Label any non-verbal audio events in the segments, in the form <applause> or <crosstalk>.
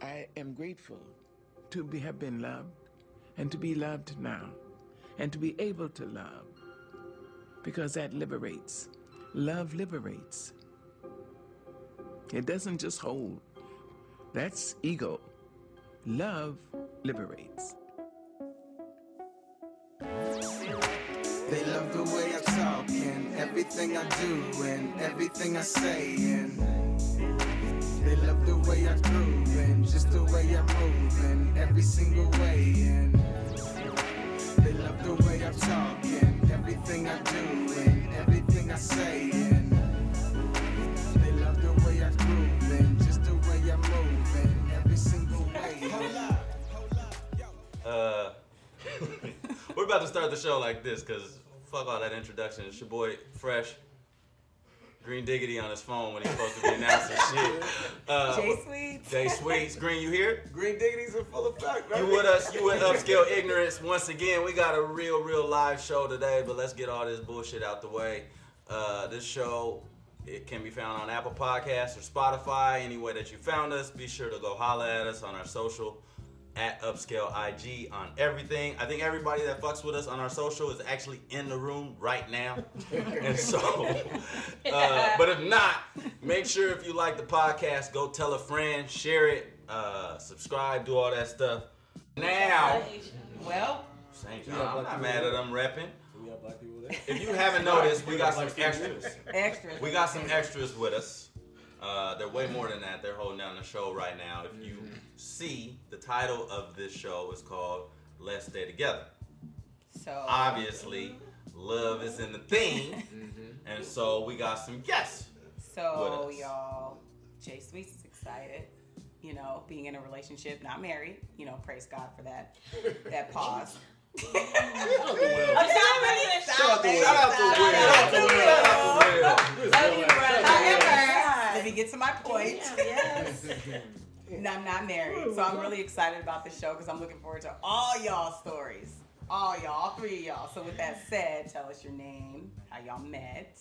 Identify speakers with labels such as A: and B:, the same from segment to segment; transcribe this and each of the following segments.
A: I am grateful to be, have been loved and to be loved now and to be able to love because that liberates. Love liberates. It doesn't just hold, that's ego. Love liberates.
B: They love the way I talk and everything I do and everything I say and they love the way I groove and just the way I move in every single way and they love the way I talk and everything I do and everything I say and they love the way I groove and just the way I move in every single way. Hold up.
C: Uh, <laughs> we're about to start the show like this because fuck all that introduction. It's your boy Fresh. Green Diggity on his phone when he's supposed to be announcing <laughs> shit. Uh,
D: Jay Sweets.
C: Jay Sweets. Green, you here?
E: Green diggities in full effect,
C: You with us? You with Upscale Ignorance? Once again, we got a real, real live show today, but let's get all this bullshit out the way. Uh, this show it can be found on Apple Podcasts or Spotify. Any way that you found us, be sure to go holla at us on our social at Upscale IG on everything. I think everybody that fucks with us on our social is actually in the room right now. <laughs> and so, uh, but if not, make sure if you like the podcast, go tell a friend, share it, uh, subscribe, do all that stuff. Now,
D: Well,
C: St. John, I'm not mad at them repping.
E: We got black people there.
C: If you haven't noticed, we got some extras.
D: extras.
C: We got some extras with us. Uh, they're way more than that. They're holding down the show right now. If you see, the title of this show is called Let's Stay Together.
D: So
C: Obviously, love is in the theme, <laughs> mm-hmm. and so we got some guests.
D: So y'all, Jay Sweets is excited. You know, being in a relationship, not married. You know, praise God for that. That <laughs> pause.
C: Shout out to Will. Shout out to Will. Shout out to Will.
D: Love you, brother.
F: However,
D: However, let me get to my point.
F: yes. <laughs>
D: No, I'm not married, so I'm really excited about the show because I'm looking forward to all y'all stories. All y'all, all three of y'all. So with that said, tell us your name, how y'all met.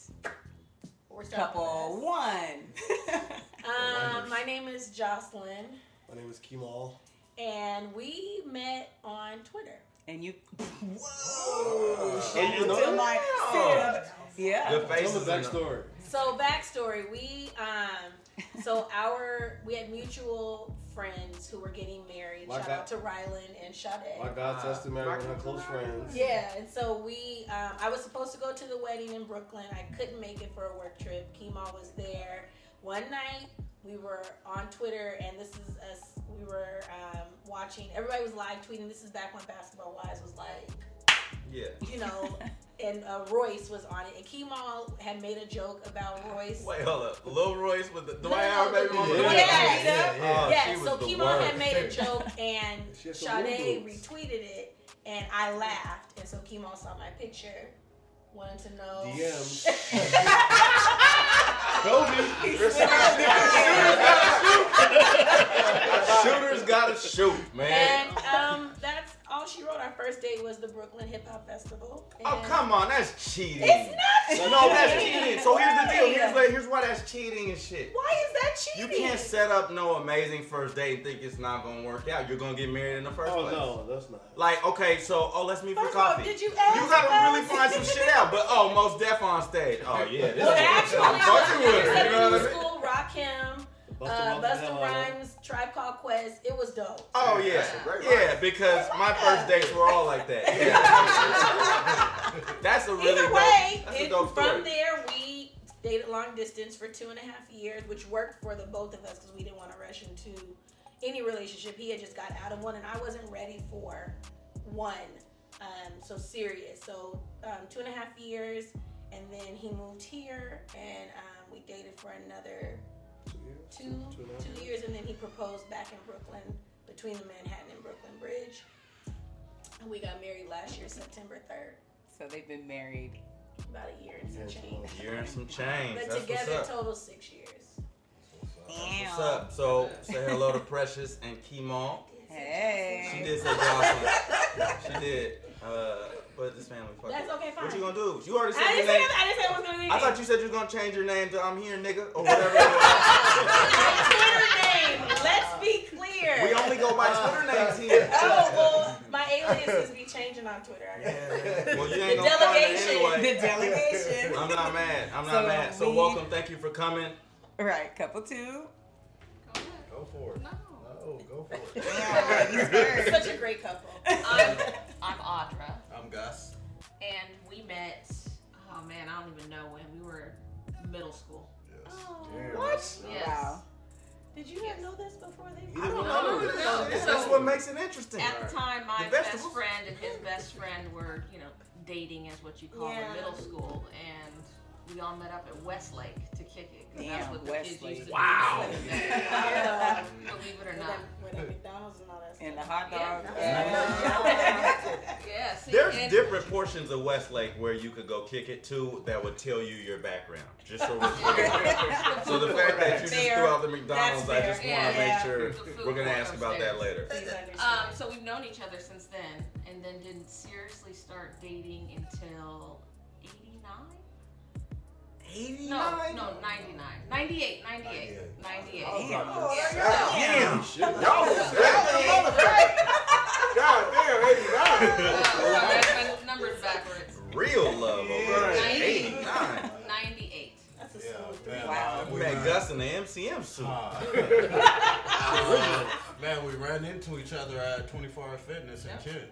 F: We're
D: Couple one. <laughs>
F: Um, my name is Jocelyn,
E: My name is Kemal.
F: and we met on Twitter.
D: and you. <laughs>
E: Oh,
C: And you know
D: to my yeah.
C: Your
E: Tell
C: face
E: the
C: is in the-
E: backstory.
F: So backstory, we um, so our we had mutual friends who were getting married.
E: My
F: Shout
E: God.
F: out to Rylan and Sade.
E: My God tested married one of her close friends.
F: Yeah, and so we, um, I was supposed to go to the wedding in Brooklyn. I couldn't make it for a work trip. Kemal was there. One night, we were on Twitter, and this is us. We were um, watching. Everybody was live tweeting. This is back when Basketball Wives was like,
C: Yeah.
F: you know, <laughs> and uh, Royce was on it. And Kemal had made a joke about Royce.
C: Wait, hold up. Lil Royce with the
F: No,
C: Dwight Howard baby mama.
F: Yeah,
E: Yeah,
F: yeah,
C: Oh,
F: yeah,
C: she
F: so
C: the
F: Kemal
C: worst.
F: had made a <laughs> joke and
E: She
F: Sade retweeted it and I laughed and so Kemal saw my picture, wanted to know.
E: DMs. <laughs> <laughs>
C: Shooters gotta shoot, man.
F: And um, that's all she wrote. Our first date was the Brooklyn Hip Hop Festival.
C: Oh come on, that's cheating.
F: It's not cheating.
C: No, that's cheating. So here's the deal. Here's why, here's why that's cheating and shit.
F: Why is that cheating?
C: You can't set up no amazing first date and think it's not gonna work out. You're gonna get married in the first
E: Oh
C: place.
E: no, that's not.
C: Like, okay, so oh, let's meet for
F: First of all,
C: coffee.
F: did you ask
C: You gotta really find some shit out. But oh, Mos Def on stage. Oh yeah, this
F: Well,
C: is
F: actually,
C: I'm fucking with her. You know what I mean?
F: School, Rakim,
E: Busta
F: uh,
E: Rhymes,
F: Busta Rhymes, Tribe Called Quest. It was dope.
C: Oh yeah, yeah, because my first dates were all like that. <laughs> Yeah. That's a really
F: Either
C: dope.
F: way,
C: that's a
F: it,
C: dope
F: from
C: story.
F: there we dated long distance for two and a half years, which worked for the both of us because we didn't want to rush into any relationship. He had just got out of one, and I wasn't ready for one. Um, so serious. So um, two and a half years, and then he moved here, and um, we dated for another
E: Two years?
F: two
E: and a half
F: two years, and then he proposed back in Brooklyn between the Manhattan and Brooklyn Bridge. And we got married last year, September third.
D: So they've been married.
F: About a year and some
E: Yeah,
F: change.
C: Year and some <laughs> change.
F: But
C: That's
F: together,
C: what's up.
F: total six years.
C: What's up? So say hello to Precious and Kemal.
D: Hey.
C: She did say Jocelyn. <laughs> She did. Uh, but this family fuck
F: That's okay, fine.
C: What you gonna do? You already said
F: I
C: your
F: didn't
C: name.
F: Say, I didn't say I was gonna do
C: I thought you said you were gonna change your name to I'm here, nigga, or <laughs> whatever.
F: Twitter name. Let's be clear. We only go by Twitter
C: names <laughs> here. Oh
E: well,
F: my aliases be changing on Twitter. I guess. Yeah.
C: Well, you ain't the gonna
F: delegation.
C: Anyway.
D: The delegation.
C: I'm not mad. I'm not
D: so
C: mad. So
D: we...
C: welcome. Thank you for coming.
D: All right, couple two.
E: Go, go for it.
G: No.
E: Oh, go for it.
F: Such a great couple.
G: I'm Audra.
E: I'm Gus.
G: and we met. Oh man, I don't even know when. We were middle school.
E: Yes.
F: Oh.
G: Yes.
D: Wow.
F: Did you not know this before they?
C: I don't
G: know.
C: know.
G: No,
C: That's
G: so-
C: what makes it interesting.
G: At the time, my
C: The
G: best
C: vegetables?
G: friend and his best friend were, you know, dating as what you call
F: Yeah.
G: in middle school, and we all met up at Westlake to kick it. 'cause that's
D: Damn,
G: what the kids
D: Westlake.
G: used to
C: Wow. <laughs>
G: do.
F: Yeah.
G: Believe it or not.
F: that, where that McDonald's and all that stuff.
D: And the hot
G: Yeah.
D: dog.
F: Yeah. <laughs>
G: Yeah. See,
C: There's
G: and-
C: different portions of Westlake where you could go kick it to that would tell you your background. Just so we're <laughs> clear. So the fact that you just threw out the McDonald's, I just want to
G: Yeah.
C: make sure we're gonna
G: court
C: ask about that later.
G: Um, so we've known each other since then, and then didn't seriously start dating until 89?
C: 89.
G: No, no, 99. 98, 98, 98.
D: Damn.
C: Damn.
E: Y'all was God damn, 89.
G: Oh, sorry, numbers backwards.
C: Real love over
E: Right.
C: there. 89.
G: 98.
F: That's a
E: Yeah,
F: smooth
E: man.
D: Wow.
C: We met Gus in the MCM suit.
E: Uh, <laughs> man, we ran into each other at 24 Hour Fitness in
G: Yep.
E: Kent.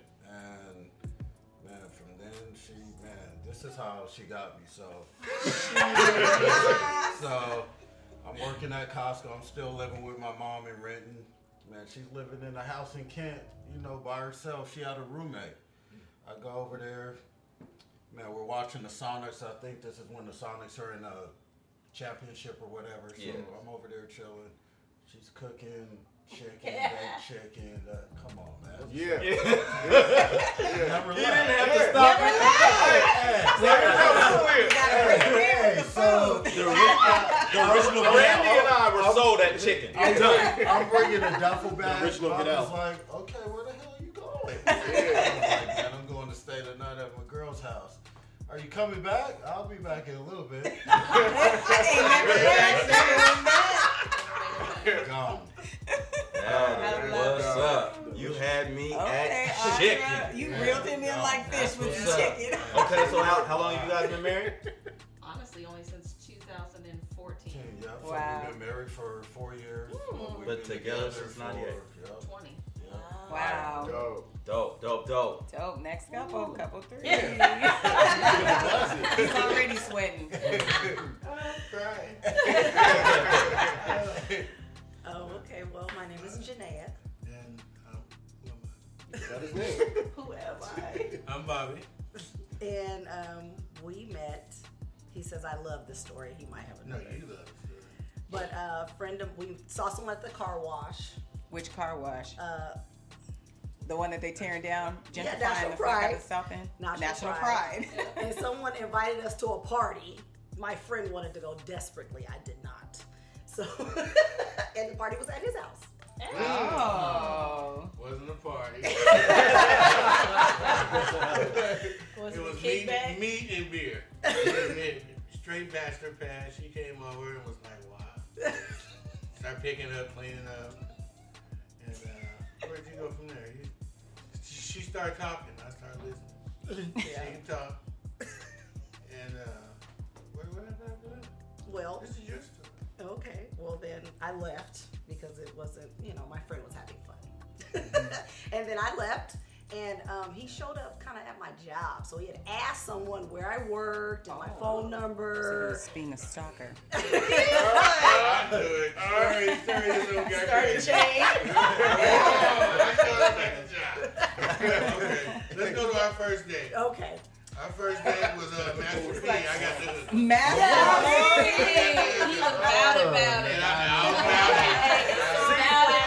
E: This is how she got me. So, <laughs> so I'm working at Costco. I'm still living with my mom in Renton. Man, she's living in a house in Kent, you know, by herself. She had a roommate. I go over there. Man, we're watching the Sonics. I think this is when the Sonics are in a championship or whatever. So
C: Yeah.
E: I'm over there chilling. She's cooking chicken, <laughs> baked chicken. Uh, come on, man.
H: Yeah.
E: Never
C: You didn't have to stop.
E: Never Hey, so
C: The, the original Randy and I were sold that chicken.
E: I'm, done. I'm bringing a duffel bag.
H: original
E: I
H: Get
E: was
H: Out.
E: like, okay, where the hell are you going? I was <laughs> like, man, I'm going to stay the night at my girl's house. Are you coming back? I'll be back in a little bit. <laughs> Gone.
C: That is what's up. You had me
D: Okay,
C: at chicken.
D: Audra, you reeled him in like fish with the chicken.
C: Okay, so how, how long you guys been married?
G: Honestly, only since 2014.
E: Yep, so
D: Wow.
E: we've been married for four years. Hmm. We've
C: But
E: been
C: together since
E: for-
C: 98.
E: yep,
G: 20.
E: yep.
D: Wow.
H: Yo.
C: Dope, dope, dope.
D: Dope. Next couple, couple three.
H: Classic. <laughs>
D: He's already sweating. <laughs> <laughs>
I: Oh, okay. Well, my name is Jeanette.
J: And um, who am
H: Got his name.
I: Who am I?
J: I? <laughs> I'm Bobby.
I: and um, we met. He says I love this story. He might have another.
J: No,
I: another.
J: you love it.
I: But a friend of we saw someone at the car wash.
D: Which car wash?
I: Uh,
D: The one that they tearing down,
I: Yeah,
D: gentrifying
I: National
D: the fuck out
I: Pride.
D: of South End?
I: National
D: Pride.
I: and someone invited us to a party. My friend wanted to go desperately. I did not. So, <laughs> and the party was at his house.
D: oh.
J: Wasn't a party. <laughs>
F: Was
J: it
F: it
J: was meat,
F: kickback?
J: meat and beer. And then Straight bastard pass. She came over and was like, wow. <laughs> Start picking up, cleaning up. And uh, where'd you go from there? You, she started talking. I started listening. She talked. And uh, what, what happened after that?
I: Well,
J: This is your story.
I: Okay, well then I left because it wasn't, you know, my friend was having fun. <laughs> and then I left, and um, he showed up kind of at my job. So he had asked someone where I worked and my phone
D: So
I: number.
D: he's being a stalker.
J: I knew it. I already started this little guy crazy. <laughs> <laughs> okay, let's go to our first date.
I: Okay.
J: Our first date was uh, Master P. I got the hook.
D: Master
G: He was bad about it.
J: And I, I was proud it.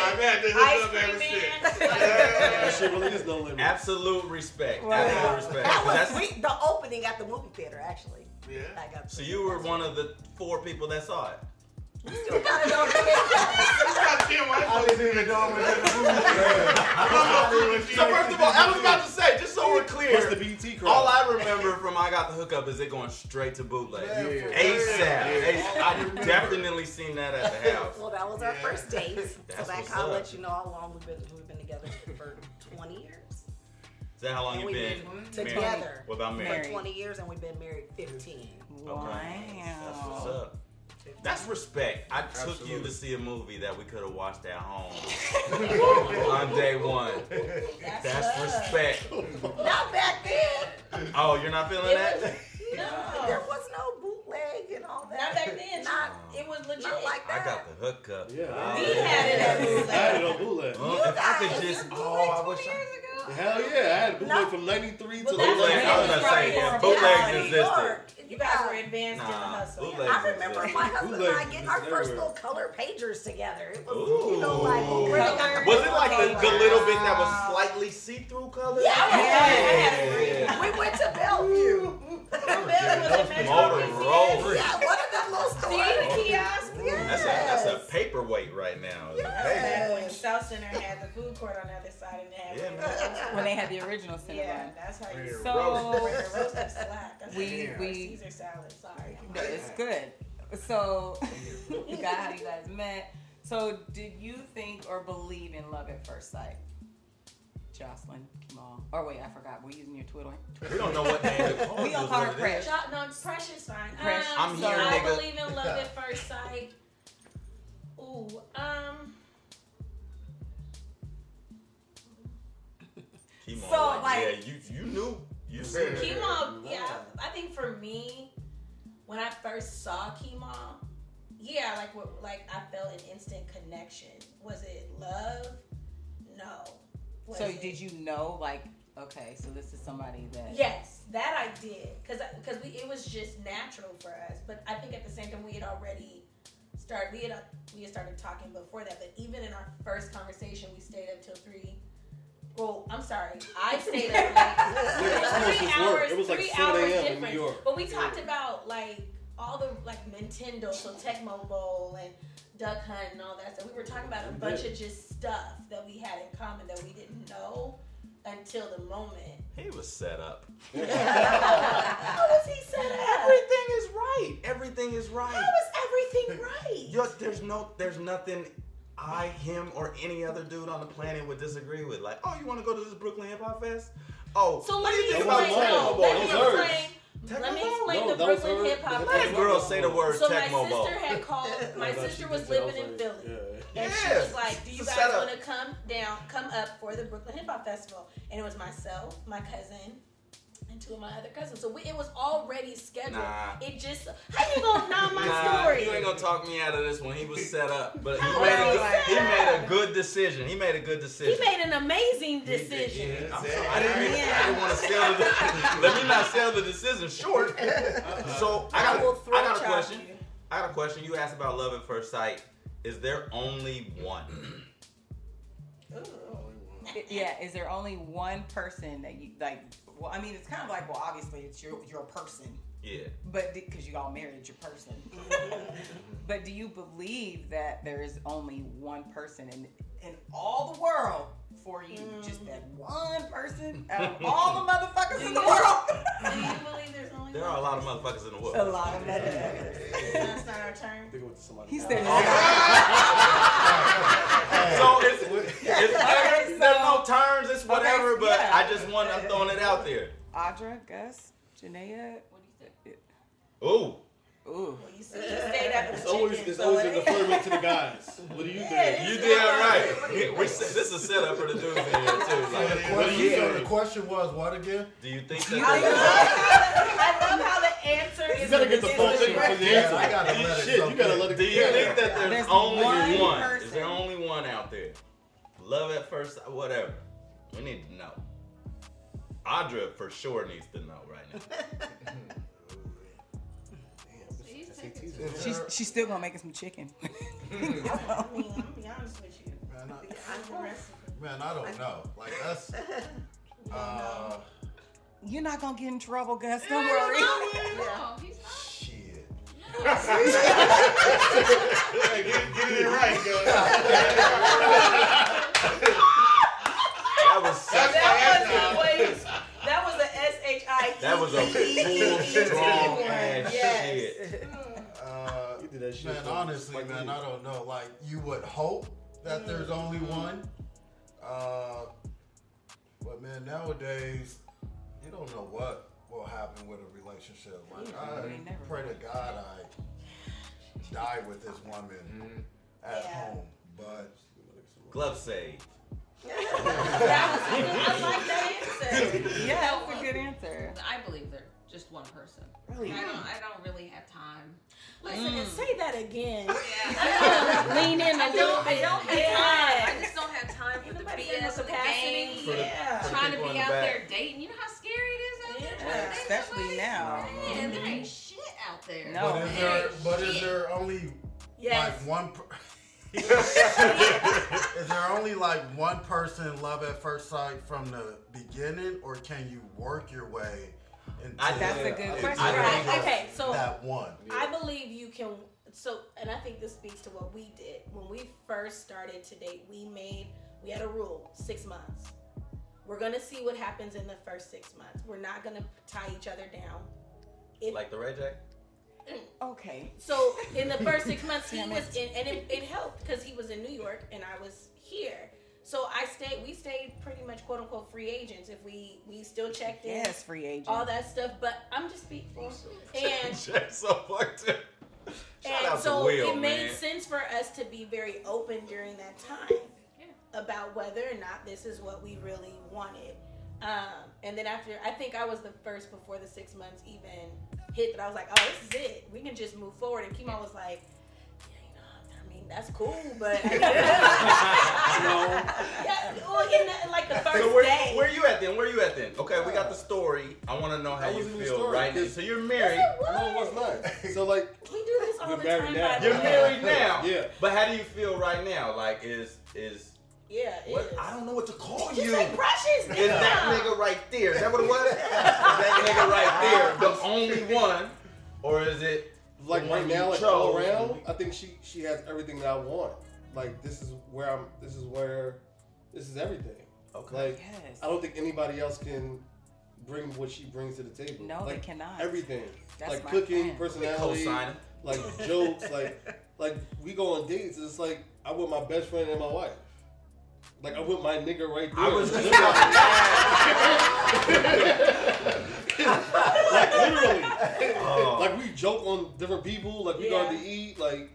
J: I've had the hook up ever since. <laughs>
E: That shit really is no limit.
C: Absolute respect.
D: Wow.
C: Absolute respect.
I: That was
C: That's-
I: sweet. The opening at the movie theater, actually.
J: Yeah.
I: I got
C: so you were one of the four people that saw it.
I: Still kind of don't
E: I didn't even know it was in the movie.
C: So first of all, I was about to say, just so we're clear,
E: What's the BT crowd?
C: all I remember from I Got the Hookup is it going straight to bootleg.
J: Yeah, for
C: ASAP.
J: real.
C: ASAP. I definitely seen that at the house.
I: Well, that was our
J: Yeah.
I: first date. so that
C: what's
I: kind of lets you know how long we've been we've been together for 20 years.
C: Is that how long you
I: we've
C: been
I: been together
C: What about
I: for
C: married?
I: 20 years, and we've been married 15.
C: Okay. That's what's up. That's respect. I took you to see a movie that we could have watched at home <laughs> on day one.
F: That's,
C: That's respect.
I: Not back then.
C: Oh, you're not feeling
F: It
C: that?
F: was- <laughs>
I: There was no bootleg and all that.
F: not back then.
I: Not,
F: It was legit.
I: not like that.
C: I got the hookup.
H: Yeah.
C: Oh,
F: We had it at
H: I had it on bootleg.
C: Uh, if I could
I: guys,
C: just, oh, I wish I.
F: years ago.
H: Hell yeah, I had a bootleg
I: No.
H: from '93 to
F: Well,
H: the
F: that's
C: Bootleg, I was
F: what
C: gonna say,
F: it
C: yeah,
F: was.
C: bootlegs
I: New
C: existed.
I: York.
F: You guys were advanced in the hustle.
I: I remember my husband and I
H: Bootlegs
I: getting our first little color pagers together. It was,
C: Ooh.
I: you know, like where they got the
C: Was it like the, the little bit that was slightly see-through color?
I: Yeah, I
C: Yeah.
I: We went to Bellevue. <laughs> <laughs>
C: Motorola.
I: Yeah, one of them little stores.
F: See the kiosk?
C: That's a that's a paperweight right now. It's a
F: Back when
I: Yes.
F: South Center had the food court on the other side and they had
C: Yeah, man.
D: when they had the original Cinnabon.
F: Yeah, that's how you
D: So
F: Where the roast is slack. That's
D: We- we-
F: Caesar salad. Sorry. <laughs>
D: No, it's good. So <laughs> you got how you guys met. So did you think or believe in love at first sight? Jocelyn, Kemal. Or wait, I forgot. We're using your Twitter.
C: We don't know what name to <laughs> call
D: We
C: you
D: gonna
C: is
D: call her
C: it
D: Crash.
C: is.
F: No, Precious fine.
D: Precious.
F: Um,
C: I'm
F: so
C: here,
F: I
C: nigga.
F: believe in love at first sight. Ooh, um,
C: Keep on,
D: So,
C: like,
D: like-
C: yeah, you you knew you said it.
F: chemo. Yeah, I think for me, when I first saw chemo, yeah, like what, like I felt an instant connection. Was it love? No. Was
D: So
F: it-
D: did you know, like, okay, so this is somebody that
F: Yes, that I did, cause because we it was just natural for us. But I think at the same time we had already started we had uh, we had started talking before that. But even in our first conversation, we stayed up till three. Well, I'm sorry, I stayed up like <laughs>
H: Yeah,
F: three hours.
H: It was like
F: three
H: 7
F: hours
H: a.m. in New
F: difference.
H: York.
F: But we talked about like all the like Nintendo, so Tecmo Bowl and Duck Hunt and all that stuff. We were talking about a bunch
H: did.
F: of just stuff that we had in common that we didn't know until the moment.
C: He was set up. <laughs> <laughs>
F: How was he set up?
C: Everything is right. Everything is right.
F: How was everything right?
C: Yo, there's no, there's nothing I, him, or any other dude on the planet would disagree with. Like, oh, you want to go to this Brooklyn Hip Hop Fest? Oh,
F: So
C: what
F: let
C: do
F: me
C: you think
F: explain.
C: about
H: Tecmo
F: No, let me explain.
C: Tecmo
F: Let me explain
H: No,
F: the Brooklyn Hip Hop
H: the
C: Let a
F: Festival.
C: girl say the word
F: So my
C: Tecmo Bowl.
F: sister had called. <laughs> My sister was
H: did say- I
F: living in
H: like,
F: Philly.
H: Yeah.
F: And she was like, "Do you
C: It's
F: guys want to come down, come up for the Brooklyn Hip Hop Festival?" And it was myself, my cousin, and two of my other cousins. So we, it was already scheduled.
C: Nah.
F: It just how you gonna know my
C: Nah,
F: story?
C: you ain't gonna talk me out of this one. He was set up, but he made, a good,
F: he
C: he
F: set
C: made a good decision. He made a good
F: He made an amazing decision.
C: I'm sorry, I didn't, mean- I didn't want to sell the. <laughs> let me not sell the decision short. <laughs> So I
F: I
C: got,
F: will
C: a, I got a question.
F: you.
C: I got a question. You asked about love at first sight. Is there only one?
D: yeah, is there only one person that you like? Well, I mean, it's kind of like, well, obviously it's your your person,
C: Yeah.
D: but because you all married, your person. <laughs> but do you believe that there is only one person in in all the world for you? Mm. Just that one person out of all the <laughs> motherfuckers in the world.
F: Do you believe <laughs> there's only
C: There
F: one?
C: are a lot of motherfuckers in the world.
D: A lot of motherfuckers.
F: That's not our turn.
H: I think it went to somebody
D: He
H: else.
D: said,
C: So it's, <laughs> it's there's, there's no terms. It's whatever.
D: Okay,
C: but
D: yeah.
C: I just want. I'm throwing it out there.
D: Audra, Gus, Janaea.
G: What do you think?
C: Ooh.
D: Ooh.
F: Well, you see, he stayed up with
H: It's
F: the
H: always,
F: chicken,
H: it's
F: so
H: always
F: it
H: in the
F: ain't-
H: flirting to the <laughs> guys. What do you
F: Yeah,
H: think?
F: it
C: You did right. We, we, this is a setup for the dudes in here too.
E: So <laughs> the
C: Like, what do
E: question,
C: you
E: so the question was what again?
C: Do you think
D: You
C: that?
D: think-
F: I love how the answer is.
H: You gotta get the
F: is
H: full
F: the
H: thing for the answer.
E: I gotta let it
H: Shit,
E: soak
H: you gotta
E: in.
H: let it
C: Do you think that there's,
D: There's
C: only
D: one
C: one? Is there only one out there? Love at first, whatever. We need to know. Audra for sure needs to know right now. <laughs>
D: She's she's still gonna make us some chicken. <laughs>
F: I mean, I'm gonna be honest with you.
E: Man, I-
F: I'm the recipe.
E: Man, I don't know. Like that's. <laughs> Uh,
D: You're not gonna get in trouble, Gus. Don't worry.
G: No, <laughs>
E: shit.
J: Hey, get, get it right, girl.
C: That was such,
F: That wasn't. That was a S H I E.
C: that was a full strong ass
F: Yes.
C: shit.
H: You did that shit
E: man,
H: for
E: honestly,
H: Spike
E: man, I don't know. Like you would hope that there's only one. Uh, But man, nowadays, you don't know what will happen with a relationship. Like I
D: You never
E: pray to God I die with this woman at
F: Yeah.
E: home. But
C: Glove save. <laughs>
F: I like that <laughs> answer.
D: Yeah, that's a good answer.
G: I believe they're just one person.
D: Really?
G: I don't. I don't really have time.
F: Listen and mm. say that again.
G: Yeah. <laughs>
F: Lean in a
G: I
F: little
G: don't, I
F: bit.
G: don't have
F: Yeah.
G: time. I just don't have time for the
F: Nobody got
G: BS of the
F: capacity.
G: game.
C: For the-
F: Yeah.
C: for
G: Trying to be
C: the
G: out
C: back.
G: there dating. You know how scary it is out there.
F: Yeah,
G: trying
D: especially
G: somebody?
D: now.
G: Man, mm-hmm. there ain't shit out there.
D: No.
E: but is
G: There
E: there but is there only
F: Yes.
E: like one per- <laughs> <laughs> Is there only like one person love at first sight from the beginning or can you work your way into
C: I-
D: That's a good question.
C: I
F: Right.
C: think-
F: Okay, so
E: that one?
F: I believe you can. So, and I think this speaks to what we did when we first started to date. We made we had a rule: six months. We're gonna see what happens in the first six months. We're not gonna tie each other down. If,
C: Like the Ray J? Mm.
D: Okay.
F: so in the first six months, he <laughs> was in, and it, it helped because he was in New York and I was here. So I stayed. We stayed pretty much quote unquote free agents. If we we still checked in,
D: Yes, free agent.
F: all that stuff. But I'm just speaking. And <laughs>
C: so fucked up.
F: And so
C: Will,
F: it made
C: man.
F: sense for us to be very open during that time about whether or not this is what we really wanted. Um, and then after, I think I was the first before the six months even hit that I was like, oh, this is it. We can just move forward. And Kimo was like, yeah, you know, I mean, that's cool, but <laughs> yeah, well, in the, like the first
C: So where,
F: day.
C: where you at then? Where you at then? Okay, we got uh, the story. I want to know how
H: That
C: you
H: wasn't
C: feel right now.
H: 'cause-
C: So you're married.
H: No, it was not. So like,
F: we do this all the time.
H: now.
C: You're married now.
H: Yeah.
C: But how do you feel right now? Like is is
F: Yeah, it
C: what?
F: is.
C: I don't know what to call
F: Just
C: you.
F: say precious.
C: Is that nigga right there? Is that what it was? is that nigga right there the only one, or is it
H: like right now,
C: you
H: like all around, I think she she has everything that I want. Like this is where I'm. This is where. This is everything.
C: Okay.
H: Like
D: Yes.
H: I don't think anybody else can bring what she brings to the table.
D: No, they
H: like,
D: cannot.
H: Everything.
D: That's
H: like
D: my
H: cooking,
D: plan.
H: personality, like <laughs> jokes, like like we go on dates. It's like I'm with my best friend and my wife. Like I'm with my nigga right there.
C: I was <laughs> just <laughs>
H: like literally.
C: Oh.
H: Like we joke on different people. Like we go to eat. Like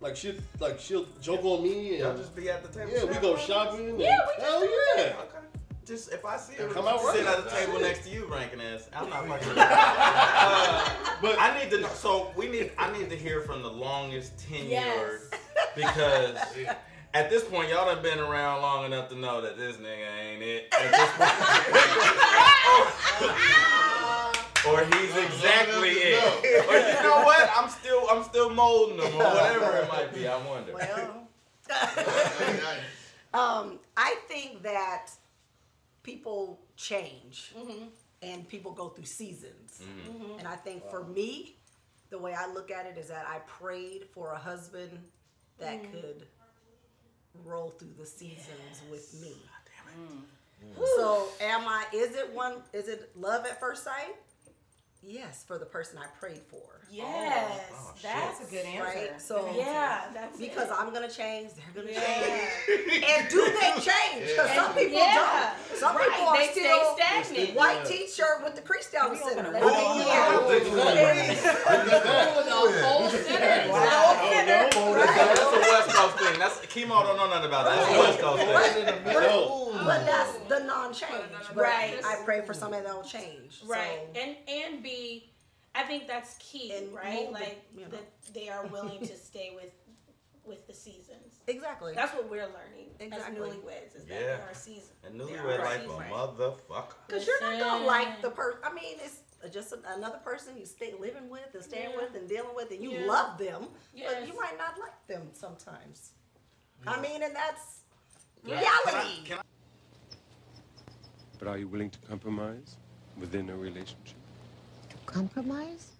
H: like she like she'll joke on me
C: Y'all
H: and
C: just be at the table.
H: yeah, we go shopping.
F: Yeah, we just
H: hell
F: do
H: yeah.
C: Okay. Just if I see her
H: Come out
C: sitting
H: right.
C: at the table next to you, ranking ass, I'm not fucking. <laughs> with uh, but I need to know. So we need. I need to hear from the longest tenured
F: Yes. <laughs>
C: because at this point y'all done been around long enough to know that this nigga ain't it. At this point. <laughs> or he's exactly it. <laughs> Or you know what? I'm still. I'm still molding him or whatever it might be. I wonder.
I: Well, <laughs> um, I think that people change and people go through seasons. Mm-hmm. And I think for me, the way I look at it is that I prayed for a husband that could roll through the seasons with me. So am I is it one is it love at first sight? Yes, for the person I prayed for.
F: Yes,
C: Oh, shit.
F: that's
D: That's a good answer.
I: Right? So
F: Yeah, that's
I: because
F: it.
I: I'm gonna change, they're gonna
F: Yeah.
I: change. and do they change? Because some people
F: Yeah.
I: don't. Some
F: Right,
I: people are
F: they
I: still
F: stagnant.
I: white
H: Yeah.
I: t-shirt with the crease down the center.
D: a
I: I
D: window.
I: mean,
C: Ooh,
I: yeah.
C: I don't think.
G: The whole center.
H: Oh
C: That's a West Coast thing. That's Chemo don't know nothing about that. That's a West Coast thing.
H: no.
I: But that's the non-change.
F: Right.
I: I pray for somebody that will change.
F: right and and b i think that's key
I: And
F: right
I: mold the-
F: like
I: you know.
F: that they are willing to <laughs> stay with with the seasons
I: exactly.
F: that's what we're learning
I: Exactly.
F: as newlyweds is that
C: Yeah.
F: they are seasons
C: And
F: They
C: newlywed
F: are
C: life
F: seasons.
C: a motherfucker.
I: Because you're not gonna like the person. I mean, it's just another person you stay living with and staying
F: Yeah.
I: with and dealing with, and you
F: Yeah.
I: love them,
F: Yes.
I: but you might not like them sometimes. I mean, and that's
C: Can I-
I: reality.
C: can I-
K: But are you willing to compromise within a relationship?
L: Compromise?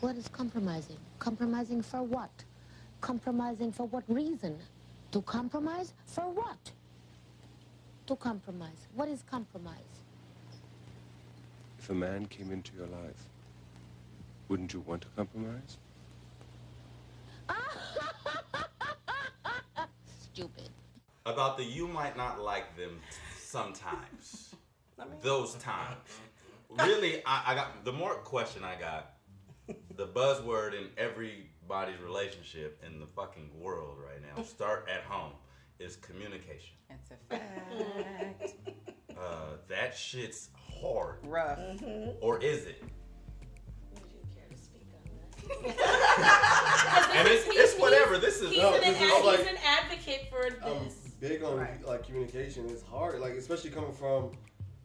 L: What is compromising? Compromising for what? Compromising for what reason? To compromise? For what? To compromise. What is compromise?
K: If a man came into your life, wouldn't you want to compromise? <laughs>
L: Stupid.
C: About the you might not like them sometimes. <laughs> Those times. Really, I, I got the more question I got, the buzzword in everybody's relationship in the fucking world right now, start at home, is communication.
D: It's a fact.
C: Uh, that shit's hard.
D: Rough.
C: Or is it?
F: Would you care to speak on that?
C: And it's, it's whatever. This is
F: He's,
H: No,
F: an,
H: this is
F: ad-
H: like-
F: he's an advocate for
H: I'm big on like communication. It's hard, like especially coming from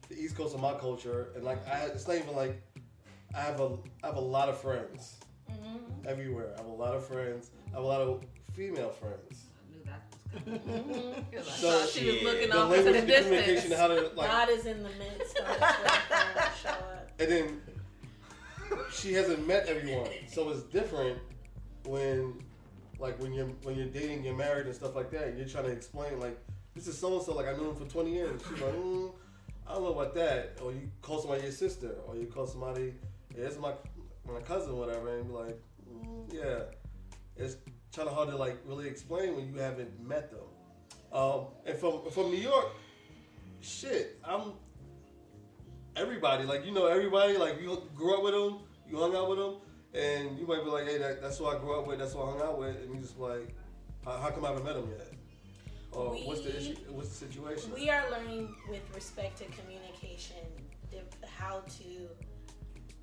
H: the East Coast of my culture, and like I, it's not even like I have a I have a lot of friends
F: Mm-hmm.
H: everywhere. I have a lot of friends. I have a lot of female friends.
G: Because I <laughs>
H: So-
G: thought she was looking
H: the
G: off into the
H: language, the communication,
G: distance.
H: how to like,
F: God is in the midst. of us waiting for him to show up.
H: and then she hasn't met everyone, so it's different when like when you're when you're dating, you're married and stuff like that. And you're trying to explain like this is so and so. Like I knew him for 20 years. She's like, mm, I don't know about that. Or you call somebody your sister, or you call somebody, yeah, it's my my cousin, whatever, and be like, mm, yeah. It's kind of hard to like really explain when you haven't met them. Um, and from from New York, shit, I'm everybody. Like you know everybody. Like you grew up with them, you hung out with them, and you might be like, hey, that, that's who I grew up with. That's who I hung out with, and you just like, how, how come I haven't met him yet? Or what's the
F: We-
H: issue? What's the situation?
F: We are learning with respect to communication how to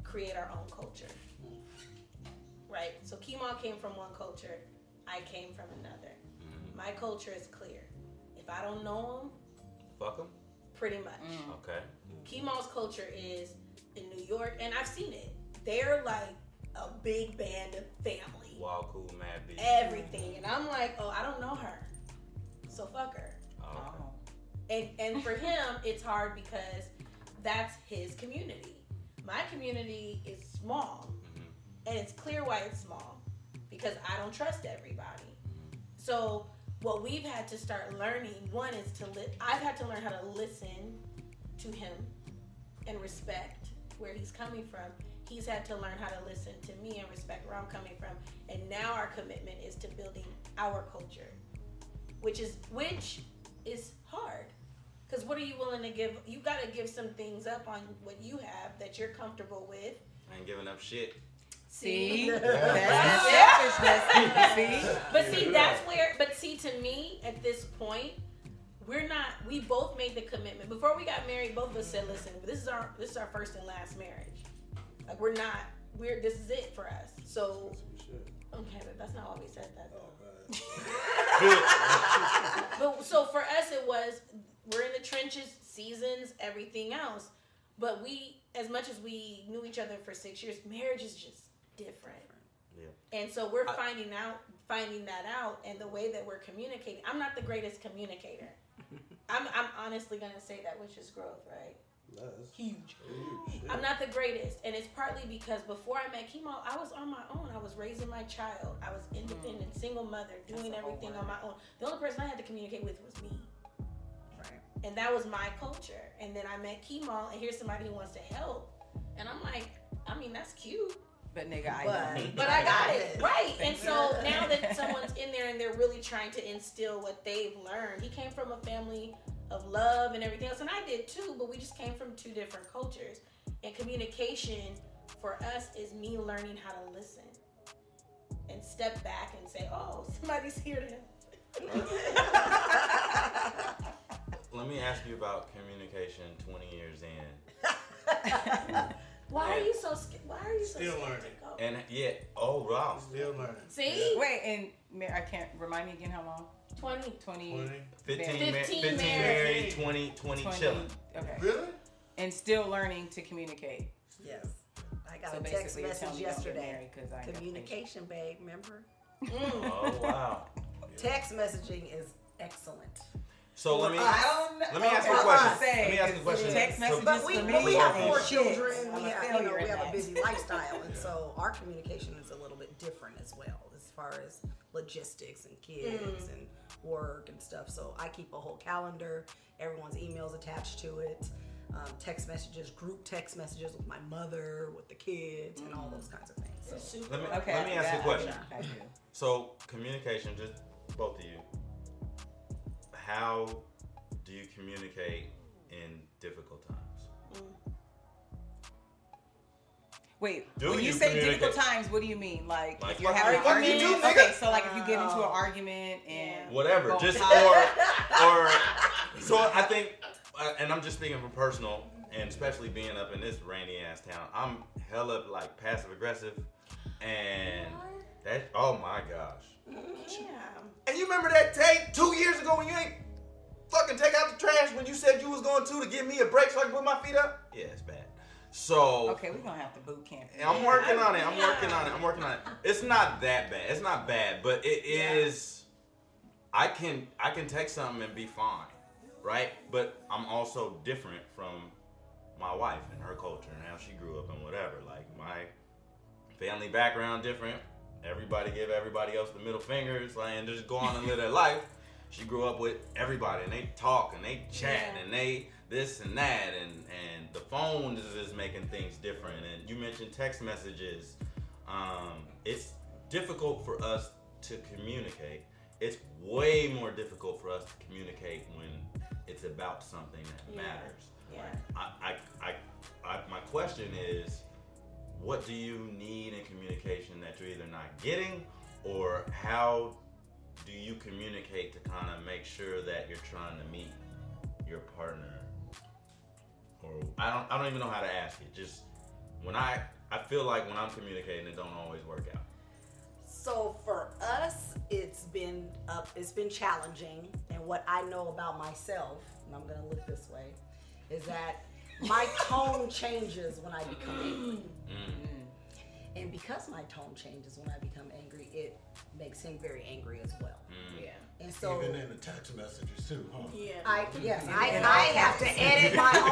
F: create our own culture. Hmm. Right? So Kemal came from one culture, I came from another. Mm-hmm. My culture is clear. If I don't know him,
C: Fuck them?
F: pretty much. Mm.
C: Okay.
F: Kemal's culture is in New York, and I've seen it. They're like a big band of family,
C: Wild, cool, mad bitch.
F: everything. And I'm like, oh, I don't know her. So fuck her.
C: Oh, oh,
F: And and for him, it's hard because that's his community. My community is small, mm-hmm. and it's clear why it's small because I don't trust everybody. Mm-hmm. So what we've had to start learning one is to li- I've had to learn how to listen to him and respect where he's coming from. He's had to learn how to listen to me and respect where I'm coming from. And now our commitment is to building our culture, which is which is hard. Because what are you willing to give? You got to give some things up on what you have that you're comfortable with.
C: I ain't giving up shit.
D: See?
F: Yeah. <laughs>
D: That's selfishness. See?
F: But see, that's where. But see, to me, at this point, we're not. We both made the commitment before we got married. Both of us said, "Listen, this is our this is our first and last marriage. Like we're not. We're this is it for us." So okay, but that's not why we said that though. <laughs> but so for us, it was we're in the trenches, seasons, everything else. But we, as much as we knew each other for six years, marriage is just different.
C: Yeah.
F: And so we're finding out, finding that out, and the way that we're communicating. I'm not the greatest communicator. <laughs> I'm, I'm honestly gonna say that, which is growth, right? Huge. I'm not the greatest, and it's partly because before I met chemo, I was on my own. I was raising my child. I was independent, mm. single mother, doing everything on my own. The only person I had to communicate with was me.
I: Right.
F: And that was my culture. And then I met chemo, and here's somebody who wants to help. And I'm like, I mean, that's cute.
D: But nigga, I
I: But-
D: know.
F: But I got it <laughs> right, and so now that <laughs> someone's in there and they're really trying to instill what they've learned. He came from a family of love and everything else, and I did too. But we just came from two different cultures, and communication for us is me learning how to listen and step back and say, "Oh, <laughs> somebody's here to." help. <laughs>
C: Let me ask you about communication 20 years in.
F: Why are you so scared? Why are you so
J: Still learning.
F: to go?
C: And yeah, oh wow.
J: Still learning.
F: See,
D: Wait, and Mar- I can't remind me again how long?
F: twenty.
D: 20.
J: 20.
C: 15,
D: Married.
C: ma-
F: 15
C: 15
F: married.
C: married, 20, 20,
D: 20
C: chilling.
D: Okay.
J: Really?
D: And still learning to communicate.
I: Yes. I got
D: So
I: a text
D: basically, you're
I: message
D: telling me
I: yesterday.
D: married 'cause I ain't got
I: Communication, babe. Remember? Mm.
C: Oh wow. <laughs>
I: Text messaging is excellent.
C: So let me
D: I don't know.
C: let me ask you a
D: Okay,
C: question.
D: say,
C: Let me ask you a question.
D: Text
C: So-
D: messages
I: But we, but we have four
C: shit.
I: children. We have, you know, we have a busy <laughs> lifestyle, and so our communication is a little bit different as well, as far as logistics and kids and work and stuff. So I keep a whole calendar. Everyone's emails attached to it. Um, text messages, group text messages with my mother, with the kids, and all those kinds of things. So
C: Let me
D: Okay.
C: let me ask you a question. So communication, just both of you. How do you communicate in difficult times?
D: Wait,
C: Do
D: when you,
C: you
D: say difficult times, what do you mean? Like,
C: Like
D: if you're
C: what
D: having an
C: the fuck you
D: argument?
C: do,
D: okay, so like if you get into an argument and
C: whatever. Just or or so I think, uh, and I'm just speaking from personal, and especially being up in this rainy ass town, I'm hella like passive aggressive, and that oh my gosh.
F: Yeah.
C: And you remember that tape two years ago when you ain't fucking take out the trash when you said you was going to to give me a break so I can put my feet up? Yeah, it's bad. So
D: Okay, we're gonna have to boot camp.
C: I'm working on it. I'm <laughs> working on it. I'm working on it. It's not that bad. It's not bad, but it is. I can I can take something and be fine, right? But I'm also different from my wife and her culture and how she grew up and whatever. Like my family background different. Everybody give everybody else the middle fingers, like, and just go on and live their <laughs> life. She grew up with everybody, and they talk and they chat
F: Yeah.
C: and they this and that, and and the phone is, is making things different. And you mentioned text messages. Um, it's difficult for us to communicate. It's way more difficult for us to communicate when it's about something that
F: Yeah.
C: matters.
F: Yeah.
C: I, I, I, I, my question is, what do you need in communication that you're either not getting, or how do you communicate to kind of make sure that you're trying to meet your partner? Or I don't, I don't even know how to ask it. Just when I, I feel like when I'm communicating, it don't always work out.
I: So for us, it's been up. It's been challenging, and what I know about myself, and I'm gonna look this way, is that my <laughs> tone changes when I become mm. angry. And because my tone changes when I become angry, it makes him very angry as well.
F: Yeah.
I: And so
E: Even in the text messages too, huh?
F: Yeah.
I: I yes, I,
D: And
I: I
D: all
I: have to edit my own.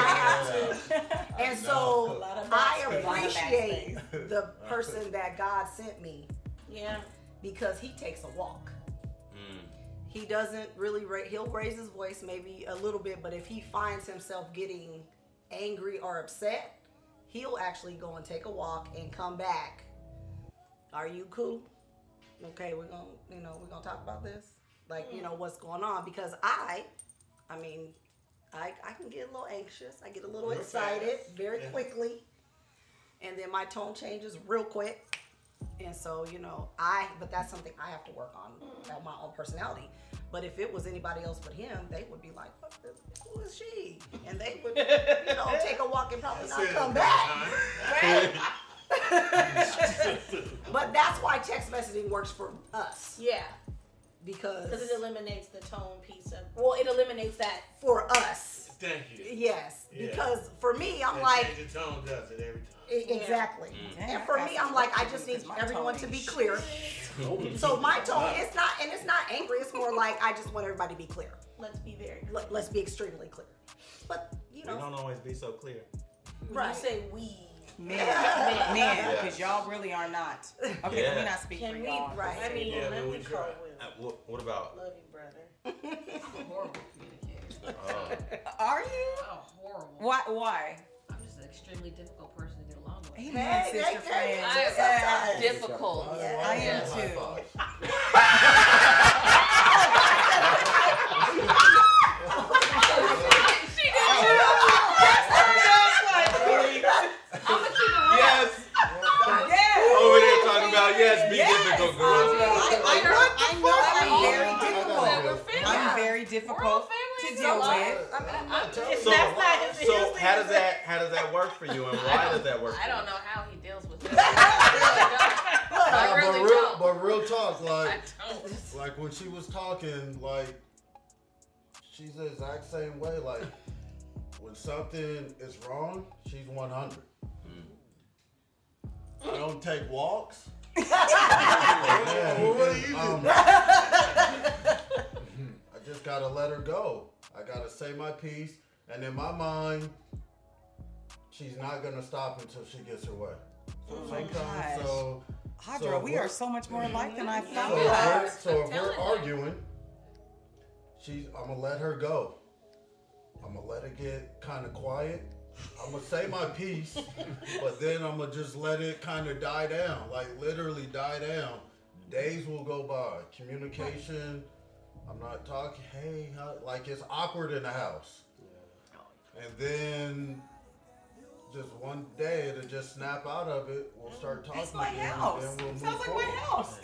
I: I have to. And so I appreciate the <laughs> person that God sent me
F: Yeah.
I: because he takes a walk.
C: Mm.
I: He doesn't really ra- he'll raise his voice maybe a little bit, but if he finds himself getting angry or upset, he'll actually go and take a walk and come back. Are you cool? Okay, we're gonna you know we're gonna talk about this, like you know what's going on because I, I mean, I I can get a little anxious. I get a little excited
J: fast.
I: very
J: Yeah.
I: quickly, and then my tone changes real quick. And so, you know, I, but that's something I have to work on, on my own personality. But if it was anybody else but him, they would be like, "What the- who is she? And they would, you know, <laughs> take a walk and probably not
J: it,
I: come back. <laughs> Right? <laughs> but that's why text messaging works for us.
F: Yeah.
I: Because
F: Because it eliminates the tone piece of. Well, it eliminates that.
I: for us,
J: Thank you.
I: yes.
J: Yeah.
I: Because for me, I'm
J: That
I: like,
J: change of tone does it every time.
I: Exactly.
D: Damn,
I: And for
D: I
I: me, I'm like, I just need
D: to do 'cause my
I: everyone to be clear. So my tone, it's not, and it's not angry. It's more like I just want everybody to be clear.
F: Let's be very. clear.
I: Let, let's be extremely clear. But you
C: We
I: know,
C: don't always be so clear.
F: When
I: right?
F: You say we. <laughs>
D: Men,
F: Yeah.
D: men, because y'all really are not. Okay,
C: Yeah.
D: let me not speak
F: Can
D: for
F: we?
D: y'all.
I: Right.
F: I mean,
J: Yeah,
F: let me
J: we
F: call
J: try.
F: Will.
C: What, what about?
F: Love you, brother.
G: I'm <laughs> horrible communicator.
C: Uh, <laughs>
D: Are you?
G: Oh, horrible.
D: Why? Why?
G: I'm just an extremely difficult person to get along with.
D: Amen,
I: Hey,
D: sister
I: hey,
D: friend.
I: hey,
G: I
I: sometimes.
G: am difficult.
D: I am
E: High
D: too.
E: five.
C: yes.
D: Yeah.
C: Over there talking about yes, difficult, girl.
D: Andrea, I, I know, I know I'm very
E: I
D: difficult.
E: it.
G: We're family.
D: I'm very difficult to deal with.
I: I mean, I'm not telling
C: So,
F: that's not his,
C: so
F: his
C: how does that how does that work for you, and <laughs> why does that work? For
G: I don't know how he deals with this. <laughs> I really
E: but real,
G: don't.
E: but real talk, like, like when she was talking, like, she's the exact same way. Like, when something is wrong, she's 100. Hmm. I don't take walks. Man,
J: Well, what do you do?
E: um, <laughs> I just gotta let her go. I gotta say my piece, and in my mind, she's not gonna stop until she gets her way. So
D: Oh my
E: sometimes,
D: gosh.
E: so
D: Hadra,
E: So
D: we
E: we're-
D: so much more alike than I thought.
E: if
G: Yeah.
E: we're, so if
G: telling
E: we're arguing, she's I'm gonna let her go. I'm gonna let it get kind of quiet. I'm gonna say my piece, but then I'm gonna just let it kind of die down, like literally die down. Days will go by. Communication. I'm not talking. Hey, how, like it's awkward in the house. and then just one day to just snap out of it, we'll start talking
D: It's my
E: again,
D: house.
E: and then we'll move
D: Sounds like my house.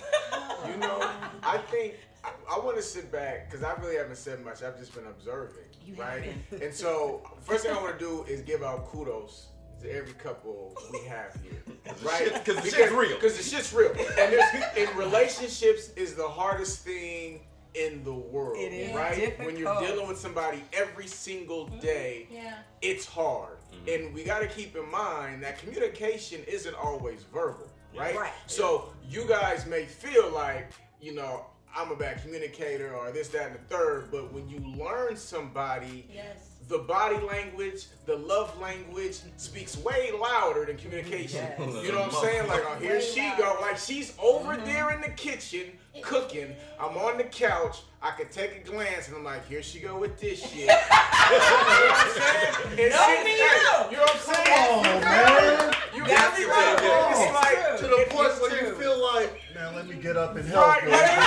M: You know, I think I, I want to sit back because I really haven't said much. I've just been observing,
D: You
M: right?
D: have
M: And so, first thing I want to do is give out kudos to every couple we have here,
C: the
M: right?
C: shit- 'cause the shit's real.
M: Because the shit's real, and there's, in relationships is the hardest thing in the world,
D: It is
M: right? When you're dealing with somebody every single mm-hmm. day,
F: Yeah.
M: it's hard. Mm-hmm. And we got to keep in mind that communication isn't always verbal, right?
I: Right.
M: So you guys may feel like, you know, I'm a bad communicator or this, that, and the third, but when you learn somebody,
F: Yes.
M: the body language, the love language speaks way louder than communication.
C: Yes.
M: You know what I'm saying? Like, oh, here
F: Way
M: she
F: louder.
M: go. Like, she's over mm-hmm. there in the kitchen cooking. I'm on the couch. I could take a glance and I'm like, here she go with this shit. <laughs> you know what I'm saying? And
D: No,
M: shit-
D: me
M: hey. You know what I'm saying?
E: Come on, man.
M: You got me right.
D: It's
M: It's like,
E: To the point where you feel like, man, let me get up and help
M: Right,
E: you.
M: right.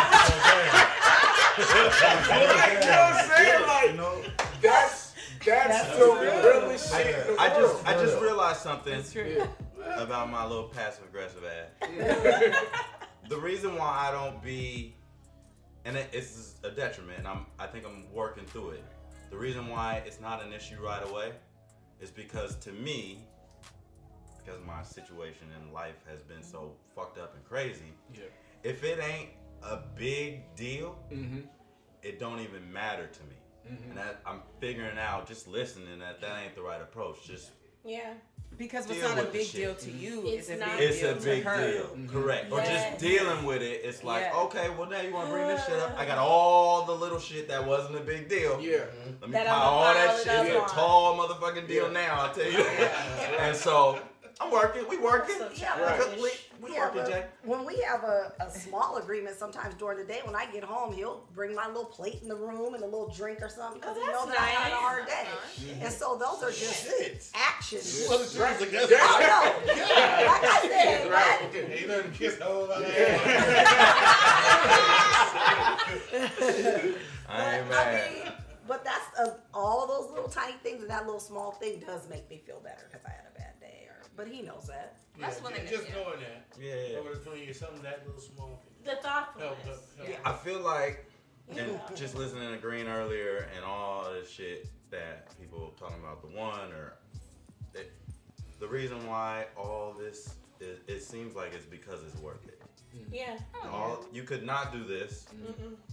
M: Right, you know what I'm saying? Like,
E: You know?
M: that's that's the realest
C: I,
M: shit in the
C: I
M: world.
C: just I just realized something about my little passive aggressive ass. <laughs> the reason why I don't be, and it, it's a detriment, and I'm I think I'm working through it. The reason why it's not an issue right away is because to me, because my situation in life has been so mm-hmm. fucked up and crazy.
M: Yeah.
C: If it ain't a big deal,
M: Mm-hmm.
C: it don't even matter to me. Mm-hmm. And that, I'm figuring out just listening that that ain't the right approach. Just
F: Yeah.
D: Because what's not a big deal to you
F: It's
D: is a big
C: it's
D: deal
C: a
D: to
C: big
D: her.
C: deal, mm-hmm. correct? Or just dealing with it. It's like,
D: Yeah.
C: okay, well now you want to bring this shit up. I got all the little shit that wasn't a big deal.
M: Yeah.
C: Let me
F: That
C: pile all that shit.
F: up
C: It's a tall motherfucking deal
M: Yeah.
C: now. I tell you. <laughs> and so I'm working. We working.
F: So
I: Yeah,
F: childish.
C: We, we
I: Yeah,
C: working, Jay.
I: when we have a, a small agreement, sometimes during the day, when I get home, he'll bring my little plate in the room and a little drink or something because
F: Oh,
I: he knows
F: that's
I: that I had a hard day. And so those are just actions.
E: Well, it's just against
I: Oh no! Like I said,
M: Right.
I: that-
J: He done kissed the whole other
C: I ain't
I: but, I
C: mad.
I: mean, but that's uh, all those little tiny things, and that little small thing does make me feel better because I had but he knows that.
G: That's one thing.
J: Just
G: yeah.
J: knowing that.
C: Yeah.
J: Over between you, something that little small.
F: The
J: Help,
F: thoughtfulness.
J: help, help.
C: I feel like, and just listening to Green earlier and all this shit that people talking about the one or it, the reason why all this it, it seems like it's because it's worth it.
F: Yeah.
C: All you could not do this.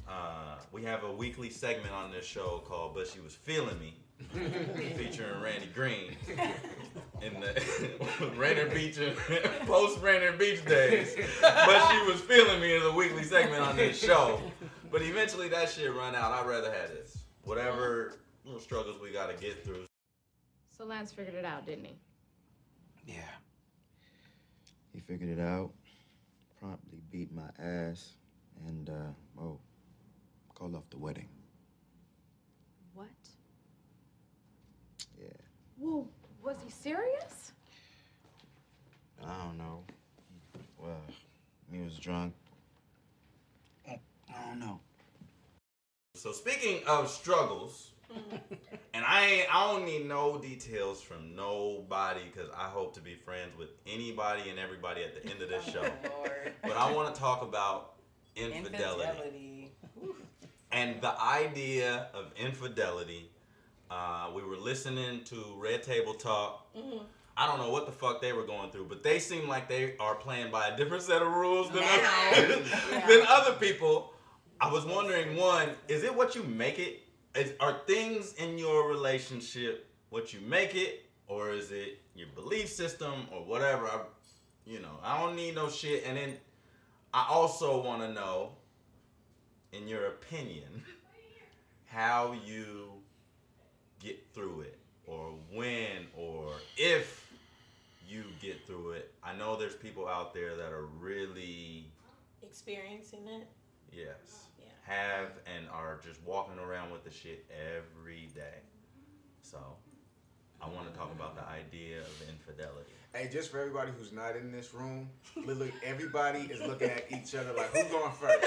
C: Uh, we have a weekly segment on this show called "But She Was Feeling Me," <laughs> featuring Randy Green in the <laughs> Rainier Beach and <laughs> post Rainier Beach days. But she was feeling me in the weekly segment on this show. But eventually that shit run out. I'd rather have this. Whatever little struggles we got to get through.
N: So Lance figured it out, didn't he?
O: Yeah. He figured it out, promptly beat my ass, and, uh, oh, called off the wedding.
N: What?
O: Yeah.
N: Whoa, was he serious?
O: I don't know. Well, he was drunk. I don't know.
C: So speaking of struggles, <laughs> and I I don't need no details from nobody because I hope to be friends with anybody and everybody at the end of this <laughs> oh, show.
D: Lord.
C: But I want to talk about infidelity,
D: Infidelity.
C: and the idea of infidelity. Uh, we were listening to Red Table Talk. I don't know what the fuck they were going through, but they seem like they are playing by a different set of rules than, other, <laughs> than other people. I was wondering, one, is it what you make it? Is, are things in your relationship what you make it, or is it your belief system, or whatever? I, you know, I don't need no shit. And then I also want to know, in your opinion, <laughs> how you get through it, or when, or if you get through it. I know there's people out there that are really
F: Experiencing it.
C: Yes.
F: Yeah.
C: Have and are just walking around with the shit every day. So, I want to talk about the idea of infidelity.
M: Hey, just for everybody who's not in this room, literally everybody is looking at each other like, who's going first?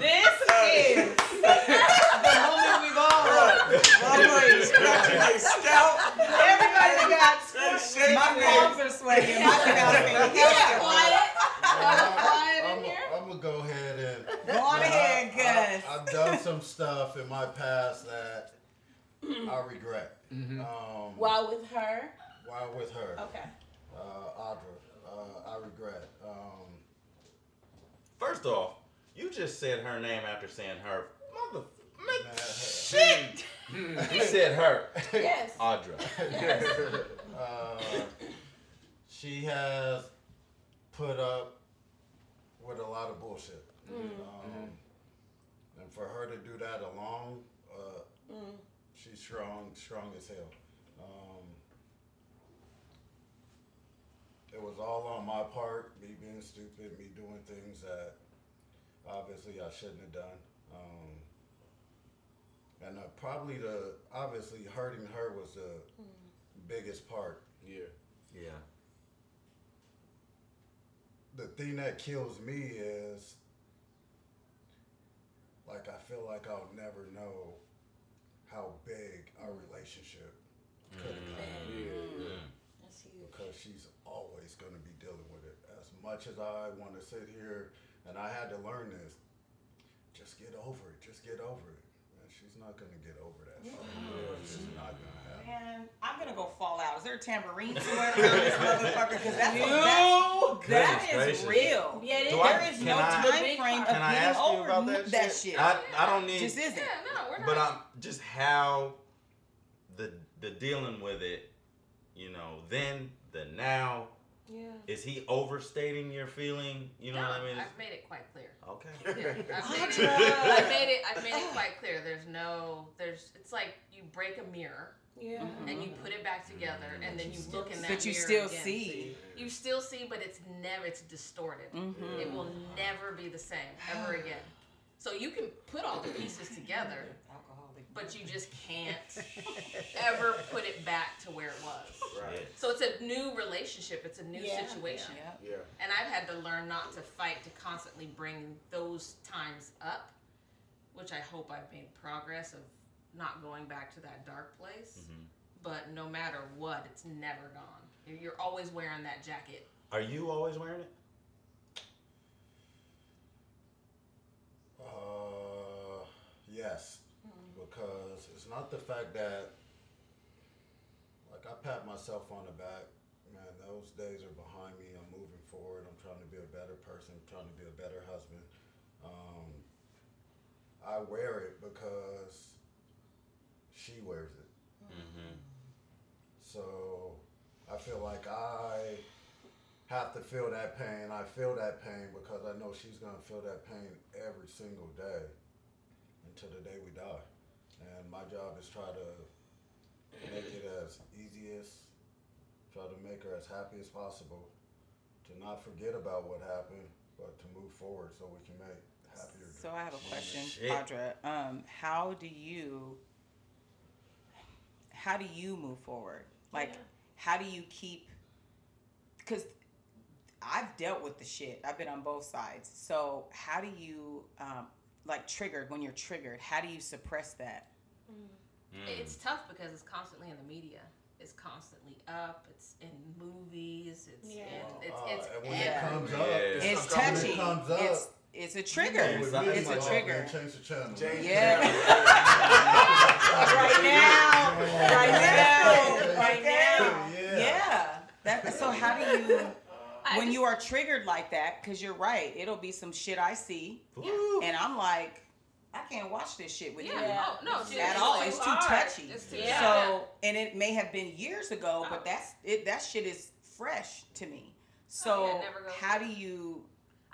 D: this is the moment we've all heard. Mama is scratching
J: his scalp. Everybody got scratched. My palms are
D: sweating. My scalp is quiet.
F: Quiet in here.
E: I'm gonna
D: go ahead and go on ahead, Gus.
E: I've done some stuff in my past that I regret.
M: Mm-hmm.
E: Um,
F: While with her.
E: while with her,
F: Okay.
E: uh, Audra, uh, I regret. Um,
C: First off, you just said her name after saying her. Mother.
E: man,
C: Shit! you said her.
F: Yes.
C: Audra.
F: Yes. <laughs>
E: uh, she has put up with a lot of bullshit. Um, and for her to do that alone, uh,
F: Mm.
E: She's strong, strong as hell. Um, it was all on my part, me being stupid, me doing things that obviously I shouldn't have done. Um, and uh, probably the obviously hurting her was the biggest part.
M: Yeah.
C: Yeah.
E: The thing that kills me is like I feel like I'll never know how big our relationship could have gotten.
F: Mm. That's huge.
E: Because she's always going to be dealing with it. As much as I want to sit here, and I had to learn this, just get over it. Just get over it. And she's not going to get over that. shit. It's just not going to happen.
D: Man, I'm gonna go fall out. Is there a tambourine somewhere around this motherfucker? Because that's,
C: You?
D: that's that
C: gracious.
D: real.
F: Yeah, it
C: Do. I-
D: there is no
C: I-
D: time frame of
C: Can I
D: getting
C: ask you
D: over
C: about that,
D: that
C: shit?
D: shit.
C: I, I don't need.
D: Just isn't.
G: Yeah, no, we're not.
C: But I'm just how the the dealing with it, you know, then the now.
F: Yeah.
C: Is he overstating your feeling? You know
G: no,
C: what I mean?
G: I've made it quite clear.
C: Okay.
G: Yeah, <laughs> I've, made it, I've made it. I've made it quite clear. There's no. There's. It's like you break a mirror.
F: Yeah.
G: And you put it back together, and then you look in that
D: But you
G: mirror
D: still
G: again.
D: see.
G: You still see, but it's never. It's distorted.
D: Mhm.
G: It will never be the same ever <sighs> again. So you can put all the pieces together, but you just can't <laughs> ever put it back to where it was.
M: Right.
G: So it's a new relationship. It's a new
F: Yeah.
G: situation.
M: Yeah.
G: And I've had to learn not to fight to constantly bring those times up, which I hope I've made progress of not going back to that dark place.
C: Mm-hmm.
G: But no matter what, it's never gone. You're- You're always wearing that jacket.
C: Are you always wearing it?
E: Uh, yes, because it's not the fact that, like, I pat myself on the back. Man, those days are behind me. I'm moving forward. I'm trying to be a better person. I'm trying to be a better husband. Um, I wear it because she wears it.
C: Mm-hmm.
E: So I feel like I have to feel that pain. I feel that pain because I know she's gonna feel that pain every single day until the day we die. And my job is try to make it as easy as try to make her as happy as possible. To not forget about what happened, but to move forward so we can make happier.
D: So I have a question,
E: Shit.
D: Audra. Um, how do you how do you move forward? Like, how do you keep? Because I've dealt with the shit. I've been on both sides. So how do you um, like triggered when you're triggered? How do you suppress that?
G: It's tough because it's constantly in the media. It's constantly up. It's in movies. It's
F: Yeah.
G: in, it's
E: Uh,
G: it's
E: when it
G: everywhere.
E: comes up,
D: It's
E: it's
D: touchy.
E: When it comes up,
D: It's it's a trigger.
E: You know, with
D: It's a
E: like, oh,
D: trigger.
E: man, change the channel.
M: Change the
D: Yeah. right now, right now, right now.
E: Yeah.
D: Yeah. That, so how do you, when you are triggered like that, because you're right, it'll be some shit I see, and I'm like, I can't watch this shit with
G: Yeah.
D: you
G: Oh, no, dude,
D: at
G: it's
D: all.
G: too
D: It's too
G: hard.
D: touchy.
G: It's too-
D: So, and it may have been years ago, but oh. that's it. That shit is fresh to me. Oh, so,
G: Oh, yeah, it never goes
D: how do you?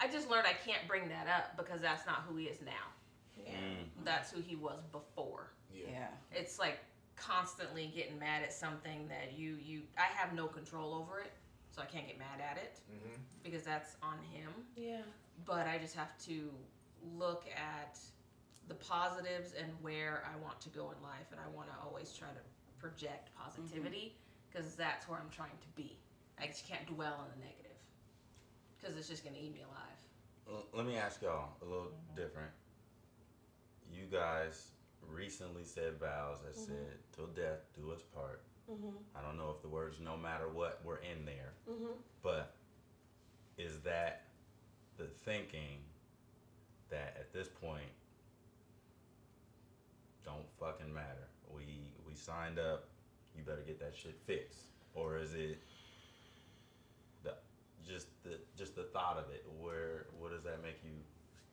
G: I just learned I can't bring that up because that's not who he is now.
C: Mm.
G: That's who he was before.
D: Yeah.
G: It's like constantly getting mad at something that you you I have no control over it, so I can't get mad at it
M: Mm-hmm.
G: because that's on him.
F: Yeah.
G: But I just have to look at the positives and where I want to go in life, and I want to always try to project positivity because that's where I'm trying to be. I just can't dwell on the negative because it's just gonna eat me alive.
C: Let me ask y'all a little different. You guys recently said vows that
F: Mhm.
C: said, "Till death do us part."
F: Mhm.
C: I don't know if the words "no matter what" were in there,
F: Mhm.
C: but is that the thinking that at this point don't fucking matter. We we signed up. You better get that shit fixed, or is it just the just the thought of it? Where what does that make you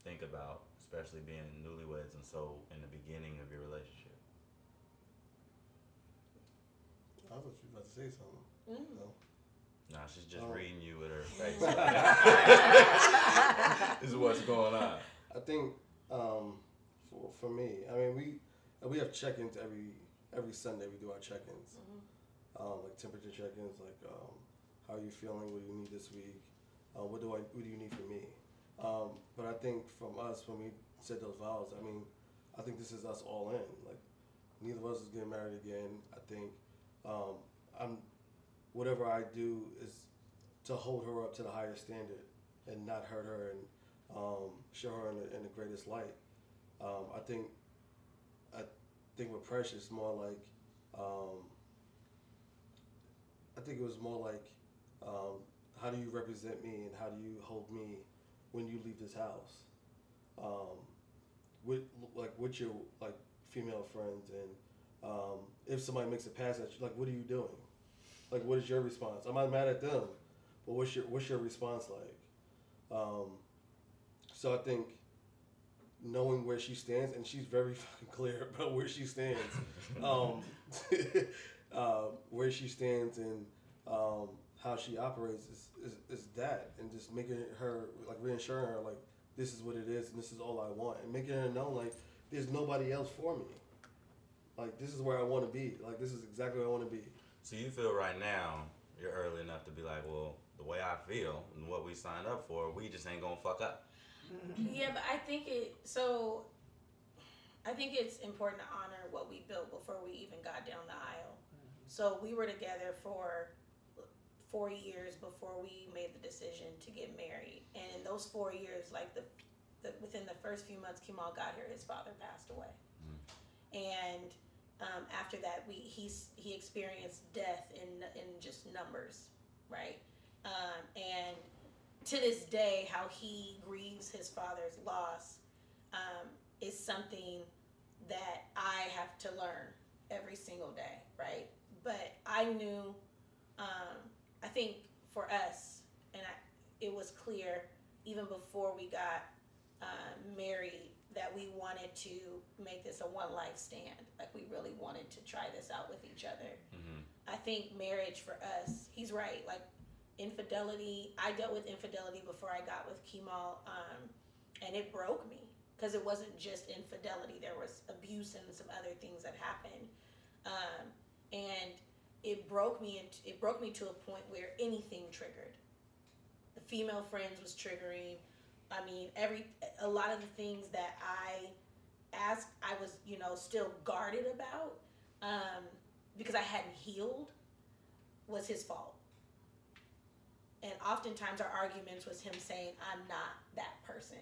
C: think about, especially being newlyweds and so in the beginning of your relationship?
H: I thought you were about to say something.
F: Mm.
H: No.
C: Nah, she's just
H: Oh.
C: reading you with her <laughs> face. <laughs> this is what's going on.
H: I think um, for, for me, I mean, we we have check-ins every every Sunday. We do our check-ins, um, like temperature check-ins, like um, how are you feeling? What do you need this week? Uh, what do I What do you need from me? Um, but I think from us when we said those vows, I mean, I think this is us all in. Like neither of us is getting married again. I think um, I'm whatever I do is to hold her up to the highest standard and not hurt her and um, show her in the, in the greatest light. Um, I think I think with Precious more like um, I think it was more like um, how do you represent me and how do you hold me when you leave this house? Um, with like with your like female friends and um, if somebody makes a pass at you, like what are you doing? Like what is your response? I'm not mad at them, but what's your what's your response like? Um, so I think knowing where she stands, and she's very <laughs> fucking clear about where she stands, <laughs> um, <laughs> uh, where she stands and um, how she operates is, is, is that, and just making her like reassuring her like this is what it is and this is all I want, and making her know like there's nobody else for me. Like this is where I want to be. Like this is exactly where I want to be.
C: So you feel right now you're early enough to be like, well, the way I feel and what we signed up for, we just ain't gonna fuck up. Mm-hmm.
F: Yeah, but I think it. So, I think it's important to honor what we built before we even got down the aisle. Mm-hmm. So we were together for four years before we made the decision to get married, and in those four years, like the, the within the first few months, Kemal got here, his father passed away, and um, after that, we he's he experienced death in in just numbers, right? Um, and to this day, how he grieves his father's loss um, is something that I have to learn every single day, right? But I knew, um, I think for us, and I, it was clear even before we got uh, married that we wanted to make this a one life stand. Like we really wanted to try this out with each other. I think marriage for us, he's right. Like infidelity, I dealt with infidelity before I got with Kemal, um, and it broke me because it wasn't just infidelity. There was abuse and some other things that happened, um, and it broke me. Into, it broke me to a point where anything triggered. The female friends was triggering. I mean, every a lot of the things that I asked, I was you know still guarded about um, because I hadn't healed was his fault. And oftentimes our arguments was him saying, I'm not that person.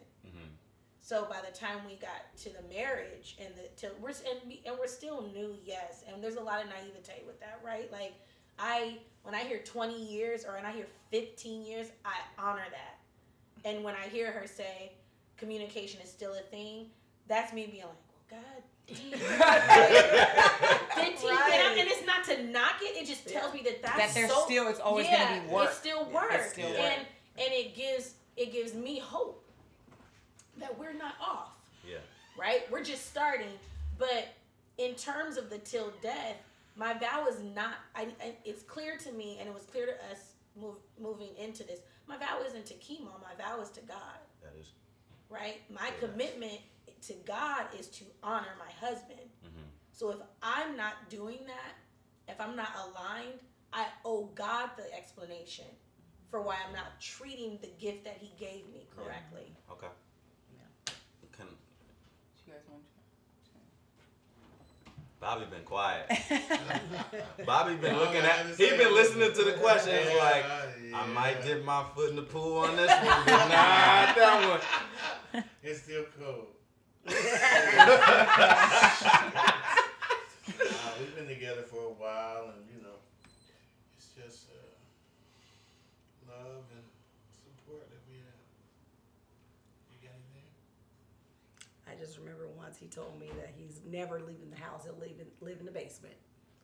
F: So by the time we got to the marriage and the till we're and, we, and we're still new, yes, and there's a lot of naivete with that, right? Like I when I hear 20 years or when I hear 15 years, I honor that. And when I hear her say communication is still a thing, that's me being like, well, God damn. <laughs> Did he, and, I- and it's not to knock it. It just tells me that that's
D: That there's
F: so,
D: still- it's always
F: yeah,
D: gonna be work.
F: It's still
D: Yeah,
F: work,
D: it's still work.
F: and and it gives it gives me hope that we're not off
C: Yeah.
F: right? We're just starting. But in terms of the till death, my vow is not. I, I it's clear to me, and it was clear to us move, moving into this. My vow isn't to Kemal. My vow is to God,
C: That is.
F: right? My commitment to God is to honor my husband.
C: Mm-hmm.
F: So if I'm not doing that, if I'm not aligned, I owe God the explanation for why I'm not treating the gift that He gave me correctly.
C: Okay. Can,
D: You guys want
C: Bobby been quiet. <laughs> Bobby been
J: I
C: looking
J: don't
C: at. He been listening to the questions
J: Yeah,
C: like, I might dip my foot in the pool on this one, but not that one. <laughs>
J: It's still cold. <laughs> uh, we've been together for a while, and you know, it's just uh, love and support that we have. You got anything?
I: just remember once he told me that he's never leaving the house. He'll live in, live in the basement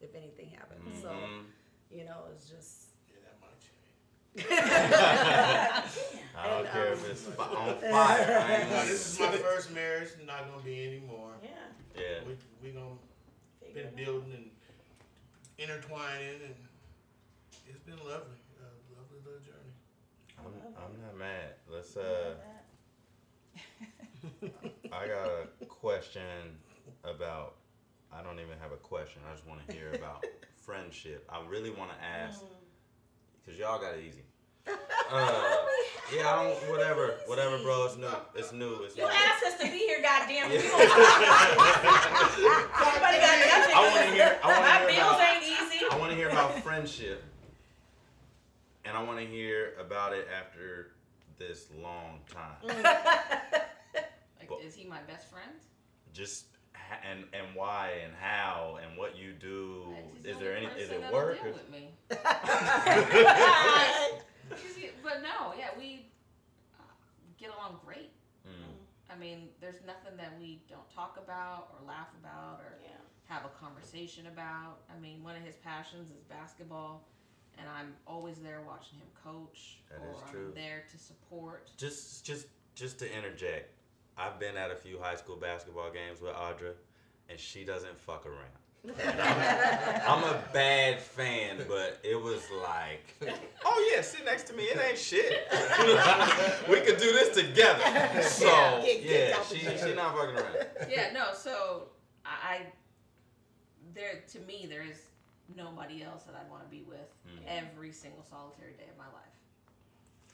I: if anything happens. So,
C: Mhm.
I: you know, it's just. <laughs>
C: I don't
I: And,
C: care
I: um,
C: if it's on fire. I ain't
J: No,
C: gonna <laughs>
J: this is my first marriage. Not gonna be anymore.
F: Yeah.
C: Yeah.
J: We we gonna
F: Figure
J: been
F: it out.
J: building and intertwining, and it's been lovely. A lovely little journey.
C: I'm, I'm not mad. Let's uh. I got a question about. I don't even have a question. I just want to hear about friendship. I really want to ask because y'all got it easy. Uh, yeah, I don't. Whatever, whatever, bro. It's new. It's new. It's
F: You
C: new.
F: asked us to be here, goddamn.
C: Yeah.
F: Everybody got nothing. <laughs>
C: I want to hear. I want
F: My
C: to hear
F: bills
C: about.
F: ain't easy.
C: I want to hear about friendship, and I want to hear about it after this long time. <laughs>
G: Like, is he my best friend?
C: Just ha- and and why and how and what you do. Is there any? Is it work?
G: deal with me. <laughs> <laughs> but no, yeah, we uh, get along great.
C: Mm.
G: I mean, there's nothing that we don't talk about or laugh about or have a conversation about. I mean, one of his passions is basketball, and I'm always there watching him coach,
C: That
G: or
C: is
G: I'm there to support.
C: Just just just to interject, I've been at a few high school basketball games with Audra, and she doesn't fuck around. <laughs> I'm a bad fan, but it was like, oh yeah, sit next to me. It ain't shit. <laughs> we could do this together. So
G: Yeah, get- get
C: yeah, she
G: chair.
C: she not fucking around.
G: yeah, no. So I, I there to me there is nobody else that I'd want to be with
C: Mhm.
G: every single solitary day of my life.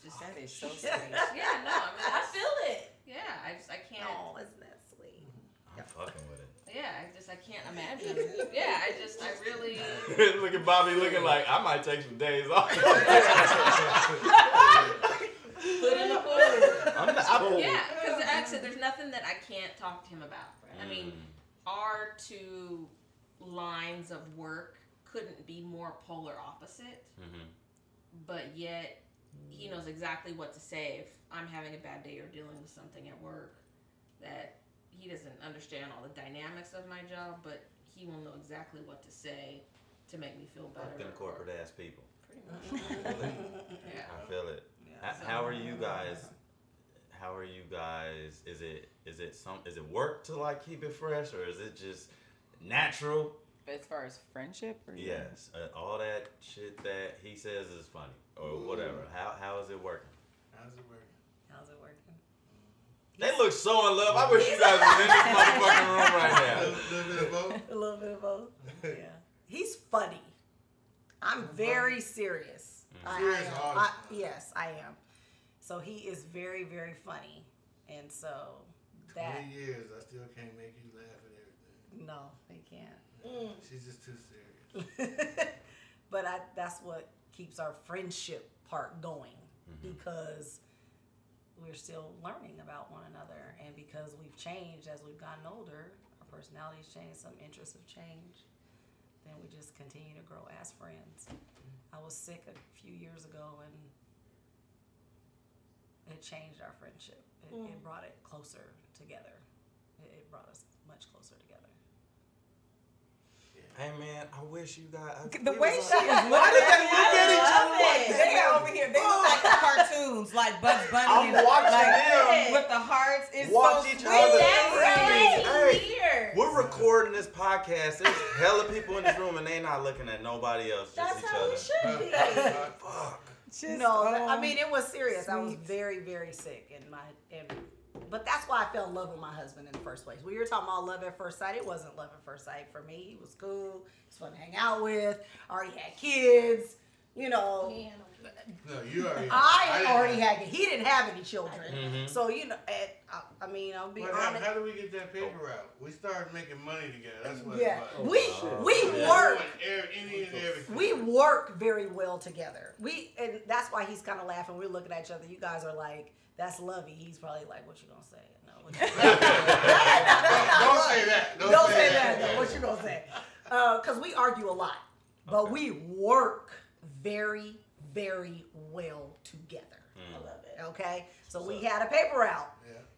G: Just
D: That is so <laughs>
G: yeah,
D: sweet.
G: Yeah, no, I mean
F: I
G: I
F: feel it.
G: Yeah, I just I can't.
I: Oh, isn't that sweet?
C: I'm fucking with it.
G: Yeah, I just I can't imagine. yeah, I just I really. <laughs>
C: Look at Bobby looking like I might take some days off. <laughs>
G: Put in the order.
C: I'm not- I'm-
G: yeah, because like I said, there's nothing that I can't talk to him about. I mean,
C: Mm.
G: our two lines of work couldn't be more polar opposite,
C: Mhm.
G: but yet he knows exactly what to say if I'm having a bad day or dealing with something at work that he doesn't understand all the dynamics of my job, but he will know exactly what to say to make me feel better.
C: Fucking corporate ass people. Pretty much. <laughs>
G: yeah.
C: I feel it. H- How are you guys? How are you guys? Is it is it some is it work to like keep it fresh or is it just natural?
D: As far as friendship, or
C: Yes, uh, all that shit that he says is funny or whatever. How how is it working?
J: How's it working?
I: How's it working?
C: They look so in love. I wish you guys was in this motherfucking room right now.
J: A little bit of both. <laughs>
I: A little bit of both. Yeah. He's funny. I'm very serious. I, I
J: Serious
I: am. I- yes, I am. So he is very, very funny, and so that
J: Twenty years, I still can't make you laugh at everything.
I: no, he can't. Mm.
J: She's just too serious. <laughs>
I: but I, that's what keeps our friendship part going mm-hmm. because we're still learning about one another. And because we've changed as we've gotten older our personalities change some interests have changed then we just continue to grow as friends. I was sick a few years ago and it changed our friendship. It, it
F: Mm.
I: brought it closer together. It, it brought us much closer together
C: Hey man, I wish you guys.
D: The way she
C: like-
D: is
C: Why
D: looking
C: did they look at each other like that?
D: They are over here. They look like the cartoons, like Bugs Bunny.
C: I'm
D: and,
C: watching
D: like,
C: them.
D: with the hearts. It's
C: Watch
D: so
C: each
D: sweet.
C: other.
F: That's
C: Hey. We're recording this podcast. There's hella people in this room and they not looking at nobody else, just
F: That's
C: each
F: how
C: other.
F: it should be. <laughs>
C: Fuck.
D: Just,
I: no,
D: oh,
I: I mean it was serious. I was very, very sick, and my and but that's why I fell in love with my husband in the first place. We were talking about love at first sight. It wasn't love at first sight for me. He was cool. He's fun to hang out with. Already had kids. You know,
J: No, you already.
I: I
J: didn't
I: already
J: have-
I: had. He didn't have any children,
C: Mhm.
I: so you know. And, I, I mean, I'll be
J: But how,
I: honest.
J: how do we get that paper out? We started making money together. That's what
I: Yeah,
J: it was.
I: we
C: Oh,
I: we
C: shit.
I: work.
J: Doing every- Any and.
I: We work very well together. We and that's why he's kind of laughing. We're looking at each other. You guys are like, "That's lovey." He's probably like, "What you gonna say?" No. What you <laughs>
J: Don't say that. Don't,
I: Don't
J: say,
I: say
J: that.
I: that. No, what you gonna say? Uh, because we argue a lot, but we work very, very well together. Mm.
F: I love it.
I: Okay, so we had a paper out,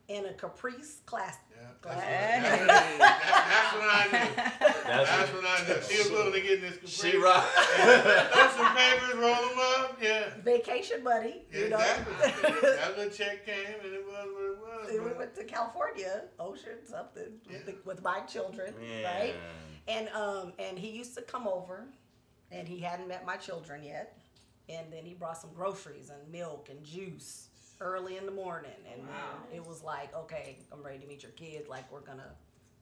I: in a Caprice class.
J: That's,
I: Hey.
J: that's, that's when I knew.
C: That's-
J: That's, when I knew. She was willing to get in this Capri.
C: She right. <laughs>
J: Throw some papers, roll them up. Yeah.
I: Vacation money, you know.
J: Exactly. that little check came and it was what it was.
I: we went to California, ocean, something with, the, with my children, right? And um, and he used to come over, and he hadn't met my children yet, and then he brought some groceries and milk and juice early in the morning, and then it was like, okay, I'm ready to meet your kids. Like we're gonna,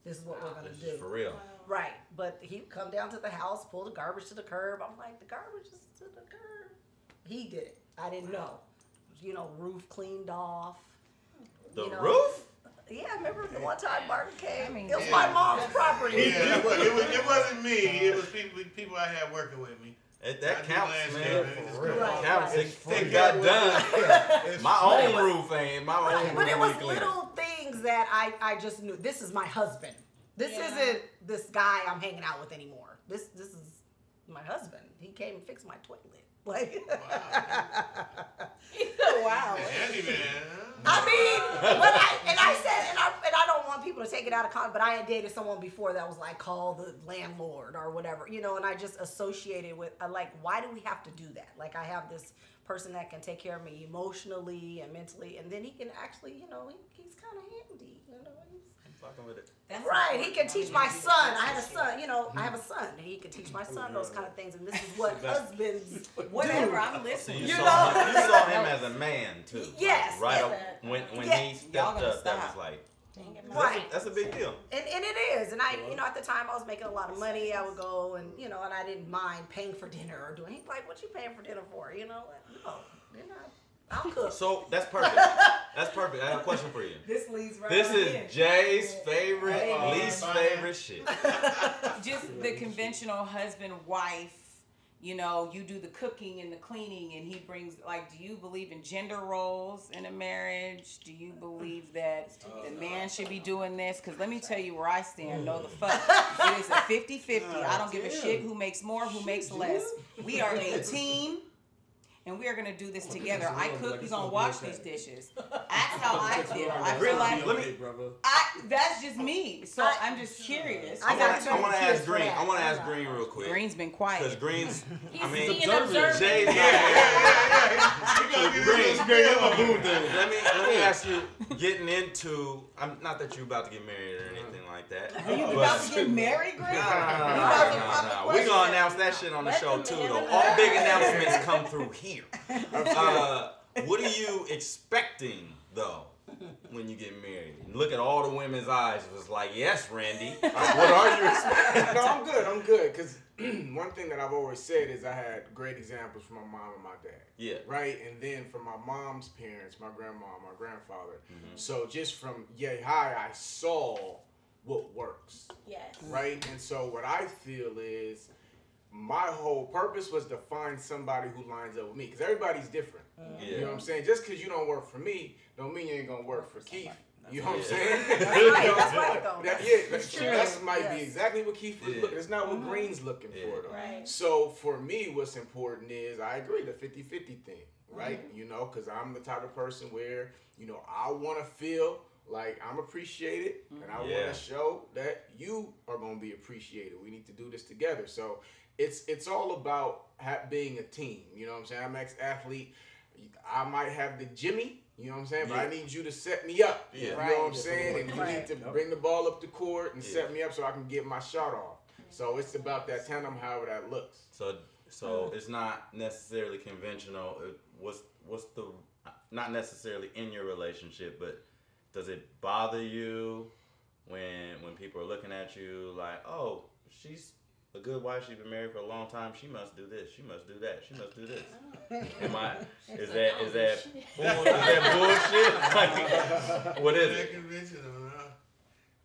I: this is what we're gonna
C: This
I: do.
C: is for real.
I: Right, but he'd come down to the house, pull the garbage to the curb. I'm like, the garbage is to the curb. He did it. I didn't know. You know, roof cleaned off.
C: The
I: you know.
C: roof?
I: Yeah, remember the one time Martin came?
D: mean,
I: it was
J: yeah.
I: my mom's property.
J: Yeah, it, was, it, was, it wasn't me. It was people people I had working with me.
C: It, that
J: I do
C: counts,
J: landscaping.
C: man. For real.
J: good.
C: It counts.
J: It's
C: It,
J: free.
C: it got done. <laughs>
J: It's
C: my
J: free.
C: own roof ain't. My own
I: Right,
C: roof
I: but it was
C: need cleaning.
I: little things that I, I just knew. This is my husband. This
F: Yeah.
I: isn't this guy I'm hanging out with anymore. This this is my husband. He came and fixed my toilet. <laughs> Like,
F: wow. <laughs>
J: Handyman.
I: I mean, but I and I said, and I and I don't want people to take it out of context, but I had dated someone before that was like, call the landlord or whatever, you know, and I just associated with, I like, why do we have to do that? Like, I have this person that can take care of me emotionally and mentally, and then he can actually, you know, he, he's kind of handy, you know. He's,
C: I'm fucking with it.
D: That's
I: right, he can teach my son. I have a son, you know, I have a hmm. son, he can teach my son those kind of things, and this is what <laughs> husbands <laughs>
D: Whatever. I'm
C: So
D: listening.
C: you,
I: You
C: saw
I: know?
C: him, you saw him as a man too.
I: Yes,
C: Right
I: yes.
C: up when when
I: Yeah.
C: he stepped
D: gonna
C: up, that was like
I: Right.
C: that's a, that's a big deal.
I: And, and it is. And I, you know, at the time I was making a lot of money. I would go and, you know, and I didn't mind paying for dinner or doing. He's like, what you paying for dinner for? You know, like, no, you're not. I'll cook.
C: So that's <laughs> perfect. that's perfect. I have a question for you.
D: This leads right
C: This is
D: in.
C: Jay's favorite,
D: Amen.
C: least favorite shit. <laughs>
D: just the conventional husband wife you know you do the cooking and the cleaning and he brings like do you believe in gender roles in a marriage do you believe that the man should be doing this because let me tell you where i stand no the fuck it is a 50-50 <laughs> i don't give a shit who makes more who makes less we are a team and we are gonna do this oh, together. I cook, you gonna wash these dishes. <laughs> That's how I feel. I feel like
C: Let me-
D: I that's just me. So I, am just curious.
C: I
I: I
C: want
I: got
C: to. I want to
I: kids
C: ask Green. I want to ask Green real quick.
D: Green's been quiet. Because.
C: Green's. <laughs> I
F: He's
C: mean,
F: seeing observing.
C: Jay's not <laughs> Green. Let me let me ask you. Getting into. I'm not that you're about to get married or anything like that.
D: Are <laughs> you about to get married, Green?
C: No, no, no, no,
D: You about to
C: no,
D: pop
C: no,
D: the
C: no. We're gonna announce that shit on the
F: Let
C: show too, though. All
F: out.
C: big announcements come through here. <laughs> Uh, what are you expecting though when you get married? And look at all the women's eyes. It was like, yes, Randy. <laughs> What are you expecting?
M: no, I'm good. I'm good. Because <clears throat> one thing that I've always said is I had great examples from my mom and my dad.
C: Yeah.
M: Right? And then from my mom's parents, my grandma, my grandfather.
C: Mm-hmm.
M: So just from yay high, I saw what works.
F: Yes.
M: Right? And so what I feel is my whole purpose was to find somebody who lines up with me. Because everybody's different. Mm. You know what I'm saying? Just because you don't work for me, don't mean you ain't gonna work for Keith. You know what I'm saying?
I: That's <laughs> right, that's right, though.
M: That, yeah, that's
I: It's
M: true.
I: true.
M: That might be exactly what Keith was
C: Yeah.
M: looking. It's not what mm-hmm. Green's looking
C: Yeah.
M: for though.
F: Right.
M: So for me, what's important is I agree the 50-50 thing, right? Mm-hmm. You know, because I'm the type of person where you know I want to feel like I'm appreciated, and I
C: Yeah.
M: want to show that you are going to be appreciated. We need to do this together. So it's it's all about ha- being a team. You know what I'm saying? I'm ex athlete. I might have the Jimmy. You know what I'm saying? But I need you to set me up.
C: Yeah.
M: You know
I: Right.
M: what I'm saying? And you need to bring the ball up the court and
C: Yeah.
M: set me up so I can get my shot off. So it's about that tandem, however that looks.
C: So, so mm-hmm. it's not necessarily conventional. It- What's what's the not necessarily in your relationship, but does it bother you when when people are looking at you like, oh, she's a good wife. She's been married for a long time. She must do this. She must do that. She must do this. Am I? <laughs> Is that is that bull, is that bullshit? Like, what is it?
J: conventional,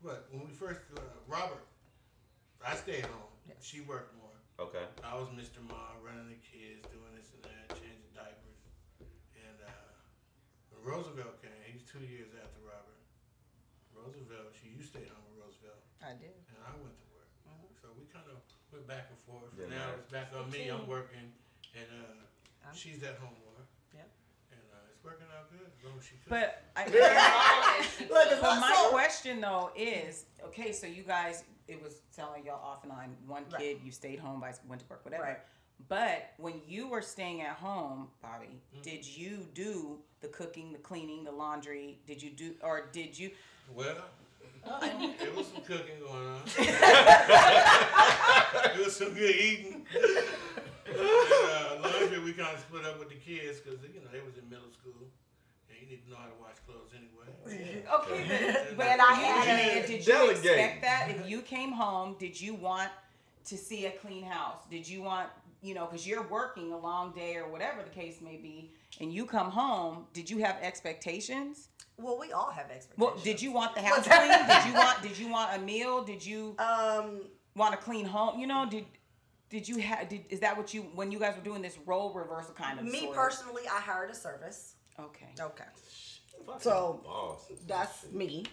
J: What? When we first, uh, Robert, I stayed home. She worked more.
C: Okay.
J: I was Mr. Ma, running the kids, doing this and that, changing diapers. And uh, when Roosevelt came, he was two years after Robert. Roosevelt, she you stayed home with Roosevelt,
I: I did.
J: and I went to work. So we kind of went back and forth.
C: Yeah,
J: now
C: man.
J: it's back on me. I'm working, and uh,
I: I'm-
J: she's at home more.
I: Yep.
J: And uh, it's working out good. as long as she
D: But I, <laughs>
I: Look, it's
D: but my
I: also-
D: question though is okay. So you guys, it was telling y'all off and on. One
I: Right.
D: kid, you stayed home, vice went to work, whatever.
I: Right.
D: But when you were staying at home, Bobby,
J: Mm-hmm.
D: did you do the cooking, the cleaning, the laundry? Did you do, or did you?
J: Well, there was some cooking going on. <laughs> there was some good eating. And, uh, laundry, we kind of split up with the kids because you know they was in middle school, and you need to know how to wash clothes anyway.
D: Okay, but, but
I: And I had
D: did,
I: a-
D: did you
C: Delegate.
D: expect that if you came home? Did you want to see a clean house? Did you want, you know, because you're working a long day or whatever the case may be, and you come home? Did you have expectations?
I: Well, we all have expectations.
D: Well, did you want the <laughs> house clean? Did you want? Did you want a meal? Did you
I: um
D: want a clean home? You know, did did you have? Did is that what you when you guys were doing this role reversal kind of?
I: Me
D: sort of?
I: personally, I hired a service.
D: Okay.
I: Okay. So that's me.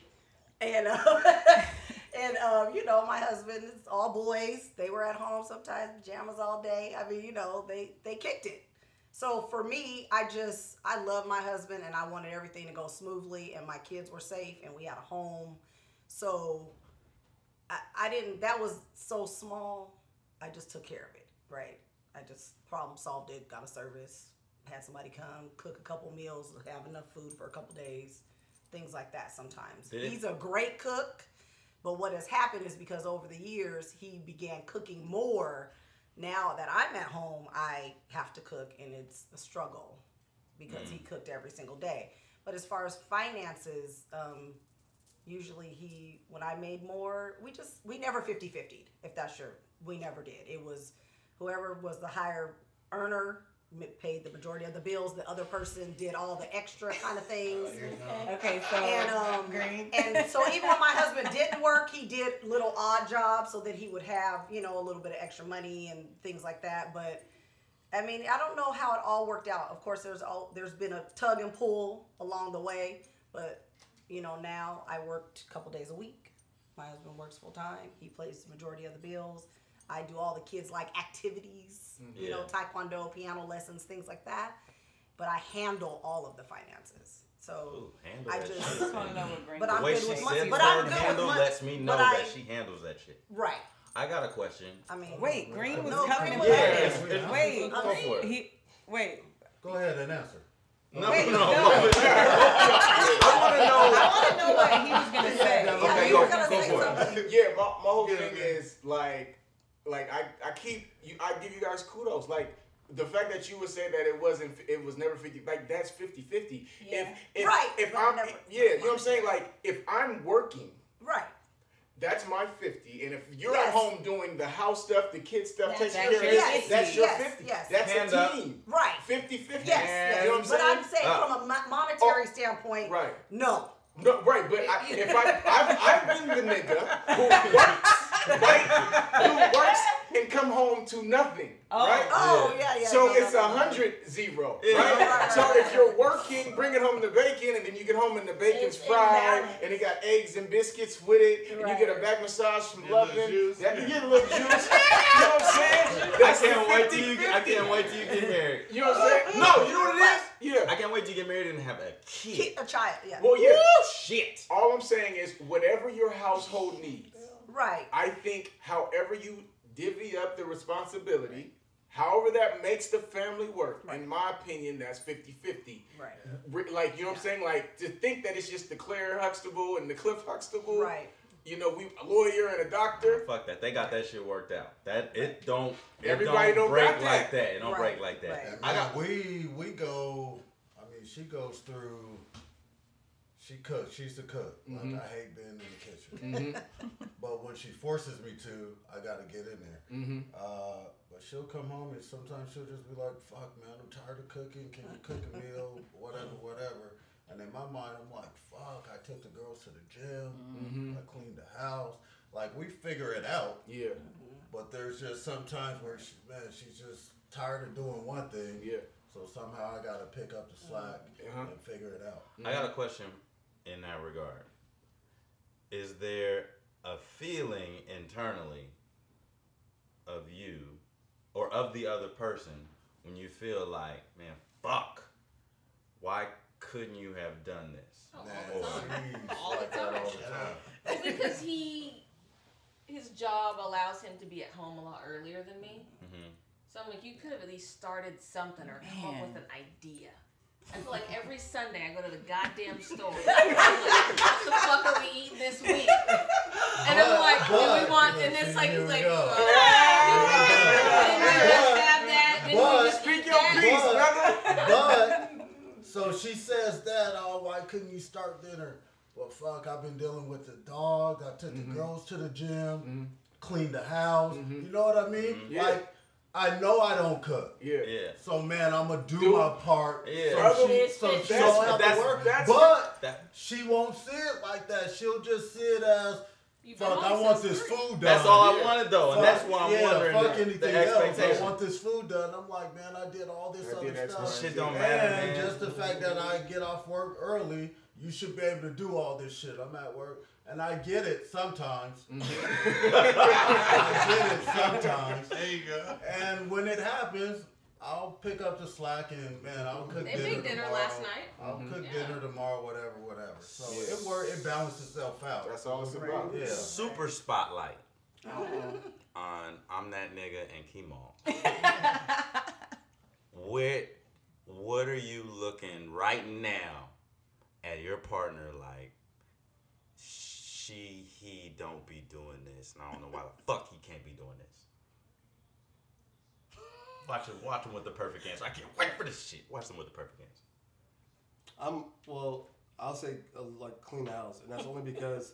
I: And uh, <laughs> <laughs> and um, you know, my husband is all boys. They were at home sometimes pajamas all day. I mean, you know, they they kicked it. So for me, I just I love my husband and I wanted everything to go smoothly and my kids were safe and we had a home. So I, I didn't that was so small. I just took care of it, right? I just problem solved it, got a service, had somebody come, cook a couple meals, have enough food for a couple days, things like that sometimes.
C: Did
I: He's a great cook, but what has happened is because over the years he began cooking more. Now that I'm at home, I have to cook and it's a struggle because he cooked every single day. But as far as finances, um, usually he when I made more, we just we never 50-50, if that's your we never did. It was whoever was the higher earner paid the majority of the bills. The other person did all the extra kind of things.
D: Okay, so
I: And um,
D: Green.
I: and so even when my husband didn't work, he did little odd jobs so that he would have you know a little bit of extra money and things like that. But I mean, I don't know how it all worked out. Of course, there's all there's been a tug and pull along the way, but you know now I worked a couple days a week. My husband works full time. He plays the majority of the bills. I do all the kids like activities, mm-hmm. you know, taekwondo, piano lessons, things like that. But I handle all of the finances. So
C: handle
I: I
C: that
I: just,
C: shit.
D: just wanna know what Green
I: but
C: the
I: I'm
C: way
I: good
C: she
I: with money.
C: said
I: But
C: the
I: I'm
C: word
I: good with
C: handle
I: money.
C: lets me know
I: but
C: that
I: I-
C: she handles that shit.
I: Right.
C: I got a question.
I: I mean,
D: Wait, Green was
I: No,
D: coming in
I: Green
D: with
I: was-
D: that.
C: Yeah, it's-
D: Wait,
C: go for it.
D: he wait.
E: Go ahead and answer.
C: No,
D: Wait,
C: no,
D: no. <laughs>
C: I want to know.
D: I want to know what he was gonna say.
C: Okay,
I: you
C: go,
I: were gonna
C: go
I: say
C: for
I: something.
C: it.
M: yeah, my, my whole thing is like, like I, I keep you, I give you guys kudos. Like the fact that you would say that it wasn't, it was never fifty. Like that's 50-50.
F: Yeah.
M: If, if
I: Right,
M: if
I: but
M: I'm,
I: never-
M: yeah, you know what I'm saying. Like if I'm working.
I: Right.
M: That's my 50. And if you're
I: Yes.
M: at home doing the house stuff, the kid stuff,
F: That's
M: taking
D: your
M: care of this,
D: 50.
M: that's your
I: Yes,
M: 50.
I: yes.
M: That's
C: Hand
M: a
C: up.
M: team.
I: Right.
M: 50 50.
I: Yes,
M: You know what I'm
I: but
M: saying?
I: I'm saying
C: Uh,
I: from a monetary
M: oh,
I: standpoint,
M: Right.
I: no.
M: No, right, but I, if I, I've, I've been the nigga who works, right, who <laughs> to nothing,
D: Oh.
M: right?
I: Oh, yeah, yeah.
M: So
I: no,
M: it's a
I: no, no.
M: hundred zero,
C: Yeah.
M: right?
I: Right, right,
M: So if you're working, bringing home the bacon, and then you get home and the bacon's
F: It's
M: fried, and it got eggs and biscuits with it, and you get a back massage from
J: Get a
M: Lovin',
J: juice.
M: that you get a little juice. <laughs> you know what I'm saying?
C: I
M: That's the
C: can't wait till you.
M: 50-50.
C: I can't wait till you get married.
M: You know what I'm saying? No, you know what it is? Yeah.
C: I can't wait to get married and have a kid.
I: A child. Yeah.
M: Well, yeah.
C: Shit.
M: All I'm saying is whatever your household needs.
I: right.
M: I think however you divvy up the responsibility, however that makes the family work, in my opinion, that's 50-50.
I: Right.
M: Like, you know what I'm saying? Like, to think that it's just the Claire Huxtable and the Cliff Huxtable.
I: Right.
M: You know, we a lawyer and a doctor.
C: Fuck that. They got that shit worked out. That it don't. It
M: Everybody
C: don't
M: don't
C: break
M: got that.
C: like that. It don't
I: Right,
C: break like that.
I: right.
E: I
C: I got.
E: we we go. I mean, she goes through. She cooks. She's the cook.
M: Mhm.
E: Like I hate being in the kitchen,
M: Mm-hmm. <laughs>
E: but when she forces me to, I gotta get in there.
M: Mm-hmm.
E: Uh, but she'll come home and sometimes she'll just be like, "Fuck, man, I'm tired of cooking. Can you cook a meal? Whatever, whatever." And in my mind, I'm like, "Fuck, I took the girls to the gym.
M: Mhm.
E: I cleaned the house. Like we figure it out."
M: Yeah.
E: But there's just sometimes where she, man, she's just tired of doing one thing.
M: Yeah.
E: So somehow I gotta pick up the slack
M: Uh-huh.
E: and figure it out.
C: I got a question in that regard. Is there a feeling internally of you or of the other person when you feel like, man, fuck, why couldn't you have done this?
G: Oh, all the time. All the time.
C: all the time.
G: Well, because he, his job allows him to be at home a lot earlier than me.
C: Mhm.
G: So I'm like, you could have at least started something or come up with an idea. I feel like every Sunday I go to the goddamn store. I'm <laughs> like, what the fuck are we eating this week? And I'm like, do we want? And it's like, he's like, uh, <laughs> and we just have that. Then we
E: But-
G: just
E: Speak your
G: that.
E: piece, But so she says that, oh, why couldn't you start dinner? Well, fuck, I've been dealing with the dog. I took
M: Mm-hmm.
E: the girls to the gym, cleaned the house. You know what I mean?
M: Yeah.
E: Like, I know I don't cook.
M: Yeah.
C: Yeah.
E: So man, I'm gonna do,
M: Do-
E: my part.
C: Yeah.
E: So
M: Brother,
E: she, so
M: that's-
E: she don't have
M: that's-
E: to work.
M: that's-
E: but
C: that-
E: she won't see it like that. She'll just see it as, fuck, I want this
G: three.
E: food done.
C: That's all I wanted though, and
E: Fuck-
C: that's why I'm
E: yeah,
C: wondering
E: fuck
C: the,
E: anything
C: the
E: else. I want this food done. I'm like, man, I did all this
M: I
E: other stuff.
M: Y,
C: Shit don't
M: Z.
C: matter,
E: And
C: man.
E: just the fact that I get off work early, you should be able to do all this shit. I'm at work, and I get it sometimes. Mm. <laughs> I get it sometimes.
J: There you go.
E: And when it happens, I'll pick up the slack and man, I'll cook
G: They
E: dinner
G: made dinner
E: tomorrow.
G: last night.
E: I'll mm-hmm. cook
G: Yeah.
E: dinner tomorrow, whatever, whatever. So
M: Yeah.
E: it work, it balances itself out.
M: That's all it's about.
E: Yeah.
C: Super spotlight <laughs> on I'm that nigga and Chemo. <laughs> what what are you looking right now at your partner like? She he don't be doing this, and I don't know why the <laughs> fuck he can't be doing this. Watch him, watch him with the perfect answer. I can't wait for this shit. Watch him with the perfect answer.
H: I'm well. I'll say uh, like clean the house, and that's only because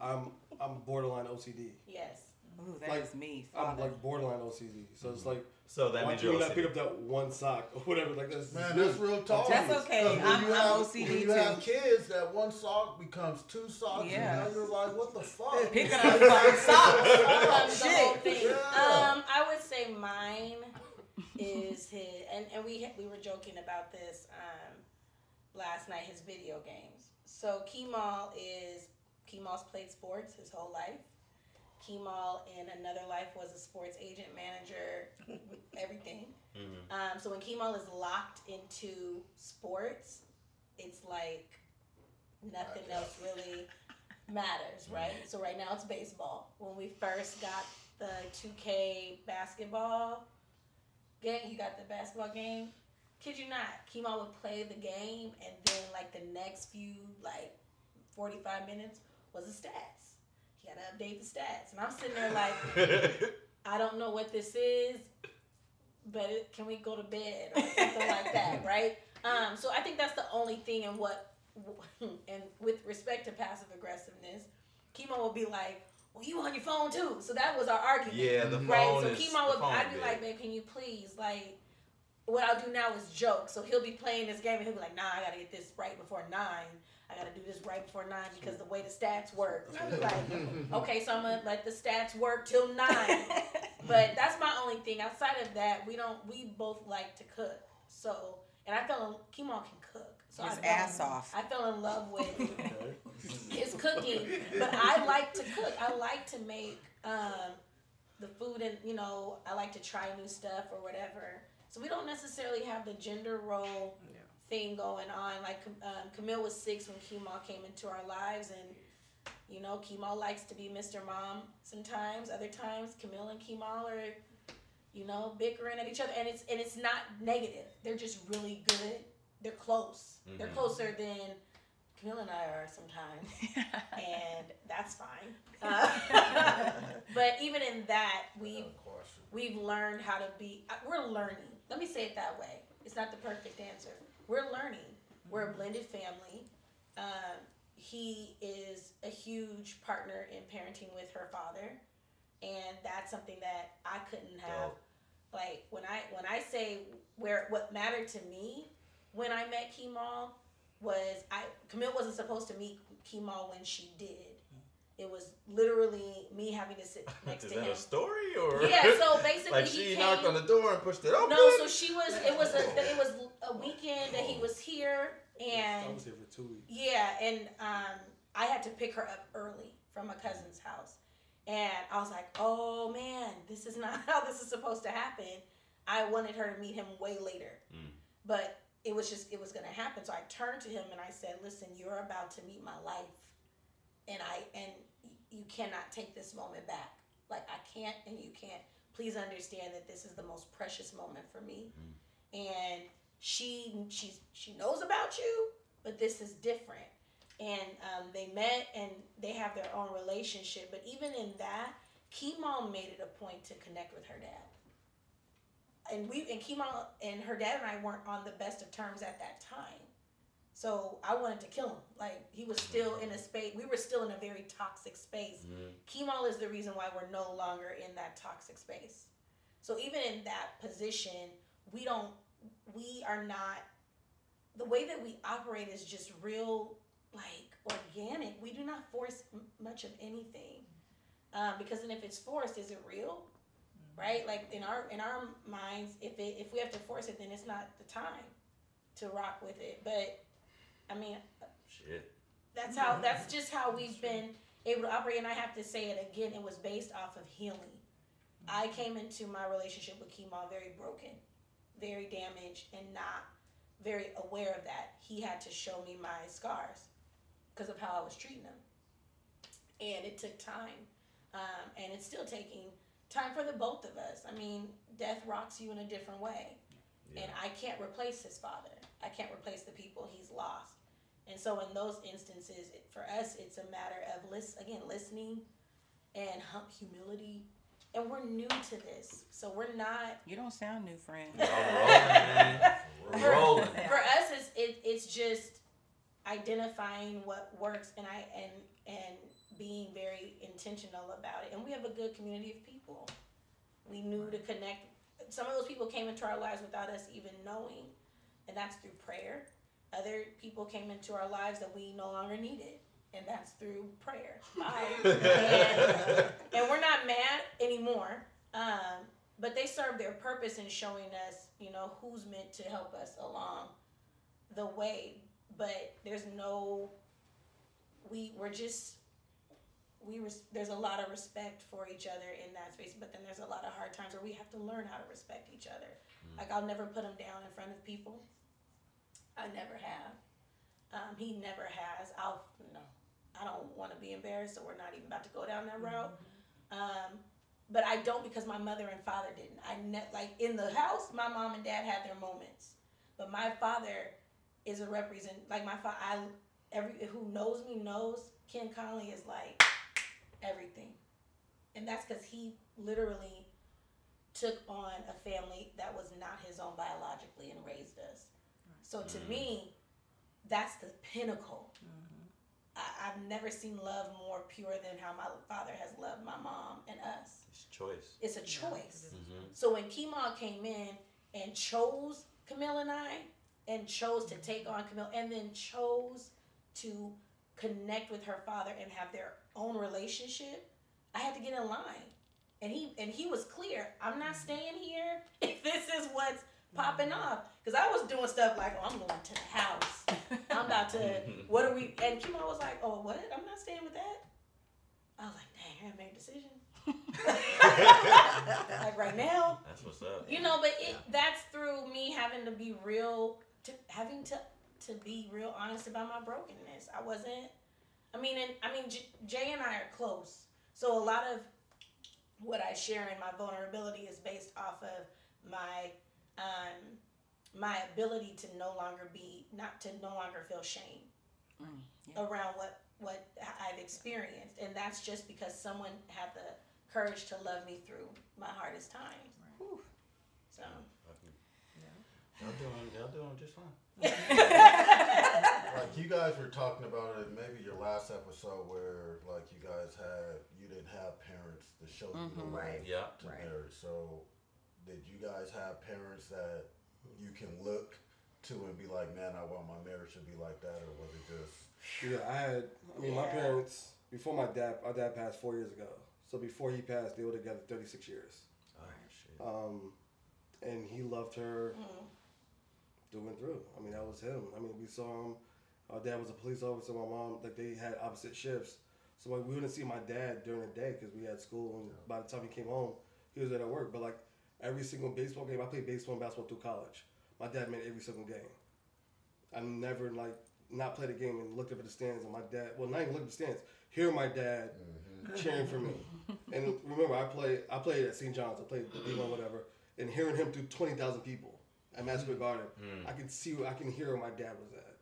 H: I'm I'm borderline OCD.
D: Yes. Ooh, that
H: Like,
D: is me.
H: I'm like borderline OCD. So it's like
C: So that
H: why
C: means
H: you
C: you're
H: not pick up that one sock or whatever? Like that's
E: Man, that's real talk.
D: That's okay.
E: 'Cause when
D: I'm-
E: you
D: I'm
E: have,
D: OCD
E: when you
D: too.
E: have kids, that one sock becomes two socks,
D: Yeah.
E: and now you're like, what the fuck?
D: Picking <laughs> up fucking socks.
F: becomes the whole
D: Shit.
E: Yeah.
F: Um, I would say mine is his, and, and we we were joking about this um, last night. His video games. So Kemal is Kemal's played sports his whole life. Kemal in another life was a sports agent, manager, <laughs> everything.
C: Mhm.
F: Um, so when Kemal is locked into sports, it's like nothing else really matters, right? So right now it's baseball. When we first got the 2K basketball game, you got the basketball game. Kid you not, Kemal would play the game, and then like the next few like 45 minutes was the stats. He got to update the stats, and I'm sitting there like. I don't know what this is, but it, can we go to bed or something like that, <laughs> right? Um, so I think that's the only thing in what, <laughs> and with respect to passive aggressiveness, Chemo will be like, "Well, you on your phone too," so that was our argument.
C: Yeah, the
F: right.
C: phone
F: So
C: is-
F: Chemo would, I'd be
C: big.
F: like, "Babe, can you please like." What I'll do now is joke. So he'll be playing this game and he'll be like, "Nah, I gotta get this right before nine. I gotta do this right before nine because the way the stats work." And I'll be like, <laughs> okay, so I'm gonna let the stats work till nine. <laughs> but that's my only thing. Outside of that, we don't. We both like to cook. So, and I fell in. Kimon can cook. So
D: His
F: I fell
D: ass
F: in-
D: off.
F: I fell in love with <laughs> his cooking. But I like to cook. I like to make um, the food, and you know, I like to try new stuff or whatever. So we don't necessarily have the gender role thing going on. Like um, Camille was six when Kemal came into our lives, and you know, Kemal likes to be Mr. Mom sometimes. Other times, Camille and Kemal are, you know, bickering at each other, and it's and it's not negative. They're just really good. They're close. They're
D: Mhm.
F: closer than Camille and I are sometimes, <laughs> and that's fine. <laughs> Uh, <laughs> but even in that, we've we've learned how to be. We're learning. Let me say it that way. It's not the perfect answer. We're learning. We're a blended family. Um, he is a huge partner in parenting with her father, and that's something that I couldn't have. Like when I when I say where what mattered to me when I met Kemal was I Camille wasn't supposed to meet Kemal when she did. It was literally me having to sit <laughs> next
C: Is
F: to
C: that
F: him.
C: a story or?
F: Yeah, so <laughs> basically
C: like
F: he
C: she
F: came-
C: knocked on the door and pushed it open.
F: No, so she was. It was a. It was a weekend that he was here,
H: I
F: and
H: was here for two weeks.
F: yeah, and um, I had to pick her up early from a cousin's house, and I was like, oh man, this is not <laughs> how this is supposed to happen. I wanted her to meet him way later,
C: Mm.
F: but it was just it was gonna happen. So I turned to him and I said, "Listen, you're about to meet my life, and I and y- you cannot take this moment back. Like I can't, and you can't. Please understand that this is the most precious moment for me, and she she's she knows about you, but this is different." And um, they met and they have their own relationship. But even in that, Kemal made it a point to connect with her dad and we and Kemal and her dad and I weren't on the best of terms at that time. So I wanted to kill him. Like he was still in a space. We were still in a very toxic space. Kemal is the reason why we're no longer in that toxic space. So even in that position, we don't. We are not. The way that we operate is just real, like organic. We do not force m- much of anything, um, because then if it's forced, is it real? right? Like in our in our minds, if it if we have to force it, then it's not the time to rock with it. But I mean,
C: Shit.
F: that's how that's just how we've been able to operate. And I have to say it again, it was based off of healing. I came into my relationship with Kemal very broken, very damaged, and not very aware of that. He had to show me my scars because of how I was treating him, and it took time, um, and it's still taking time for the both of us. I mean, death rocks you in a different way. And I can't replace his father. I can't replace the people he's lost. And so in those instances, it, for us, it's a matter of listen again, listening and hum- humility. And we're new to this, so we're not.
D: You don't sound new, friend.
C: We're
F: for,
C: rolling.
F: for us, it's it, it's just identifying what works and I and and being very intentional about it. And we have a good community of people. We knew to connect. Some of those people came into our lives without us even knowing, and that's through prayer. Other people came into our lives that we no longer needed, and that's through prayer. and, and we're not mad anymore. Um, but they serve their purpose in showing us, you know, who's meant to help us along the way. But there's no, we we're just, we res- there's a lot of respect for each other in that space. But then there's a lot of hard times where we have to learn how to respect each other. Like I'll never put them down in front of people. I never have. Um, he never has. I'll no. I don't want to be embarrassed, so we're not even about to go down that route. Um, but I don't because my mother and father didn't. I ne- like in the house, my mom and dad had their moments, but my father is a represent like my father. I every who knows me knows Ken Conley is like everything, and that's because he literally took on a family that was not his own biologically and raised us. So to
C: Mm.
F: me, that's the pinnacle. I, I've never seen love more pure than how my father has loved my mom and us.
C: It's a choice.
F: It's a choice.
C: Mhm.
F: So when Kima came in and chose Camille and I, and chose to take on Camille, and then chose to connect with her father and have their own relationship, I had to get in line. And he and he was clear. I'm not staying here <laughs> if this is what's popping mm-hmm. off. Because I was doing stuff like, oh, I'm going to the house. I'm about to. Mm-hmm. What are we? And Kemal was like, oh, what? I'm not staying with that. I was like, dang, I make a decision. <laughs> like right now,
C: That's what's up.
F: you know. But it that's through me having to be real, to having to to be real honest about my brokenness. I wasn't. I mean, and I mean, J- Jay and I are close, so a lot of what I share in my vulnerability is based off of my um, my ability to no longer be not to no longer feel shame around what what I've experienced, and that's just because someone had the courage to love me through my hardest times. Whew. So
C: Y'all doing, y'all doing just fine. <laughs>
E: like you guys were talking about it, maybe your last episode where like you guys had you didn't have parents to show you the
D: Mhm.
E: way
C: Right. Yeah.
E: to
D: Right.
E: marry. So did you guys have parents that you can look to and be like, man, I want my marriage to be like that, or was it just?
H: Yeah, I had. I mean, my parents before my dad. My dad passed four years ago. So before he passed, they were together 36 years.
C: Oh shit.
H: Um, and he loved her through and through. I mean, that was him. I mean, we saw him. Our dad was a police officer. My mom, like they had opposite shifts. So like, we wouldn't see my dad during the day because we had school. And by the time he came home, he was at work. But like every single baseball game, I played baseball and basketball through college. My dad made every single game. I never like not played a game and looked up at the stands and my dad. Well, not even look at the stands. Hear my dad cheering for me. <laughs> And remember, I played. I played at St. John's. I played D1, whatever. And hearing him through twenty thousand people at Madison Square Garden,
C: Mm.
H: I can see. I can hear where my dad was at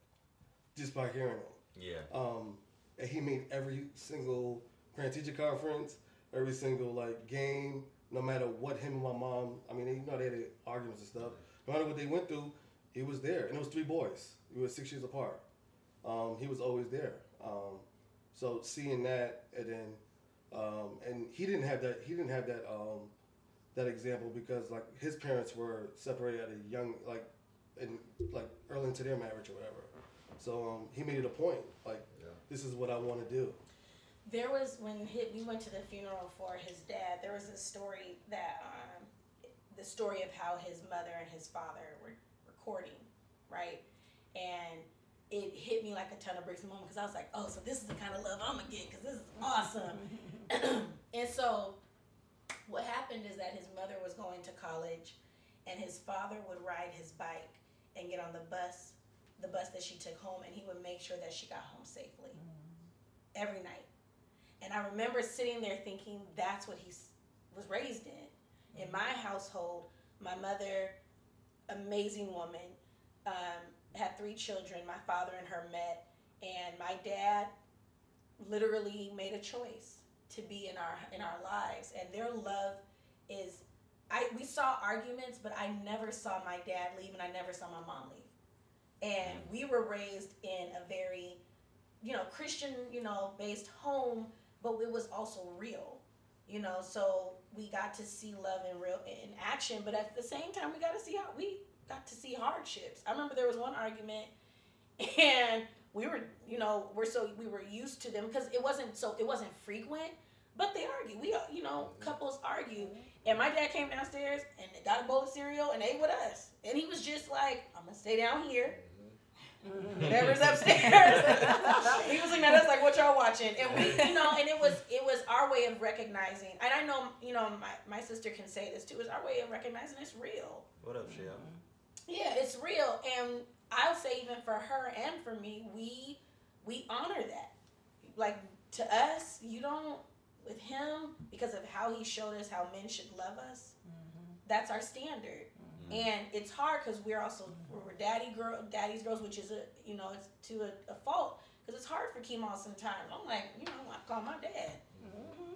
H: just by hearing him.
C: Yeah.
H: Um, and he made every single parent teacher conference, every single like game, no matter what him and my mom. I mean, you know, they had arguments and stuff. No matter what they went through, he was there. And it was three boys. We were six years apart. Um, he was always there. Um, so seeing that, and then, um, and he didn't have that. He didn't have that. Um, that example because like his parents were separated at a young like, in like early into their marriage or whatever. So um, he made it a point like, this is what I want to do.
F: There was when he, we went to the funeral for his dad. There was a story that um, the story of how his mother and his father were recording, right? And it hit me like a ton of bricks in the moment because I was like, oh, so this is the kind of love I'm gonna get because this is awesome. <laughs> and so what happened is that his mother was going to college and his father would ride his bike and get on the bus the bus that she took home and he would make sure that she got home safely every night and i remember sitting there thinking that's what he was raised in. In my household my mother amazing woman um, had three children. My father and her met. And my dad literally made a choice to be in our in our lives. And their love is I we saw arguments but I never saw my dad leave and I never saw my mom leave. And we were raised in a very you know Christian, you know, based home, but it was also real. You know, so we got to see love in real in action, but at the same time we got to see how we got to see hardships. I remember there was one argument and we were you know we're so we were used to them because it wasn't so it wasn't frequent but they argue we you know couples argue and my dad came downstairs and got a bowl of cereal and ate with us and he was just like i'm gonna stay down here whatever's upstairs <laughs> he was looking at us like what y'all watching and we you know and it was it was our way of recognizing and i know you know my, my sister can say this too is our way of recognizing it's real
C: What up, Shell?
F: yeah, it's real, and I'll say even for her and for me, we we honor that. Like to us, you don't with him because of how he showed us how men should love us. Mm-hmm. That's our standard, Mm-hmm. and it's hard because we're also we're daddy girl, daddy's girls, which is a you know it's to a, a fault because it's hard for Kemal sometimes. I'm like you know I call my dad, mm-hmm.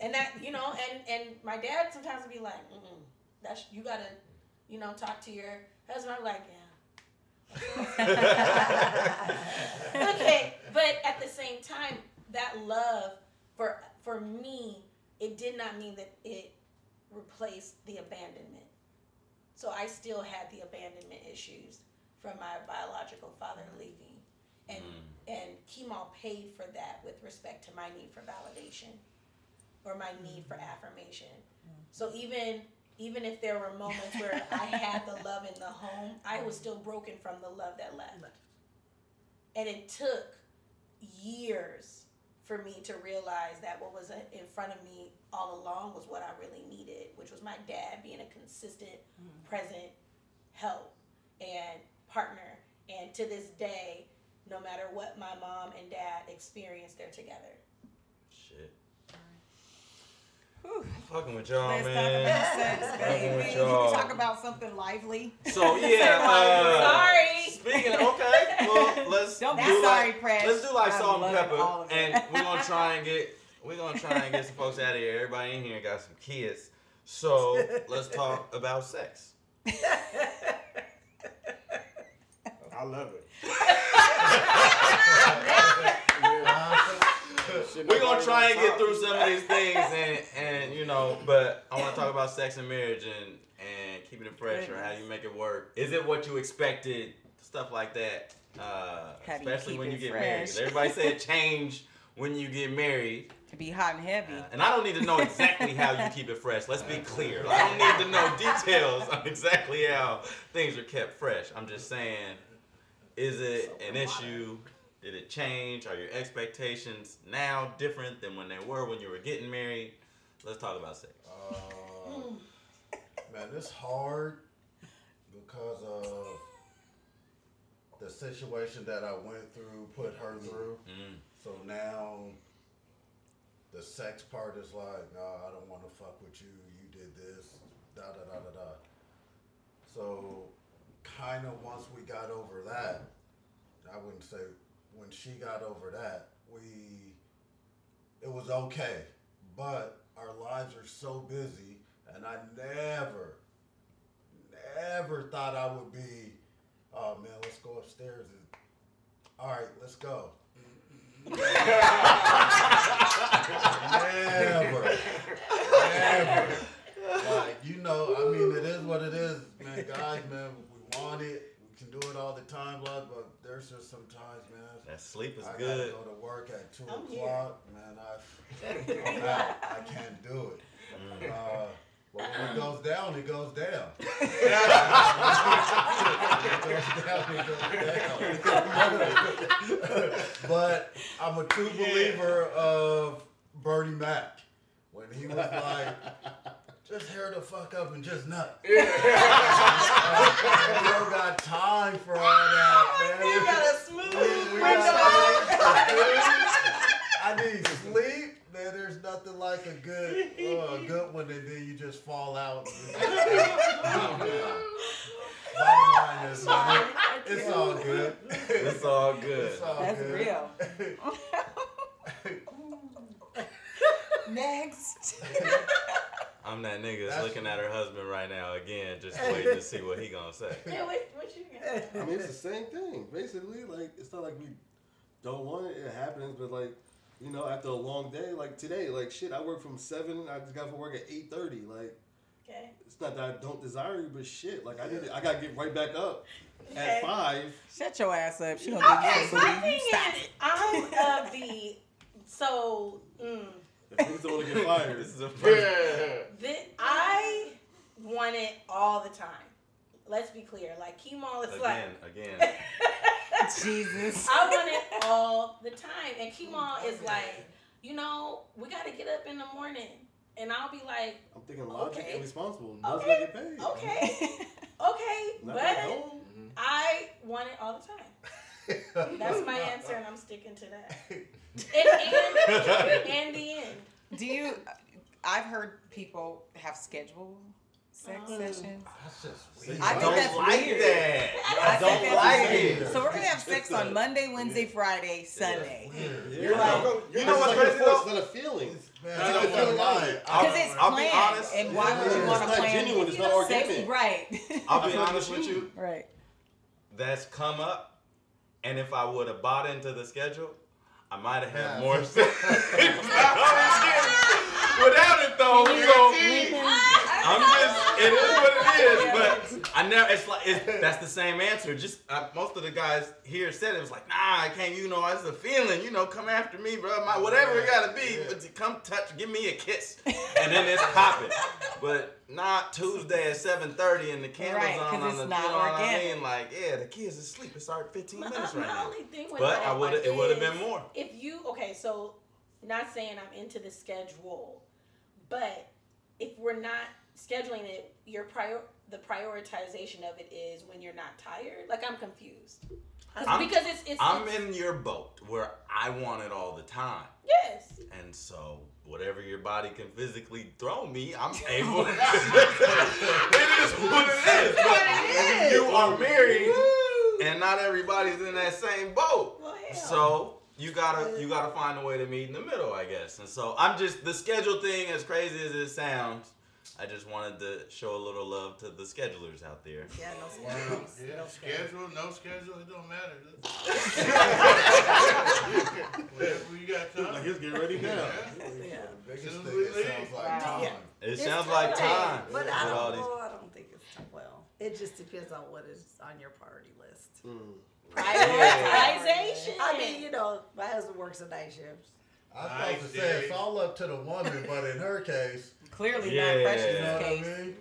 F: and that you know and and my dad sometimes would be like, Mm-mm, that's you gotta you know talk to your husband. I'm like yeah. <laughs> okay, but at the same time, that love for for me, it did not mean that it replaced the abandonment. So I still had the abandonment issues from my biological father leaving, and mm. and Kemal paid for that with respect to my need for validation or my need for mm. affirmation. Mm. So even even if there were moments where <laughs> I had the love in the home, I was still broken from the love that left. And it took years for me to realize that what was in front of me all along was what I really needed, which was my dad being a consistent, mm. present help and partner. And to this day, no matter what my mom and dad experience, they're together.
C: Shit. Fucking with y'all,
D: Let's
C: man.
D: talk about sex,
C: Fucking
D: baby.
C: with y'all.
D: can talk about something lively.
C: So <laughs> yeah, uh,
F: Sorry.
C: Speaking of, okay, well <laughs> let's
D: Don't be
C: do
D: sorry,
C: like,
D: Press.
C: Let's do like
D: I
C: salt and pepper,
D: all of it.
C: and we're gonna try and get <laughs> we're gonna try and get some folks out of here. Everybody in here got some kids, so let's talk about sex.
M: I love it.
C: We're gonna try and get through some of these things, and and you know, but I want to talk about sex and marriage and and keeping it fresh or how you make it work. Is it what you expected? Stuff like that. Uh,
D: How you
C: especially when you get
D: fresh?
C: married. Everybody said <laughs> change when you get married.
D: To be hot and heavy.
C: And I don't need to know exactly how you keep it fresh. Let's be clear. I don't need to know details on exactly how things are kept fresh. I'm just saying, is it an issue? Did it change? Are your expectations now different than when they were when you were getting married? Let's talk about sex.
E: Uh, man, it's hard because of the situation that I went through put her through.
C: Mm.
E: So now the sex part is like, no, I don't want to fuck with you. You did this, da da da da da. So kind of once we got over that, I wouldn't say when she got over that, we it was okay. But our lives are so busy, and I never, never thought I would be. Oh man, let's go upstairs. And, all right, let's go. never, never. Like you know, I mean, it is what it is, man. Guys, man, we want it. We can do it all the time, love. But there's just some times, man.
C: That sleep is
E: I
C: good.
E: gotta go to work at 2
F: I'm here.
E: o'clock, man. I, I'm out. I can't do it.
C: Mm.
E: Uh, but when it goes down, it goes down. It goes down, it goes down. but I'm a true believer of Bernie Mac when he was like, just hair the fuck up and just nut. <laughs> we don't got time for all that, man.
I: You got a smooth
E: We- we got- I need sleep. Man, there's nothing like a good, uh, a good one, and then you just fall out. <laughs> Bottom line is, man, it's all good.
C: It's all good.
E: It's all
D: That's
E: good.
D: real. <laughs> Next.
C: I'm that nigga that's
H: That's-
C: looking at her husband right now again, just <laughs> waiting to see what he gonna say. <laughs>
F: Yeah, what, what you got?
H: I mean, it's the same thing. Basically, like it's not like we don't want it; it happens. But like, you know, after a long day, like today, like shit, I work from seven. I just got from work at eight thirty. Like,
F: Okay.
H: it's not that I don't desire you, but shit, like I need, to, I gotta get right back up
F: Okay.
H: at five.
D: Shut your ass up. She gonna
F: Okay,
D: give
F: my
D: you
F: thing
D: Stop
F: is,
D: it.
F: I'm <laughs> of the so. Mm,
H: If niggas don't want to get <laughs> fired,
C: This is the first.
F: the, I want it all the time. Let's be clear. Like chemo is like
C: Again, again. <laughs>
D: Jesus.
F: I want it all the time. And chemo is like, you know, we got to get up in the morning. And I'll be like,
H: I'm thinking logic
F: Okay.
H: and responsible. Must
F: Okay.
H: get paid.
F: okay, <laughs> okay,
H: Not
F: but. I want it all the time. That's my <laughs> answer, and I'm sticking to that. And, and, and the end.
D: Do you? I've heard people have scheduled sex
F: Oh.
D: sessions.
E: That's just weird.
D: I think
C: don't
D: that's
C: like
D: weird.
C: that.
D: I
C: I don't
D: that's
C: like
D: weird.
C: it.
D: So we're gonna have sex on Monday, Wednesday, Friday, Sunday.
H: Yeah.
C: You know, you know what's
H: like a
C: crazy
H: force,
C: though?
H: not a feeling.
E: Man,
C: I
E: I
C: don't
E: don't
C: wanna lie.
D: Because it's
C: I'll be
D: planned,
C: honest.
D: and why would you
H: Yeah,
D: want
H: it's
D: to
H: not
D: plan?
H: genuine, it's
D: you
H: not
D: know,
H: organic.
D: right?
C: I'll
H: I
C: be honest with
H: you.
C: you.
D: right.
C: That's come up, and if I would have bought into the schedule, I might have had
E: Yeah.
C: more sex. <laughs> <laughs> Without it though,
F: you
C: so
F: repeat?
C: I'm just it is what it is. But I never. It's like it's, that's the same answer. Just uh, most of the guys here said it was like, nah, I can't. You know, it's a feeling. You know, come after me, bro. My whatever it gotta be, but to come touch, give me a kiss, and then it's popping. But not Tuesday at 7:30 and the candles
D: Right,
C: on
D: 'cause
C: on
D: it's
C: the.
D: not
C: you know what I
D: organic.
C: mean? Like, yeah, the kids asleep. It's our 15
F: My,
C: minutes right
F: my
C: now.
F: only thing
C: But
F: that
C: I would. It would have been more.
F: If you okay, so not saying I'm into the schedule, but if we're not scheduling it, your prior the prioritization of it is when you're not tired. Like I'm confused
C: I'm-
F: because it's it's,
C: I'm
F: it's
C: in your boat where I want it all the time.
F: yes.
C: And so, whatever your body can physically throw me, I'm <laughs> able. <laughs> <laughs> it is what it is. But
F: it
C: you are married, and not everybody's in that same boat.
F: Well.
C: So you gotta you gotta find a way to meet in the middle, I guess. And so I'm just the schedule thing, as crazy as it sounds. I just wanted to show a little love to the schedulers out there.
I: Yeah, no
J: Wow.
I: schedules.
J: Yeah,
I: No
J: schedule, no schedule, it don't matter. <laughs> Whatever you got time.
H: Like, let's get ready now.
I: Yeah.
E: Biggest thing, it sounds like
I: Wow.
E: time.
I: Yeah.
C: It
I: It's
C: sounds like time.
I: But I don't,
C: these-
I: well, I don't think it's time. Well, it just depends on what is on your priority list.
H: Mm.
F: Prioritization.
I: I mean, you know, my husband works a night shift.
E: I was
J: Nice
E: supposed to say it's all up to the woman, but in her case,
D: Clearly
C: Yeah.
D: not Precious'
E: you know what I
D: case.
E: mean?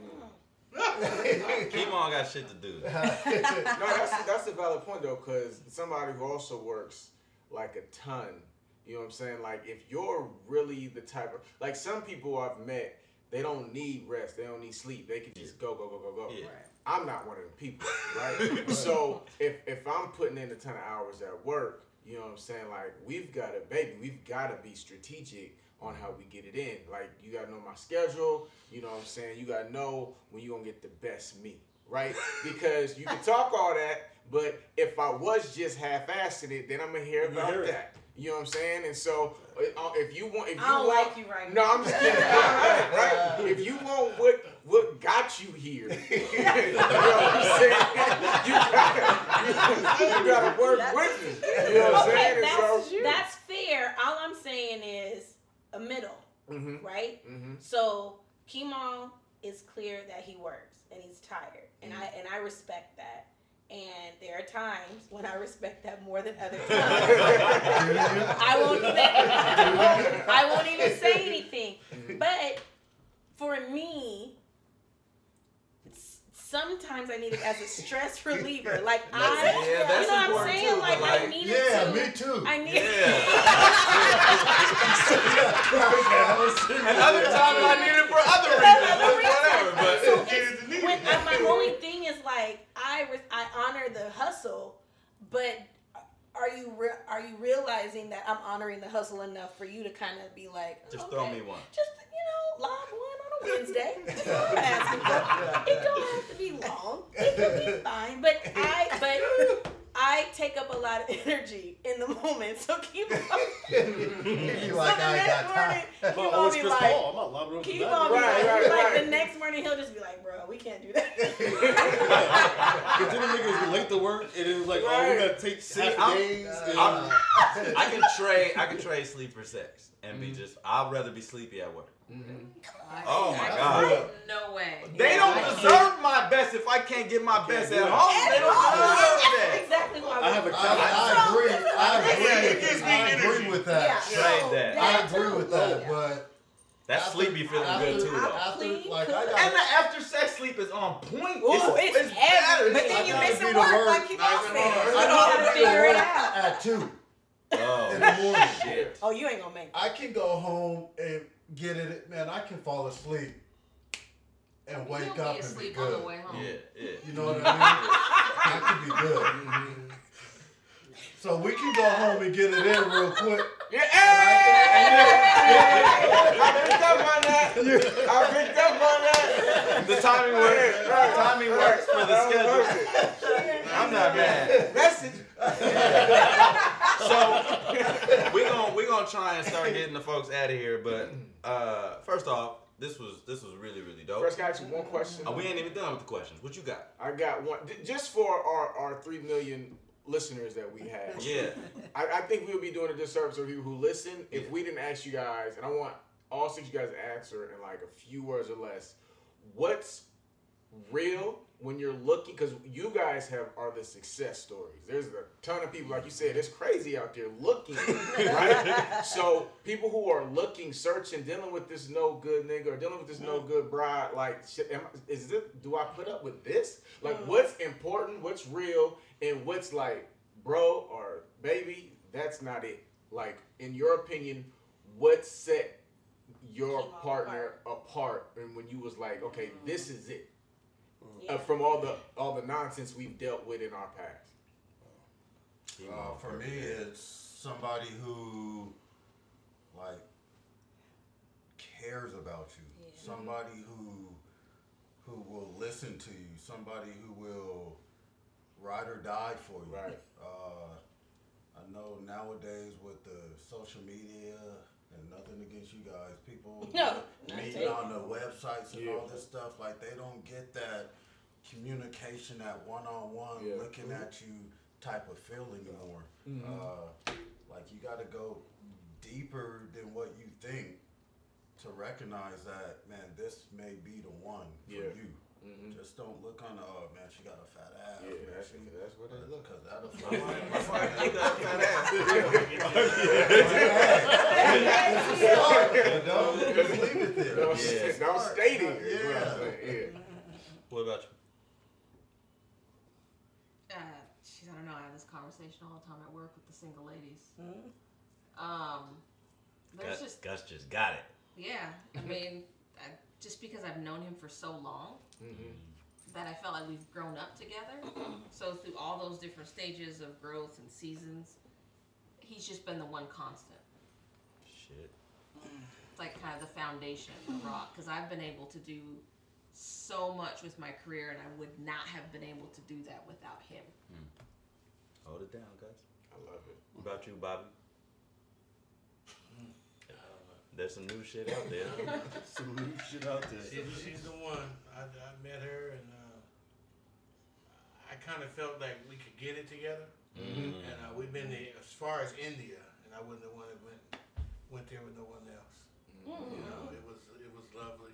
E: <laughs>
C: Keep on got shit to do. <laughs>
M: no, that's that's a valid point though, because somebody who also works like a ton, you know what I'm saying? Like if you're really the type of like some people I've met, they don't need rest. They don't need sleep. They can just go, go, go, go, go.
C: Yeah.
M: I'm not one of them people, right? <laughs> so if if I'm putting in a ton of hours at work, you know what I'm saying? Like we've got to, baby, we've got to be strategic on how we get it in. Like you got to know my schedule. You know what I'm saying? You got to know when you gonna get the best me, right? <laughs> Because you can talk all that, but if I was just half-assing it, then I'm gonna hear about
H: hear
M: that. You know what I'm saying? And so, uh, if you want, if you
D: I don't
M: want,
D: like you right
M: no,
D: now.
M: I'm just kidding. right, right. <laughs> If you want what what got you here, <laughs> you know what I'm saying? You gotta, you, you gotta work with me. You know what I'm
F: okay,
M: saying?
F: That's,
M: so,
F: that's fair. All I'm saying is a middle,
M: Mhm.
F: right?
M: Mhm.
F: So Kimo is clear that he works and he's tired, and
M: Mm-hmm.
F: I and I respect that. And there are times when I respect that more than other <laughs> times. I won't even I won't even say anything. But for me, sometimes I need it as a stress reliever. Like <laughs> I,
C: Yeah, that's
F: you know what I'm saying?
C: too,
F: like,
C: but
F: I
C: like-
F: need
C: Yeah,
F: it to.
C: me too.
F: I need. It. <laughs>
C: And other times I need it for other reasons, whatever. But
F: So it's- when, uh, my only thing is like I re- I honor the hustle, but are you re- are you realizing that I'm honoring the hustle enough for you to kind of be like,
C: just oh,
F: okay,
C: throw me one.
F: just you know, live one on a Wednesday. That's all I'm asking for. It don't have to be long. It could be fine, but I but I take up a lot of <laughs> energy in the moment, so keep <laughs> on.
P: You
F: so
P: like,
F: the
P: I
F: next morning,
P: time.
F: keep on be like,
H: Paul. I'm not
F: keep on be
H: Right,
F: like,
H: right,
F: like the next morning he'll just be like, bro, we can't do that.
H: Cause then the niggas be late to work, and it was like, oh, we gotta take
C: See,
H: half
C: I'm-
H: days. and-
C: I'm- I can trade. I can trade sleep for sex and be mm-hmm. just. I'd rather be sleepy at work. Mm-hmm. Oh my
G: I-
C: god.
G: No way.
C: They don't deserve my best if I can't get my best at home. They don't deserve that.
F: exactly what
H: I have a
P: I, I agree. I agree with that. I agree with that.
C: Trade that.
P: I agree with that, but
C: That
P: after-
C: sleepy feeling good too, though.
P: After, like I got
C: And the after sex sleep is on point.
F: Ooh,
C: it's,
F: it's heavy,
C: better.
F: but then you
P: gotta
F: missing
P: be to
F: work,
P: work.
F: like keep on saying.
P: I
F: You
P: gotta
F: gotta
P: be to
F: figure it out.
P: at two
C: Oh,
P: in the morning.
C: shit.
F: Oh, you ain't gonna make it.
P: I can go home and get it. Man, I can fall asleep and
G: You'll
P: wake
G: be
P: up and be
G: asleep on
P: good.
G: the way home.
C: Yeah, yeah.
P: You know what I mean? I can be good. So we can go home and get it in real quick.
M: Yeah, hey! I picked up on that. I picked up on that.
C: The timing works. The timing works for the schedule. I'm not mad.
M: Message. <laughs>
C: So <laughs> we gonna we gonna try and start getting the folks out of here. But uh, first off, this was this was really really dope.
M: First, got you one question.
C: Uh, we ain't even done with the questions. What you got?
M: I got one just for our, our three million listeners that we have.
C: Yeah.
M: I, I think we would be doing a disservice to people who listen if we didn't ask you guys, and I want all six of you guys to answer in like a few words or less. What's real when you're looking? Because you guys have are the success stories. There's a ton of people, like you said, it's crazy out there looking, <laughs> right? so people who are looking, searching, dealing with this no good nigga or dealing with this no good bride, like, shit, am, I- is it? Do I put up with this? Like, what's important? What's real? And what's like, bro or baby? That's not it. Like, in your opinion, what set your partner apart? And when you was like, okay, this is it. Uh, from all the all the nonsense we've dealt with in our past.
E: Uh, for me, it's somebody who like cares about you. Somebody who who will listen to you. Somebody who will ride or die for you.
M: Right.
E: Uh, I know nowadays with the social media and nothing against you guys, people
F: No,
E: meeting on the websites and
M: Yeah.
E: all this stuff, like they don't get that communication, that one on one,
M: Yeah.
E: looking at you type of feel anymore.
M: Mhm.
E: Uh, like you got to go deeper than what you think to recognize that man, this may be the one for
M: Yeah.
E: you.
M: Mhm.
E: Just don't look on the oh man, she got a fat ass.
M: Yeah,
E: man,
M: that's-
E: she,
M: that's what it look.
E: Cause that'll
C: My wife- my
E: fly.
C: wife got a <laughs> fat ass. <laughs> <laughs>
E: Don't just leave it there.
M: Don't,
C: Yeah.
M: don't state it. is
E: Yeah.
M: saying. Yeah.
C: What about you?
G: Uh, she's, I don't know. I have this conversation all the time at work with the single ladies. Mm-hmm. Um, there's
C: Gus,
G: just
C: Gus just got it.
G: yeah. I <laughs> mean, I, just because I've known him for so long mm-hmm. that I felt like we've grown up together. <clears throat> so through all those different stages of growth and seasons, he's just been the one constant.
C: Shit.
G: It's like kind of the foundation, the rock. Because I've been able to do so much with my career, and I would not have been able to do that without him. Hmm.
C: Hold it down, guys.
M: I love it.
C: What about you, Bobby? There's some new shit out there. <laughs>
H: Some new shit out there.
J: She, she's the one. I, I met her and uh, I kind of felt like we could get it together.
C: Mhm.
J: And uh, we've been there as far as India, and I wasn't the one that went went there with no one else. You know, it was it was lovely.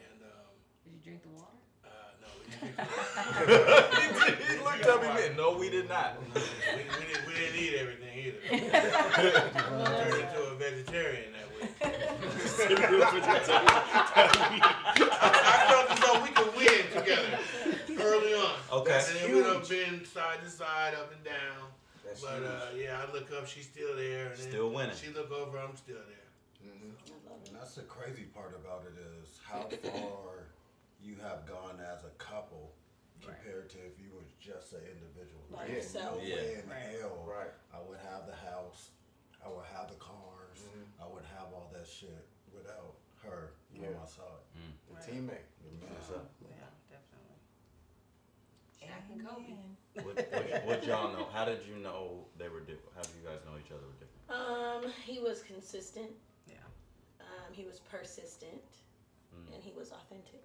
J: And um,
G: Did you drink the water?
J: uh, no, we didn't. drink
C: he looked up at me. No, we did not.
J: we, we, didn't, we didn't eat everything either. <laughs> Turned into a vegetarian that week. <laughs> I felt as though we could win together early on.
C: Okay.
J: And then we have been side to side, up and down.
M: That's
J: but uh, yeah, I look up, she's still there. And
C: Still winning.
J: She look over, I'm still there.
E: And that's the crazy part about it is how <laughs> far you have gone as a couple compared to if you were just an individual.
F: By
E: There's
F: yourself.
E: No
C: Yeah.
E: way in
M: Right.
E: hell
M: Right.
E: I would have the house, I would have the cars,
M: Mm-hmm.
E: I would have all that shit without her
M: Yeah.
E: on my side.
M: The teammate.
C: What's up?
I: Yeah, definitely.
G: Shaq and Kobe.
C: What, <laughs> what, what y'all know? How did you know they were different? How do you guys know each other were different?
F: Um, he was consistent.
I: Yeah.
F: Um, he was persistent,
C: Mm.
F: and he was authentic.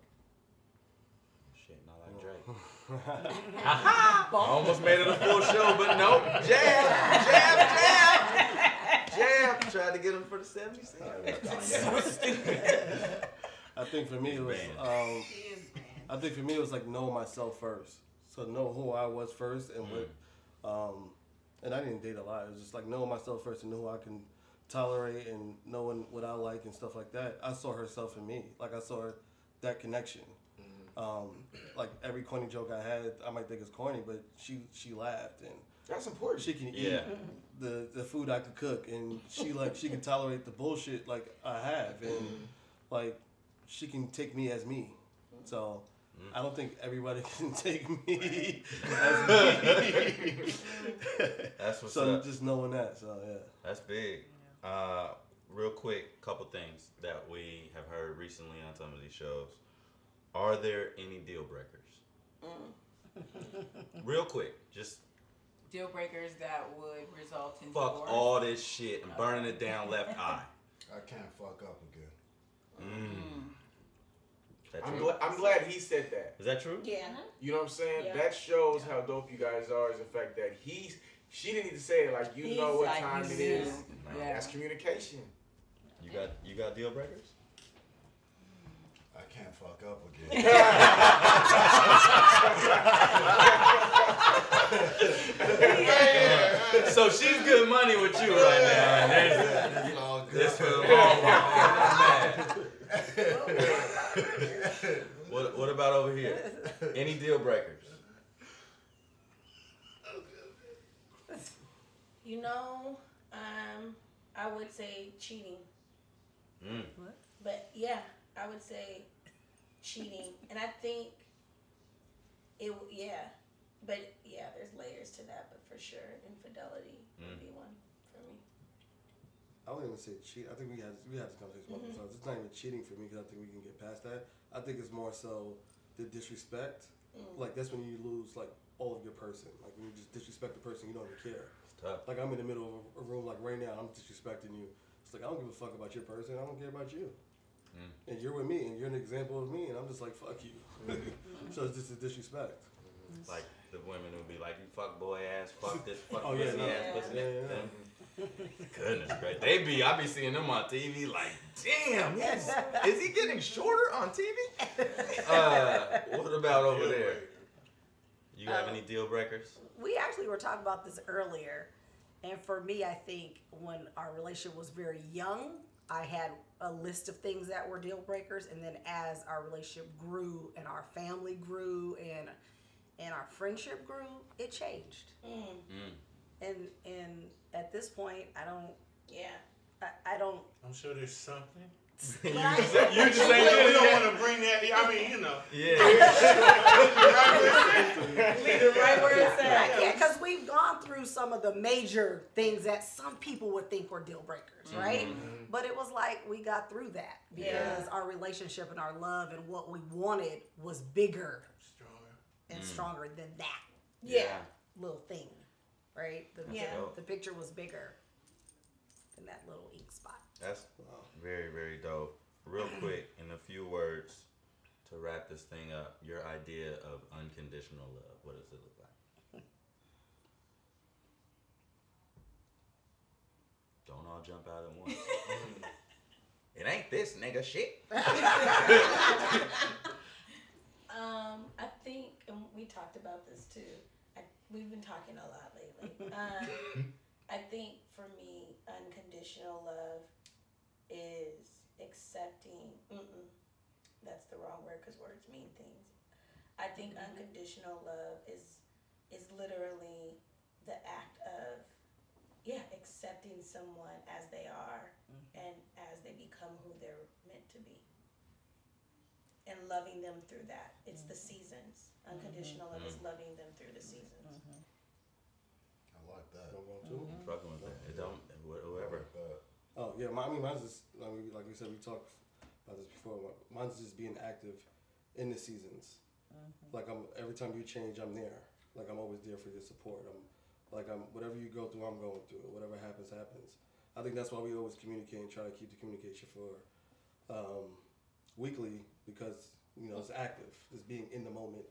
C: Shit, not like Drake. <laughs> I almost made it a full show, but nope. Jab, jab, jab, jab. Tried to get him for the 70 cents.
H: I think for me it was um, I think for me it was like know myself first. So know who I was first and what um, and I didn't date a lot. It was just like know myself first and know who I can tolerate and knowing what I like and stuff like that. I saw herself in me. Like I saw that connection. Um, like every corny joke I had, I might think it's corny, but she she laughed and
M: That's important.
H: she can
C: Yeah.
H: eat the the food I could cook, and she like she can tolerate the bullshit like I have, and like she can take me as me. So I don't think everybody <laughs> can take me <laughs> as me.
C: That's what's
H: so
C: up.
H: just knowing that, so yeah.
C: That's big. Uh, real quick, couple things that we have heard recently on some of these shows. Are there any deal breakers? Mm. Real quick, just
D: Deal breakers that would result in
C: fuck
D: divorce.
C: all this shit and burning it down left <laughs> eye.
E: I can't fuck up again.
C: Mm. mm. That
M: I'm,
C: true?
M: gla- I'm glad he said that.
C: Is that true?
F: Yeah. Mm-hmm.
M: You know what I'm saying?
F: Yeah.
M: That shows how dope you guys are. Is the fact that he's she didn't need to say it like you
D: He's
M: know what
D: like,
M: time it is.
D: Yeah.
M: That's communication.
C: You got you got deal breakers?
E: I can't fuck up again. <laughs>
C: So she's good money with you right now. And there's,
E: It's all good.
C: this for the long run. <laughs> What what about over here? Any deal breakers?
F: You know, um, I would say cheating.
C: Mm.
F: But yeah, I would say cheating, and I think it. w- Yeah, but yeah, there's layers to that. But for sure, infidelity would mm. be one for me.
H: I wouldn't even say cheat. I think we had we had this conversation multiple mm-hmm. times. It's not even cheating for me because I think we can get past that. I think it's more so the disrespect. Mm. Like that's when you lose like all of your person. Like when you just disrespect the person, you don't even care.
C: It's tough.
H: Like I'm in the middle of a, a room like right now, I'm disrespecting you. It's like I don't give a fuck about your person. I don't care about you.
C: Mm.
H: And you're with me, and you're an example of me, and I'm just like fuck you. <laughs> so it's just a disrespect.
C: Like the women who be like, you fuck boy ass, fuck this, fuck
H: Oh, yeah,
C: pussy
H: no.
C: ass, pussy
H: Yeah,
C: ass.
H: yeah,
C: Goodness gracious. They be, I be seeing them on TV like, damn, he's, is he getting shorter on TV? <laughs> Uh, what about over there? You have any deal breakers?
I: we actually were talking about this earlier and for me i think when our relationship was very young i had a list of things that were deal breakers and then as our relationship grew and our family grew and and our friendship grew it changed
C: Mm.
I: and and at this point i don't
F: Yeah.
I: i, I don't
J: I'm sure there's something. <laughs>
C: You just, you just ain't
J: don't,
C: did
J: we
C: it
J: don't want to bring that. I mean, you know.
C: Yeah. <laughs>
D: Leave it right where it's at.
I: Yeah, because we've gone through some of the major things that some people would think were deal breakers, right? But it was like we got through that because
D: Yeah.
I: our relationship and our love and what we wanted was bigger stronger. and
C: Mm.
I: stronger than that
D: Yeah.
I: little thing, right? The,
C: Yeah.
I: the, the picture was bigger than that little ink spot.
C: That's very, very dope. Real <clears throat> quick, in a few words, to wrap this thing up, your idea of unconditional love. What does it look like? Don't all jump out at once. <laughs> it ain't this nigga shit. <laughs>
F: Um, I think, and we talked about this too. I, we've been talking a lot lately. <laughs> Um, I think for me, unconditional love is accepting. Mm-mm, that's the wrong word because words mean things. I think mm-hmm. unconditional love is is literally the act of yeah accepting someone as they are mm-hmm. and as they become who they're meant to be and loving them through that. It's the mm-hmm. seasons. Unconditional love is loving them through the seasons.
E: I like that.
C: Fucking with that. It don't. wh- Whoever.
H: Oh yeah, my, I mean mine's just I mean like we said we talked about this before. Mine's just being active in the seasons. Like I'm every time you change, I'm there. Like I'm always there for your support. I'm like I'm whatever you go through, I'm going through it. Whatever happens, happens. I think that's why we always communicate and try to keep the communication for um, weekly because you know it's active. It's being in the moment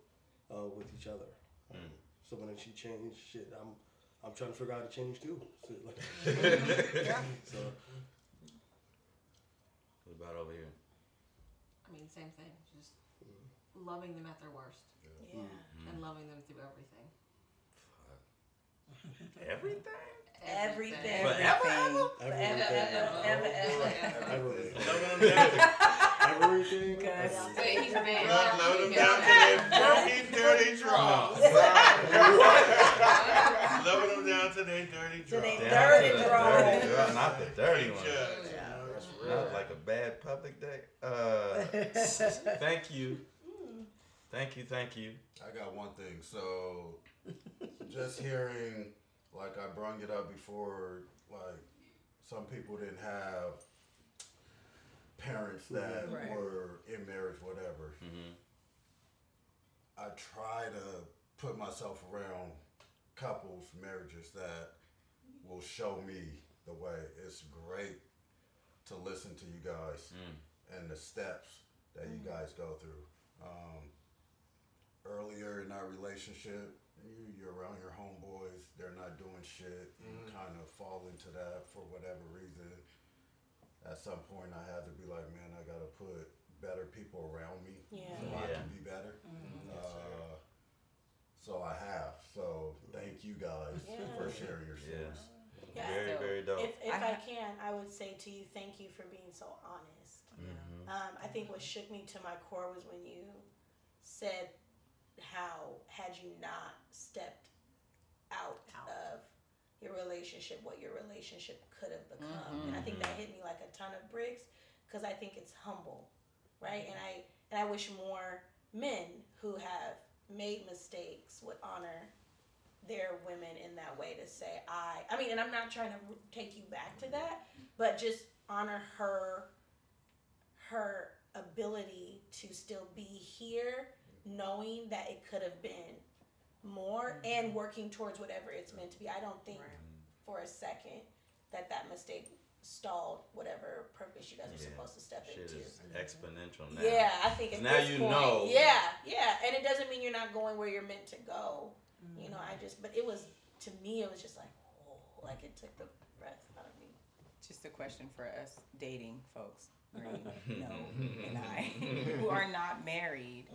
H: uh, with each other. Um, So when she changed, shit, I'm I'm trying to figure out how to change too. <laughs> So, like,
I: Yeah. <laughs>
H: so
C: What about over here?
G: I mean, same thing. Just mm-hmm. loving them at their worst.
F: Yeah. Mm-hmm.
G: And loving them through everything.
C: Everything?
F: Everything.
C: Forever?
F: Forever, ever, ever, ever,
H: Everything.
J: Loving them down,
H: Everything.
G: Wait, he's banned.
J: love, love them down to their dirty, dirty draws. Loving them down to their dirty
F: To they
J: draws.
F: dirty
C: Down to the
F: draws.
C: dirty draw, Not the dirty one.
J: Judge, you know, that's real.
C: Not like a bad public day. Uh, <laughs> thank you. Thank you, thank you.
E: I got one thing. So, just hearing, like I brung it up before, like some people didn't have parents that
I: Right.
E: were in marriage, whatever.
C: Mm-hmm.
E: I try to put myself around couples, marriages that will show me the way. It's great to listen to you guys and the steps that you guys go through. Um, earlier in our relationship, you, you're around your homeboys, they're not doing shit. You kind of fall into that for whatever reason. At some point, I had to be like, man, I got to put better people around me
F: Yeah.
E: so I can be better. Uh, so I have. So thank you guys
F: Yeah.
E: for sharing your
C: Yeah.
E: stories.
F: Yeah.
C: Very, very dope.
F: If, if
D: I
F: I, can, I would say to you, thank you for being so honest.
C: Mhm.
F: Um, I think what shook me to my core was when you said how had you not stepped out,
I: Out.
F: of your relationship, what your relationship could have become, and I think that hit me like a ton of bricks because I think it's humble, right? And I and I wish more men who have made mistakes would honor their women in that way to say I I mean and I'm not trying to take you back to that but just honor her her ability to still be here knowing that it could have been more mm-hmm. and working towards whatever it's meant to be I don't think for a second that that mistake stalled whatever purpose you guys are
C: Yeah.
F: supposed to step
C: Shit
F: into
C: is exponential now.
F: yeah, I think at
C: Now you
F: point,
C: know.
F: Yeah, yeah, and it doesn't mean you're not going where you're meant to go. You know, I just, but it was to me, it was just like, oh, like it took the breath out of me.
D: Just a question for us dating folks, Green, <laughs> no, and I, who are not married.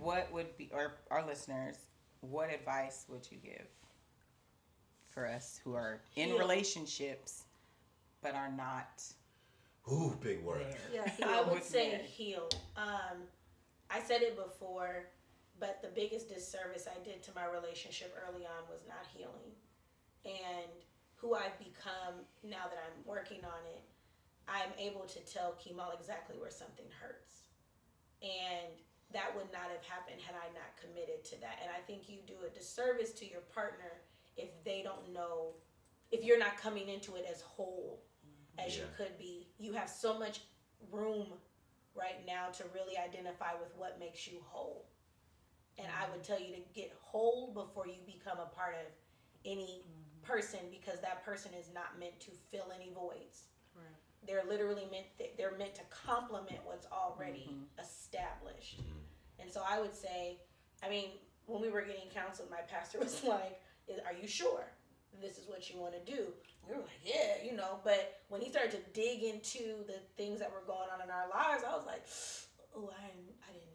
D: What would be, or our listeners, what advice would you give for us who are in
F: Heal.
D: relationships but are not
C: Ooh, big word.
D: there?
I: Yeah, <laughs>
F: I would say heal. Um, I said it before, but the biggest disservice I did to my relationship early on was not healing. And who I've become now that I'm working on it, I'm able to tell Kemal exactly where something hurts. And that would not have happened had I not committed to that. And I think you do a disservice to your partner if they don't know, if you're not coming into it as whole as you could be. You have so much room right now to really identify with what makes you whole. And I mm-hmm. would tell you to get whole before you become a part of any mm-hmm. person because that person is not meant to fill any voids.
I: Right.
F: They're literally meant they're meant to complement what's already mm-hmm. established. And so I would say, I mean, when we were getting counseled, my pastor <laughs> was like, "Are you sure this is what you want to do?" We were like, "Yeah, you know." But when he started to dig into the things that were going on in our lives, I was like, "Oh, I I didn't."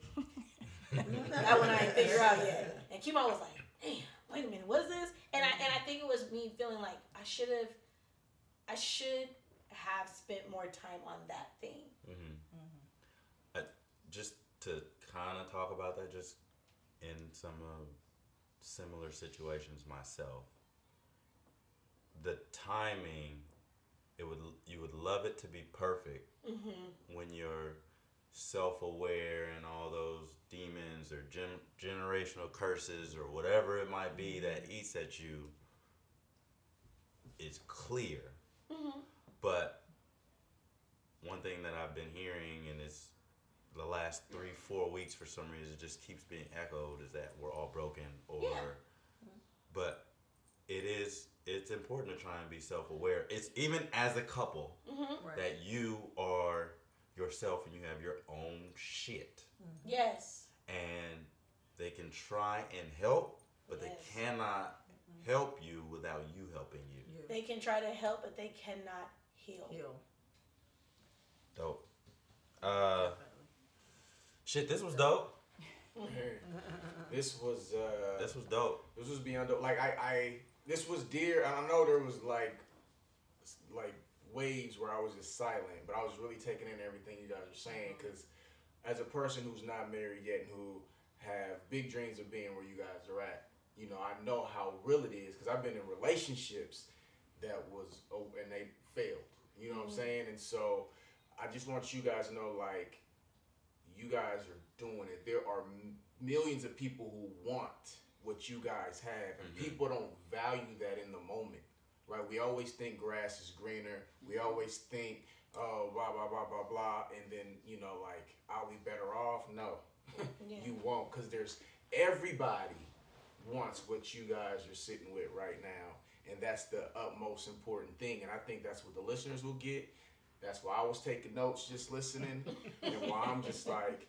F: That one I didn't figure out yet. And Kimo was like, "Damn, wait a minute, what is this?" And I and I think it was me feeling like I should have, I should have spent more time on that thing.
C: Mm-hmm. I, just to kind of talk about that, just in some of similar situations myself, the timing, it would you would love it to be perfect
F: Mm-hmm.
C: when you're self-aware and all those demons or gen- generational curses or whatever it might be that eats at you is clear.
F: Mm-hmm.
C: But one thing that I've been hearing, and it's the last three, four weeks for some reason, it just keeps being echoed, is that we're all broken. Or,
F: Yeah.
C: but it is. It's important to try and be self-aware. It's even as a couple
F: Mm-hmm.
I: Right.
C: that you are yourself and you have your own shit,
F: Yes.
C: and they can try and help, but
F: Yes.
C: they cannot help you without you helping you.
F: They can try to help, but they cannot heal.
I: Heal.
C: Dope. Uh, shit, this was dope. <laughs>
M: This was uh,
C: This was dope.
M: This was beyond dope. Like I, I this was dear. and I know there was like, like waves where I was just silent, but I was really taking in everything you guys are saying. Because as a person who's not married yet and who have big dreams of being where you guys are at, you know, I know how real it is. Because I've been in relationships that was oh, and they failed. You know what I'm
F: Mhm.
M: saying? And so I just want you guys to know, like, you guys are doing it. There are m- millions of people who want what you guys have, and
C: Mhm.
M: people don't value that in the moment, right? We always think grass is greener. We mm-hmm. always think, oh, blah blah blah blah blah, and then you know, like, are we better off. No, <laughs>
F: Yeah.
M: you won't, because there's everybody wants what you guys are sitting with right now, and that's the utmost important thing. And I think that's what the listeners will get. That's why I was taking notes, just listening, <laughs> and why I'm just like,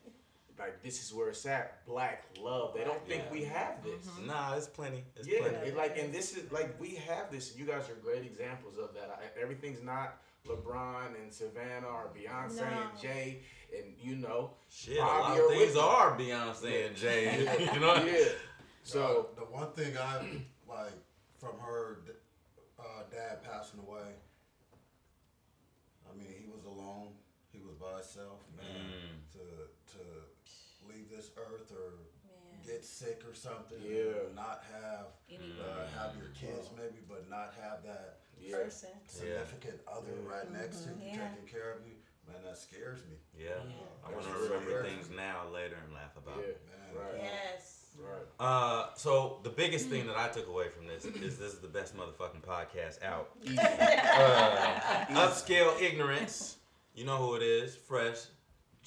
M: like this is where it's at. Black love. They don't think
C: Yeah.
M: we have this.
C: Nah, it's plenty. It's
M: yeah,
C: plenty.
M: it, like, and this is like we have this. You guys are great examples of that. I, everything's not LeBron and Savannah or Beyonce and Jay, and you know,
C: Shit, a
M: Bobby
C: lot of things are Beyonce and Jay. <laughs> <laughs> you know?
M: yeah. So
P: the one thing I <clears throat> like from her uh, dad passing away. I mean, he was alone. He was by himself, man.
C: Mm.
P: To to leave this earth or get sick or something.
M: Yeah.
P: Not have
F: Any
P: uh, have your kids maybe, but not have that
M: yeah.
F: person.
P: significant other right next to you
F: Yeah.
P: taking care of you. Man, that scares me.
C: Yeah. I want to remember
P: really
C: things now, later, and laugh about
M: Yeah.
C: it.
P: Man,
M: Right.
F: Yes.
M: Right.
C: Uh, so the biggest thing that I took away from this is this is the best motherfucking podcast out.
M: Easy. <laughs>
C: Uh, upscale ignorance. You know who it is. Fresh.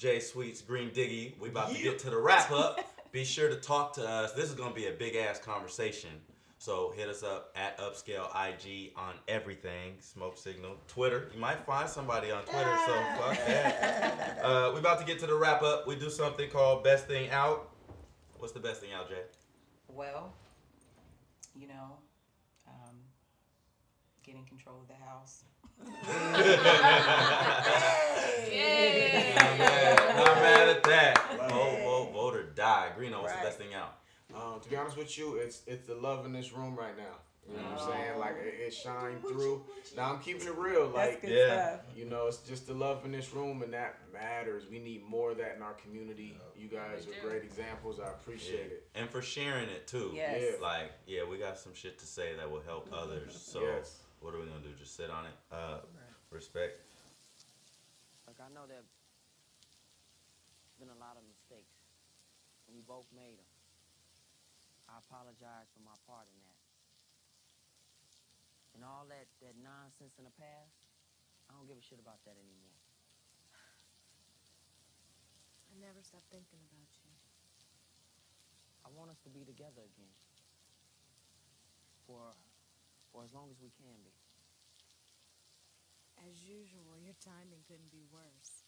C: Jay Sweets Green Diggy. We about to get to the wrap up. <laughs> Be sure to talk to us. This is gonna be a big ass conversation. So hit us up at Upscale IG on everything. Smoke Signal. Twitter. You might find somebody on Twitter, so fuck that. Uh, we about to get to the wrap up. We do something called Best Thing Out. What's the best thing out, Jay?
D: Well, you know, um, getting control of the house. <laughs> <laughs>
G: Yay!
C: Not mad, not mad at that. Vote, vote, vote or die. Greeno, what's the best thing out?
M: Um, to be honest with you, it's it's the love in this room right now. You know what I'm saying? Like it, it shined through. Now I'm keeping it real. Like
D: good
C: yeah.
D: stuff.
M: you know, it's just the love in this room, and that matters. We need more of that in our community. You guys are great examples. I appreciate it.
C: And for sharing it too.
D: Yes.
M: Yeah.
C: Like, yeah, we got some shit to say that will help others. So
M: Yes.
C: what are we gonna do? Just sit on it? Uh respect.
Q: I know there've been a lot of mistakes, and we both made them. I apologize for my part in that. And all that, that nonsense in the past, I don't give a shit about that anymore.
N: I never stop thinking about you.
Q: I want us to be together again. For, for as long as we can be.
N: As usual, your timing couldn't be worse.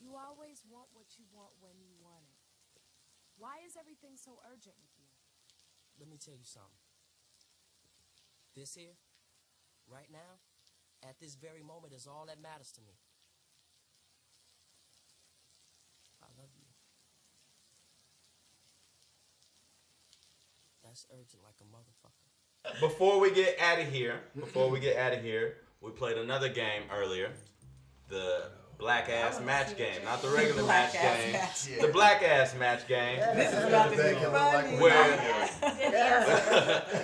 N: You always want what you want when you want it. Why is everything so urgent with you?
R: Let me tell you something. This here, right now, at this very moment, is all that matters to me. I love you. That's urgent like a motherfucker.
C: Before we get out of here, before we get out of here, we played another game earlier, the black ass match game, not the regular match game, the black ass match game.
D: This is about to be funny.
C: Where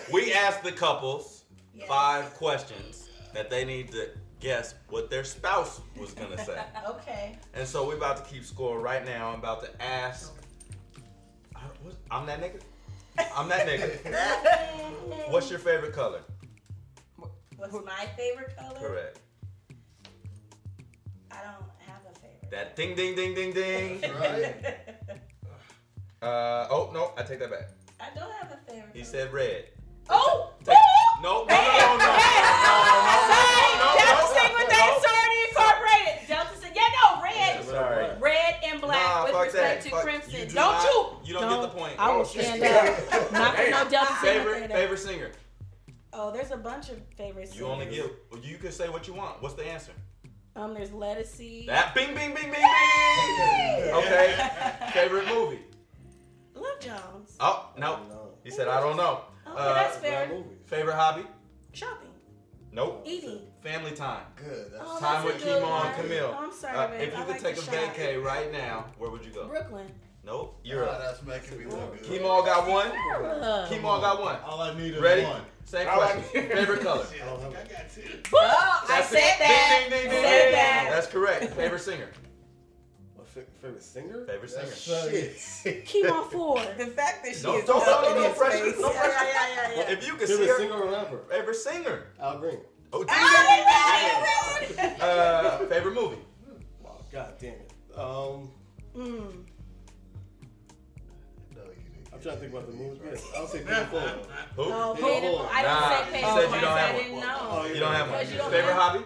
C: <laughs> we asked the couples five questions that they need to guess what their spouse was gonna say. <laughs>
F: Okay.
C: And so we're about to keep score right now. I'm about to ask. I- what- I'm that nigga. I'm that nigga. What's your favorite color?
F: What's my favorite color?
C: Correct.
F: I don't have a favorite.
C: That ding ding ding ding ding.
F: Right.
C: Uh oh no, I take that back.
F: I don't have a favorite.
C: He said red.
F: Oh!
C: Take, no, no, no, no, no, no,
F: Delta Sigma Theta Sorority Incorporated. Delta Sigma. Yeah, no, red.
C: Sorry.
F: Red and black
C: Nah,
F: with respect
C: that.
F: to
C: Fuck-
F: Crimson.
C: you do
F: don't
C: not-
F: you?
C: you don't get the point.
F: I will
C: Oh,
F: stand up. <laughs> Not for no Delta Sigma.
C: Favorite favorite singer.
F: Oh, there's a bunch of favorite
C: You only
F: singers.
C: get. You can say what you want. What's the answer?
F: Um, there's Lettucey.
C: That bing bing bing bing bing. <laughs> Okay. Favorite movie.
F: Love Jones.
C: Oh no. He said I don't know. Uh,
F: Okay, that's fair.
C: Favorite hobby?
F: Shopping.
C: Nope.
F: Eating.
C: Family time.
P: Good.
F: That's Oh,
C: time
F: that's
C: with
F: a good
C: Kimo and. Camille.
F: Oh, I'm sorry,
C: Uh,
F: babe.
C: if you
F: I
C: could
F: like
C: take a
F: shop.
C: vacay right now, where would you go?
F: Brooklyn.
C: Nope. Europe.
P: Oh, that's making me look good.
C: Kimo got one.
F: Europe.
C: Kimo got one.
P: All I need is
C: Ready?
P: one.
C: Same
P: All
C: question. <laughs> Favorite color.
F: Oh, I
C: That's
F: said
C: it.
F: that.
C: Ding, ding, ding, ding,
F: Said that.
C: That's correct. Favorite singer.
H: My fa- favorite singer?
C: Favorite singer.
H: Shit.
F: Kimo Ford. <laughs>
D: The fact that she
C: No,
D: is
C: don't-
D: up
C: don't-
D: in
C: no
D: his
C: pressure,
D: face.
C: no pressure.
I: Yeah, yeah, yeah, yeah.
C: Well, if you could see
H: Favorite
C: her,
H: singer or rapper?
C: favorite singer.
H: Al Green.
C: Oh. Uh, favorite movie.
H: Wow, God damn it. Um,
F: Mm.
H: I'm trying to think about the movies. Yes, I'll say Pay Full.
C: Who?
F: No,
H: Pay
F: Pay in
H: Full.
F: Full. I didn't
C: Nah,
F: say
C: you
F: Pay
C: said
F: in
C: you don't
F: I
C: have
F: didn't
C: one.
F: know.
H: Oh,
C: You don't have one.
F: You don't
C: Favorite
F: have-
C: hobby?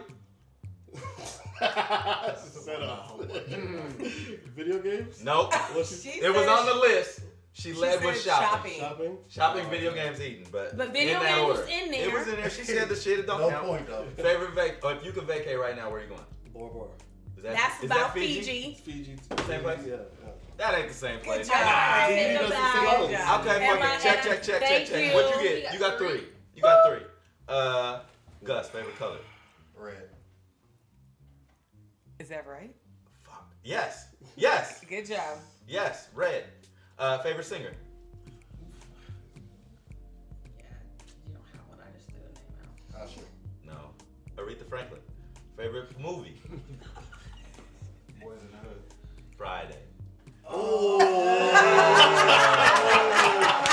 C: <laughs>
H: Set up. <laughs> Video games?
C: Nope.
H: She,
C: It was on the list. She,
D: She
C: led with shopping.
D: shopping.
H: shopping?
C: Shopping, video games, eating, but
F: But video
C: in that
F: games was
C: order.
F: in
C: It was in there. She said the shit. It don't
P: No
C: count.
P: point, though.
C: Favorite vac. Oh, if you could vacate right now, where are you going?
H: Bora Bora.
C: Is that,
F: That's
C: is
F: about
C: that Fiji?
F: Fiji.
H: Fiji.
C: Same place?
H: Yeah.
C: That ain't the same place.
D: Good job.
F: I
H: He
F: think
H: does the same
C: Okay, fuck
F: Am
C: it. Check, check, check, check, check.
F: you.
C: What you
G: You
C: get?
G: got
C: You got
G: three.
C: three. You got three. Uh, Gus, favorite color?
P: Red.
D: Is that right?
C: Fuck. Yes. Yes.
D: Good job.
C: Yes. Red. Uh, favorite singer?
G: Yeah, you don't have one. I just threw the name out.
P: Usher.
C: No. Aretha Franklin. Favorite movie?
P: Boyz n the Hood.
C: Friday. <laughs>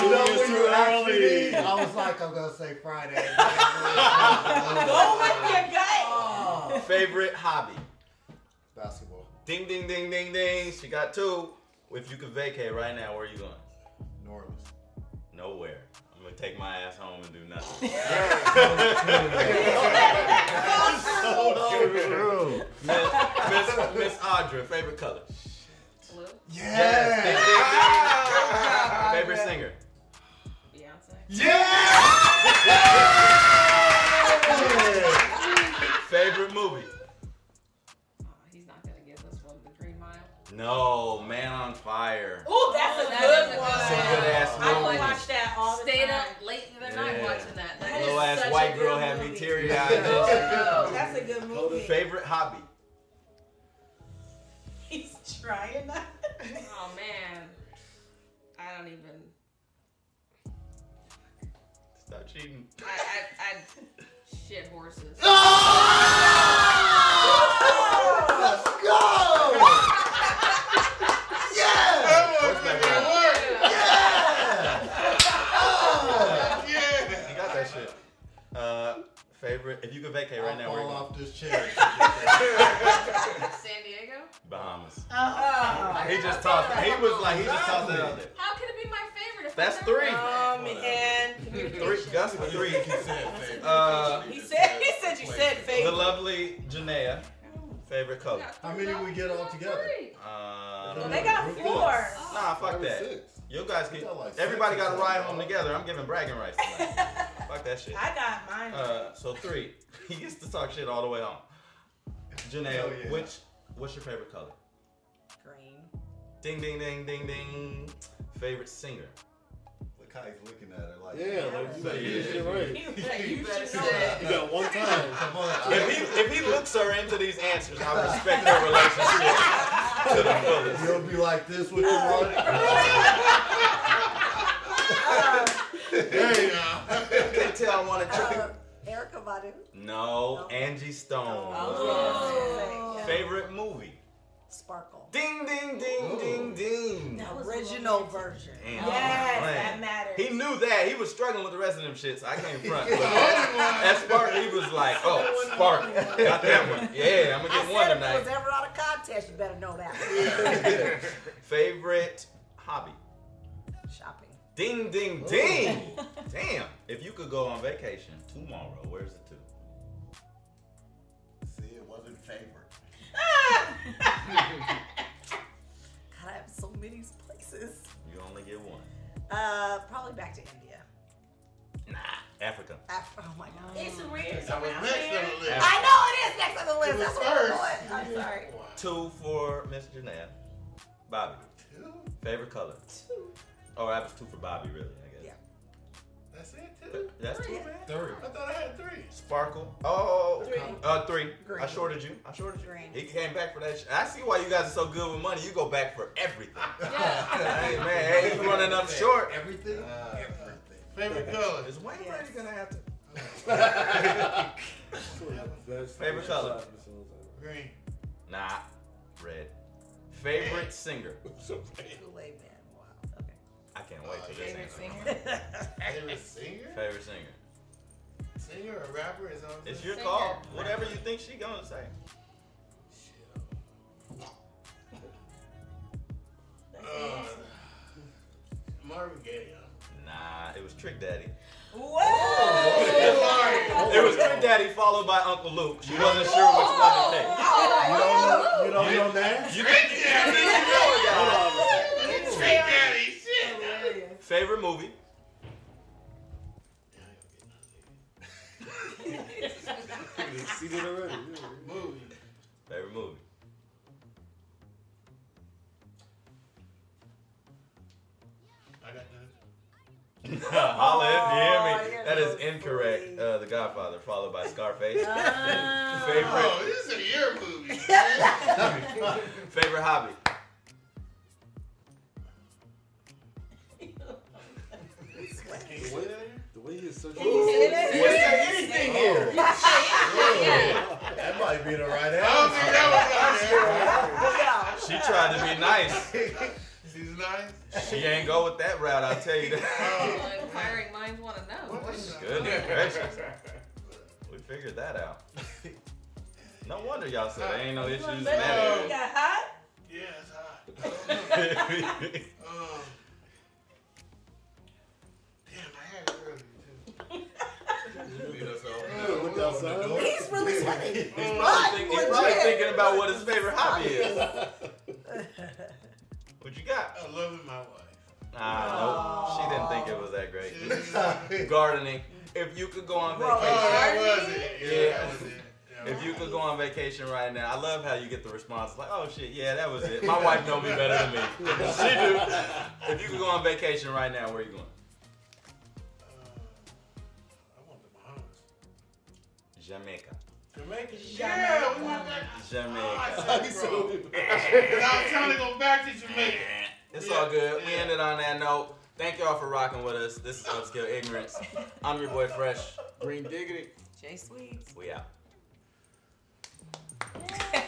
P: You know
H: It's
P: when
H: too
P: you asked me,
H: early.
P: I was like, I'm gonna say Friday. <laughs>
F: Go with your gut.
C: Favorite hobby?
P: Basketball.
C: Ding, ding, ding, ding, ding. She got two. If you could vacate right now, where are you going?
P: New Orleans.
C: Nowhere. I'm gonna take my ass home and do nothing.
P: so true.
C: Miss, Miss, Miss Audra, favorite color?
G: Blue.
C: Yes. Ding,
P: Yeah.
C: ding, ding. Favorite singer?
G: Beyonce.
C: Favorite movie? No, Man on Fire.
F: Ooh, that's a oh,
G: That
F: good one.
G: good
C: It's a good ass
F: I
C: movie.
F: would watch that all the
G: Stayed
F: time.
G: up late in the other night
C: Yeah.
G: watching that. That
C: Little
G: is
C: ass
G: such
C: white
G: a
C: girl
G: good
C: had me teary eyed.
F: Oh, that's a good movie.
C: Favorite hobby?
F: He's trying not.
G: Oh man, I don't even.
C: Stop cheating.
G: I, I, I Shit horses.
H: Let's <laughs> oh go!
C: You got that shit. Uh, favorite? If you could vacate right now, where you
E: fall
C: going?
E: off this chair. <laughs>
G: San Diego?
C: Bahamas.
F: Oh.
C: He just tossed. He was like, he just tossed it out there.
G: How can it be my favorite if
C: That's
G: I've
C: three.
F: Oh man.
C: Three. Gus for three. Uh,
F: He said he said you said
C: the lovely Janaea. Favorite color?
E: How many we get all together?
C: Uh,
F: Well, they got four.
C: Nah, fuck that. You guys get. Everybody got to ride home together. I'm giving bragging rights tonight. <laughs> fuck that shit.
F: I got mine.
C: Uh, so three. <laughs> He gets to talk shit all the way home. Janaea,
E: Hell yeah.
C: which what's your favorite color?
I: Green.
C: Ding ding ding ding ding. Favorite singer?
E: Kai's looking at her like,
H: Yeah, like you better get shit right. <laughs>
G: You better
H: You got one time. <laughs>
E: Come on.
C: If he if he looks her into these answers, I respect their relationship to the fullest.
E: You'll be like this with your money. <laughs>
J: There you go.
C: Can't tell I want to
I: Uh. Erykah Badu.
C: No, Angie Stone.
I: Oh,
C: Favorite movie?
I: Sparkle.
C: Ding ding ding ding ding.
I: The original version.
C: Damn,
F: Yes,
C: man.
F: that matters.
C: He knew that. He was struggling with the rest of them shits. I can't front. <laughs> But at Spark, he was like, oh, Spark. Got that one. Yeah, I'm going to
I: I
C: get one
I: said if it was ever out of contest, you better know that. <laughs>
C: Favorite hobby?
I: Shopping.
C: Ding ding ding. <laughs> Damn. If you could go on vacation tomorrow, where's the two?
E: See, it wasn't favorite.
I: God, I have so many places.
C: You only get one.
I: Uh, probably back to India.
C: Nah, Africa.
I: Af- oh my God.
F: It's a weird.
J: That was next on the list.
I: I know it is next on the list.
J: It was
I: That's what I'm
J: first.
I: doing. I'm sorry.
C: Two for Miss Janelle. Bobby. Two? Favorite color? Oh, that was two for Bobby, really, I guess.
J: That's it, too?
C: That's two, man.
E: Three.
J: I thought I had three.
C: Sparkle. Oh,
F: Three.
C: uh, three.
I: Green.
C: I shorted you. I shorted you.
I: Green.
C: He came back for that. Sh- I see why you guys are so good with money. You go back for everything. <laughs>
G: Yeah.
C: hey man, hey, you running up short.
E: Everything?
J: Uh,
E: Everything.
J: Favorite color?
C: Is Wayne
I: Yes.
C: Brady gonna have to? Favorite color?
J: Green.
C: Nah, red. Favorite singer? <laughs>
I: Kool-Aid man. Wow. Okay.
C: I can't wait till this
F: Favorite singer? <laughs>
J: Favorite <laughs> singer?
C: Favorite singer.
J: Singer or rapper is on
C: It's your
G: Singer.
C: call. Whatever you think she gonna say.
J: Uh, Marvin Gaye.
C: Nah, it was Trick Daddy.
F: Whoa!
C: It was Trick Daddy followed by Uncle Luke. She wasn't sure which one to pick.
E: You don't know, you don't know Nash?
C: You think you know it.
J: Trick Daddy, shit.
C: Favorite movie?
H: See that already? Yeah.
J: Movie.
C: Favorite movie?
J: I got none.
C: Holla if you
I: Oh,
C: me. That is incorrect. Uh, the Godfather, followed by Scarface.
F: Oh. <laughs>
C: favorite
J: Oh, this is a year movie. <laughs>
C: favorite hobby?
H: The way he is such
F: Can you say that?
C: He didn't say anything here. <laughs>
E: That might be the right
J: I don't think
E: answer.
J: that was on there. <laughs>
C: She tried to be nice. <laughs>
J: She's nice.
C: She ain't go with that route, I'll tell you that.
G: Well, inquiring minds want to know.
C: Goodness gracious. We figured that out. No wonder y'all said there ain't no issues in
F: You
C: that
F: got hot?
J: Yeah, it's hot. Um,
E: all.
H: Yeah, look outside.
I: He's really <laughs> sweating.
C: He's probably, think- he's probably thinking about what his favorite hobby is. <laughs> <laughs> What you got?
J: I love my wife.
C: Ah, nope. She didn't think it was that great. Gardening. If you could go on
I: Bro,
J: Oh,
C: vacation.
J: that was it. Yeah,
C: Yeah.
J: that was it. Yeah.
C: If you could go on vacation right now, I love how you get the response like, "Oh shit, yeah, that was it." My wife know me better than me. she do. If you could go on vacation right now, where you going? Jamaica.
J: Jamaica. Yeah, we went back.
C: Jamaica.
J: Oh, I said, bro. I was trying to go back to Jamaica.
C: It's all good. We ended on that note. Thank y'all for rocking with us. This is Upscale Ignorance. I'm your boy Fresh.
M: Green Diggity.
D: Jay Sweets.
C: We out. <laughs>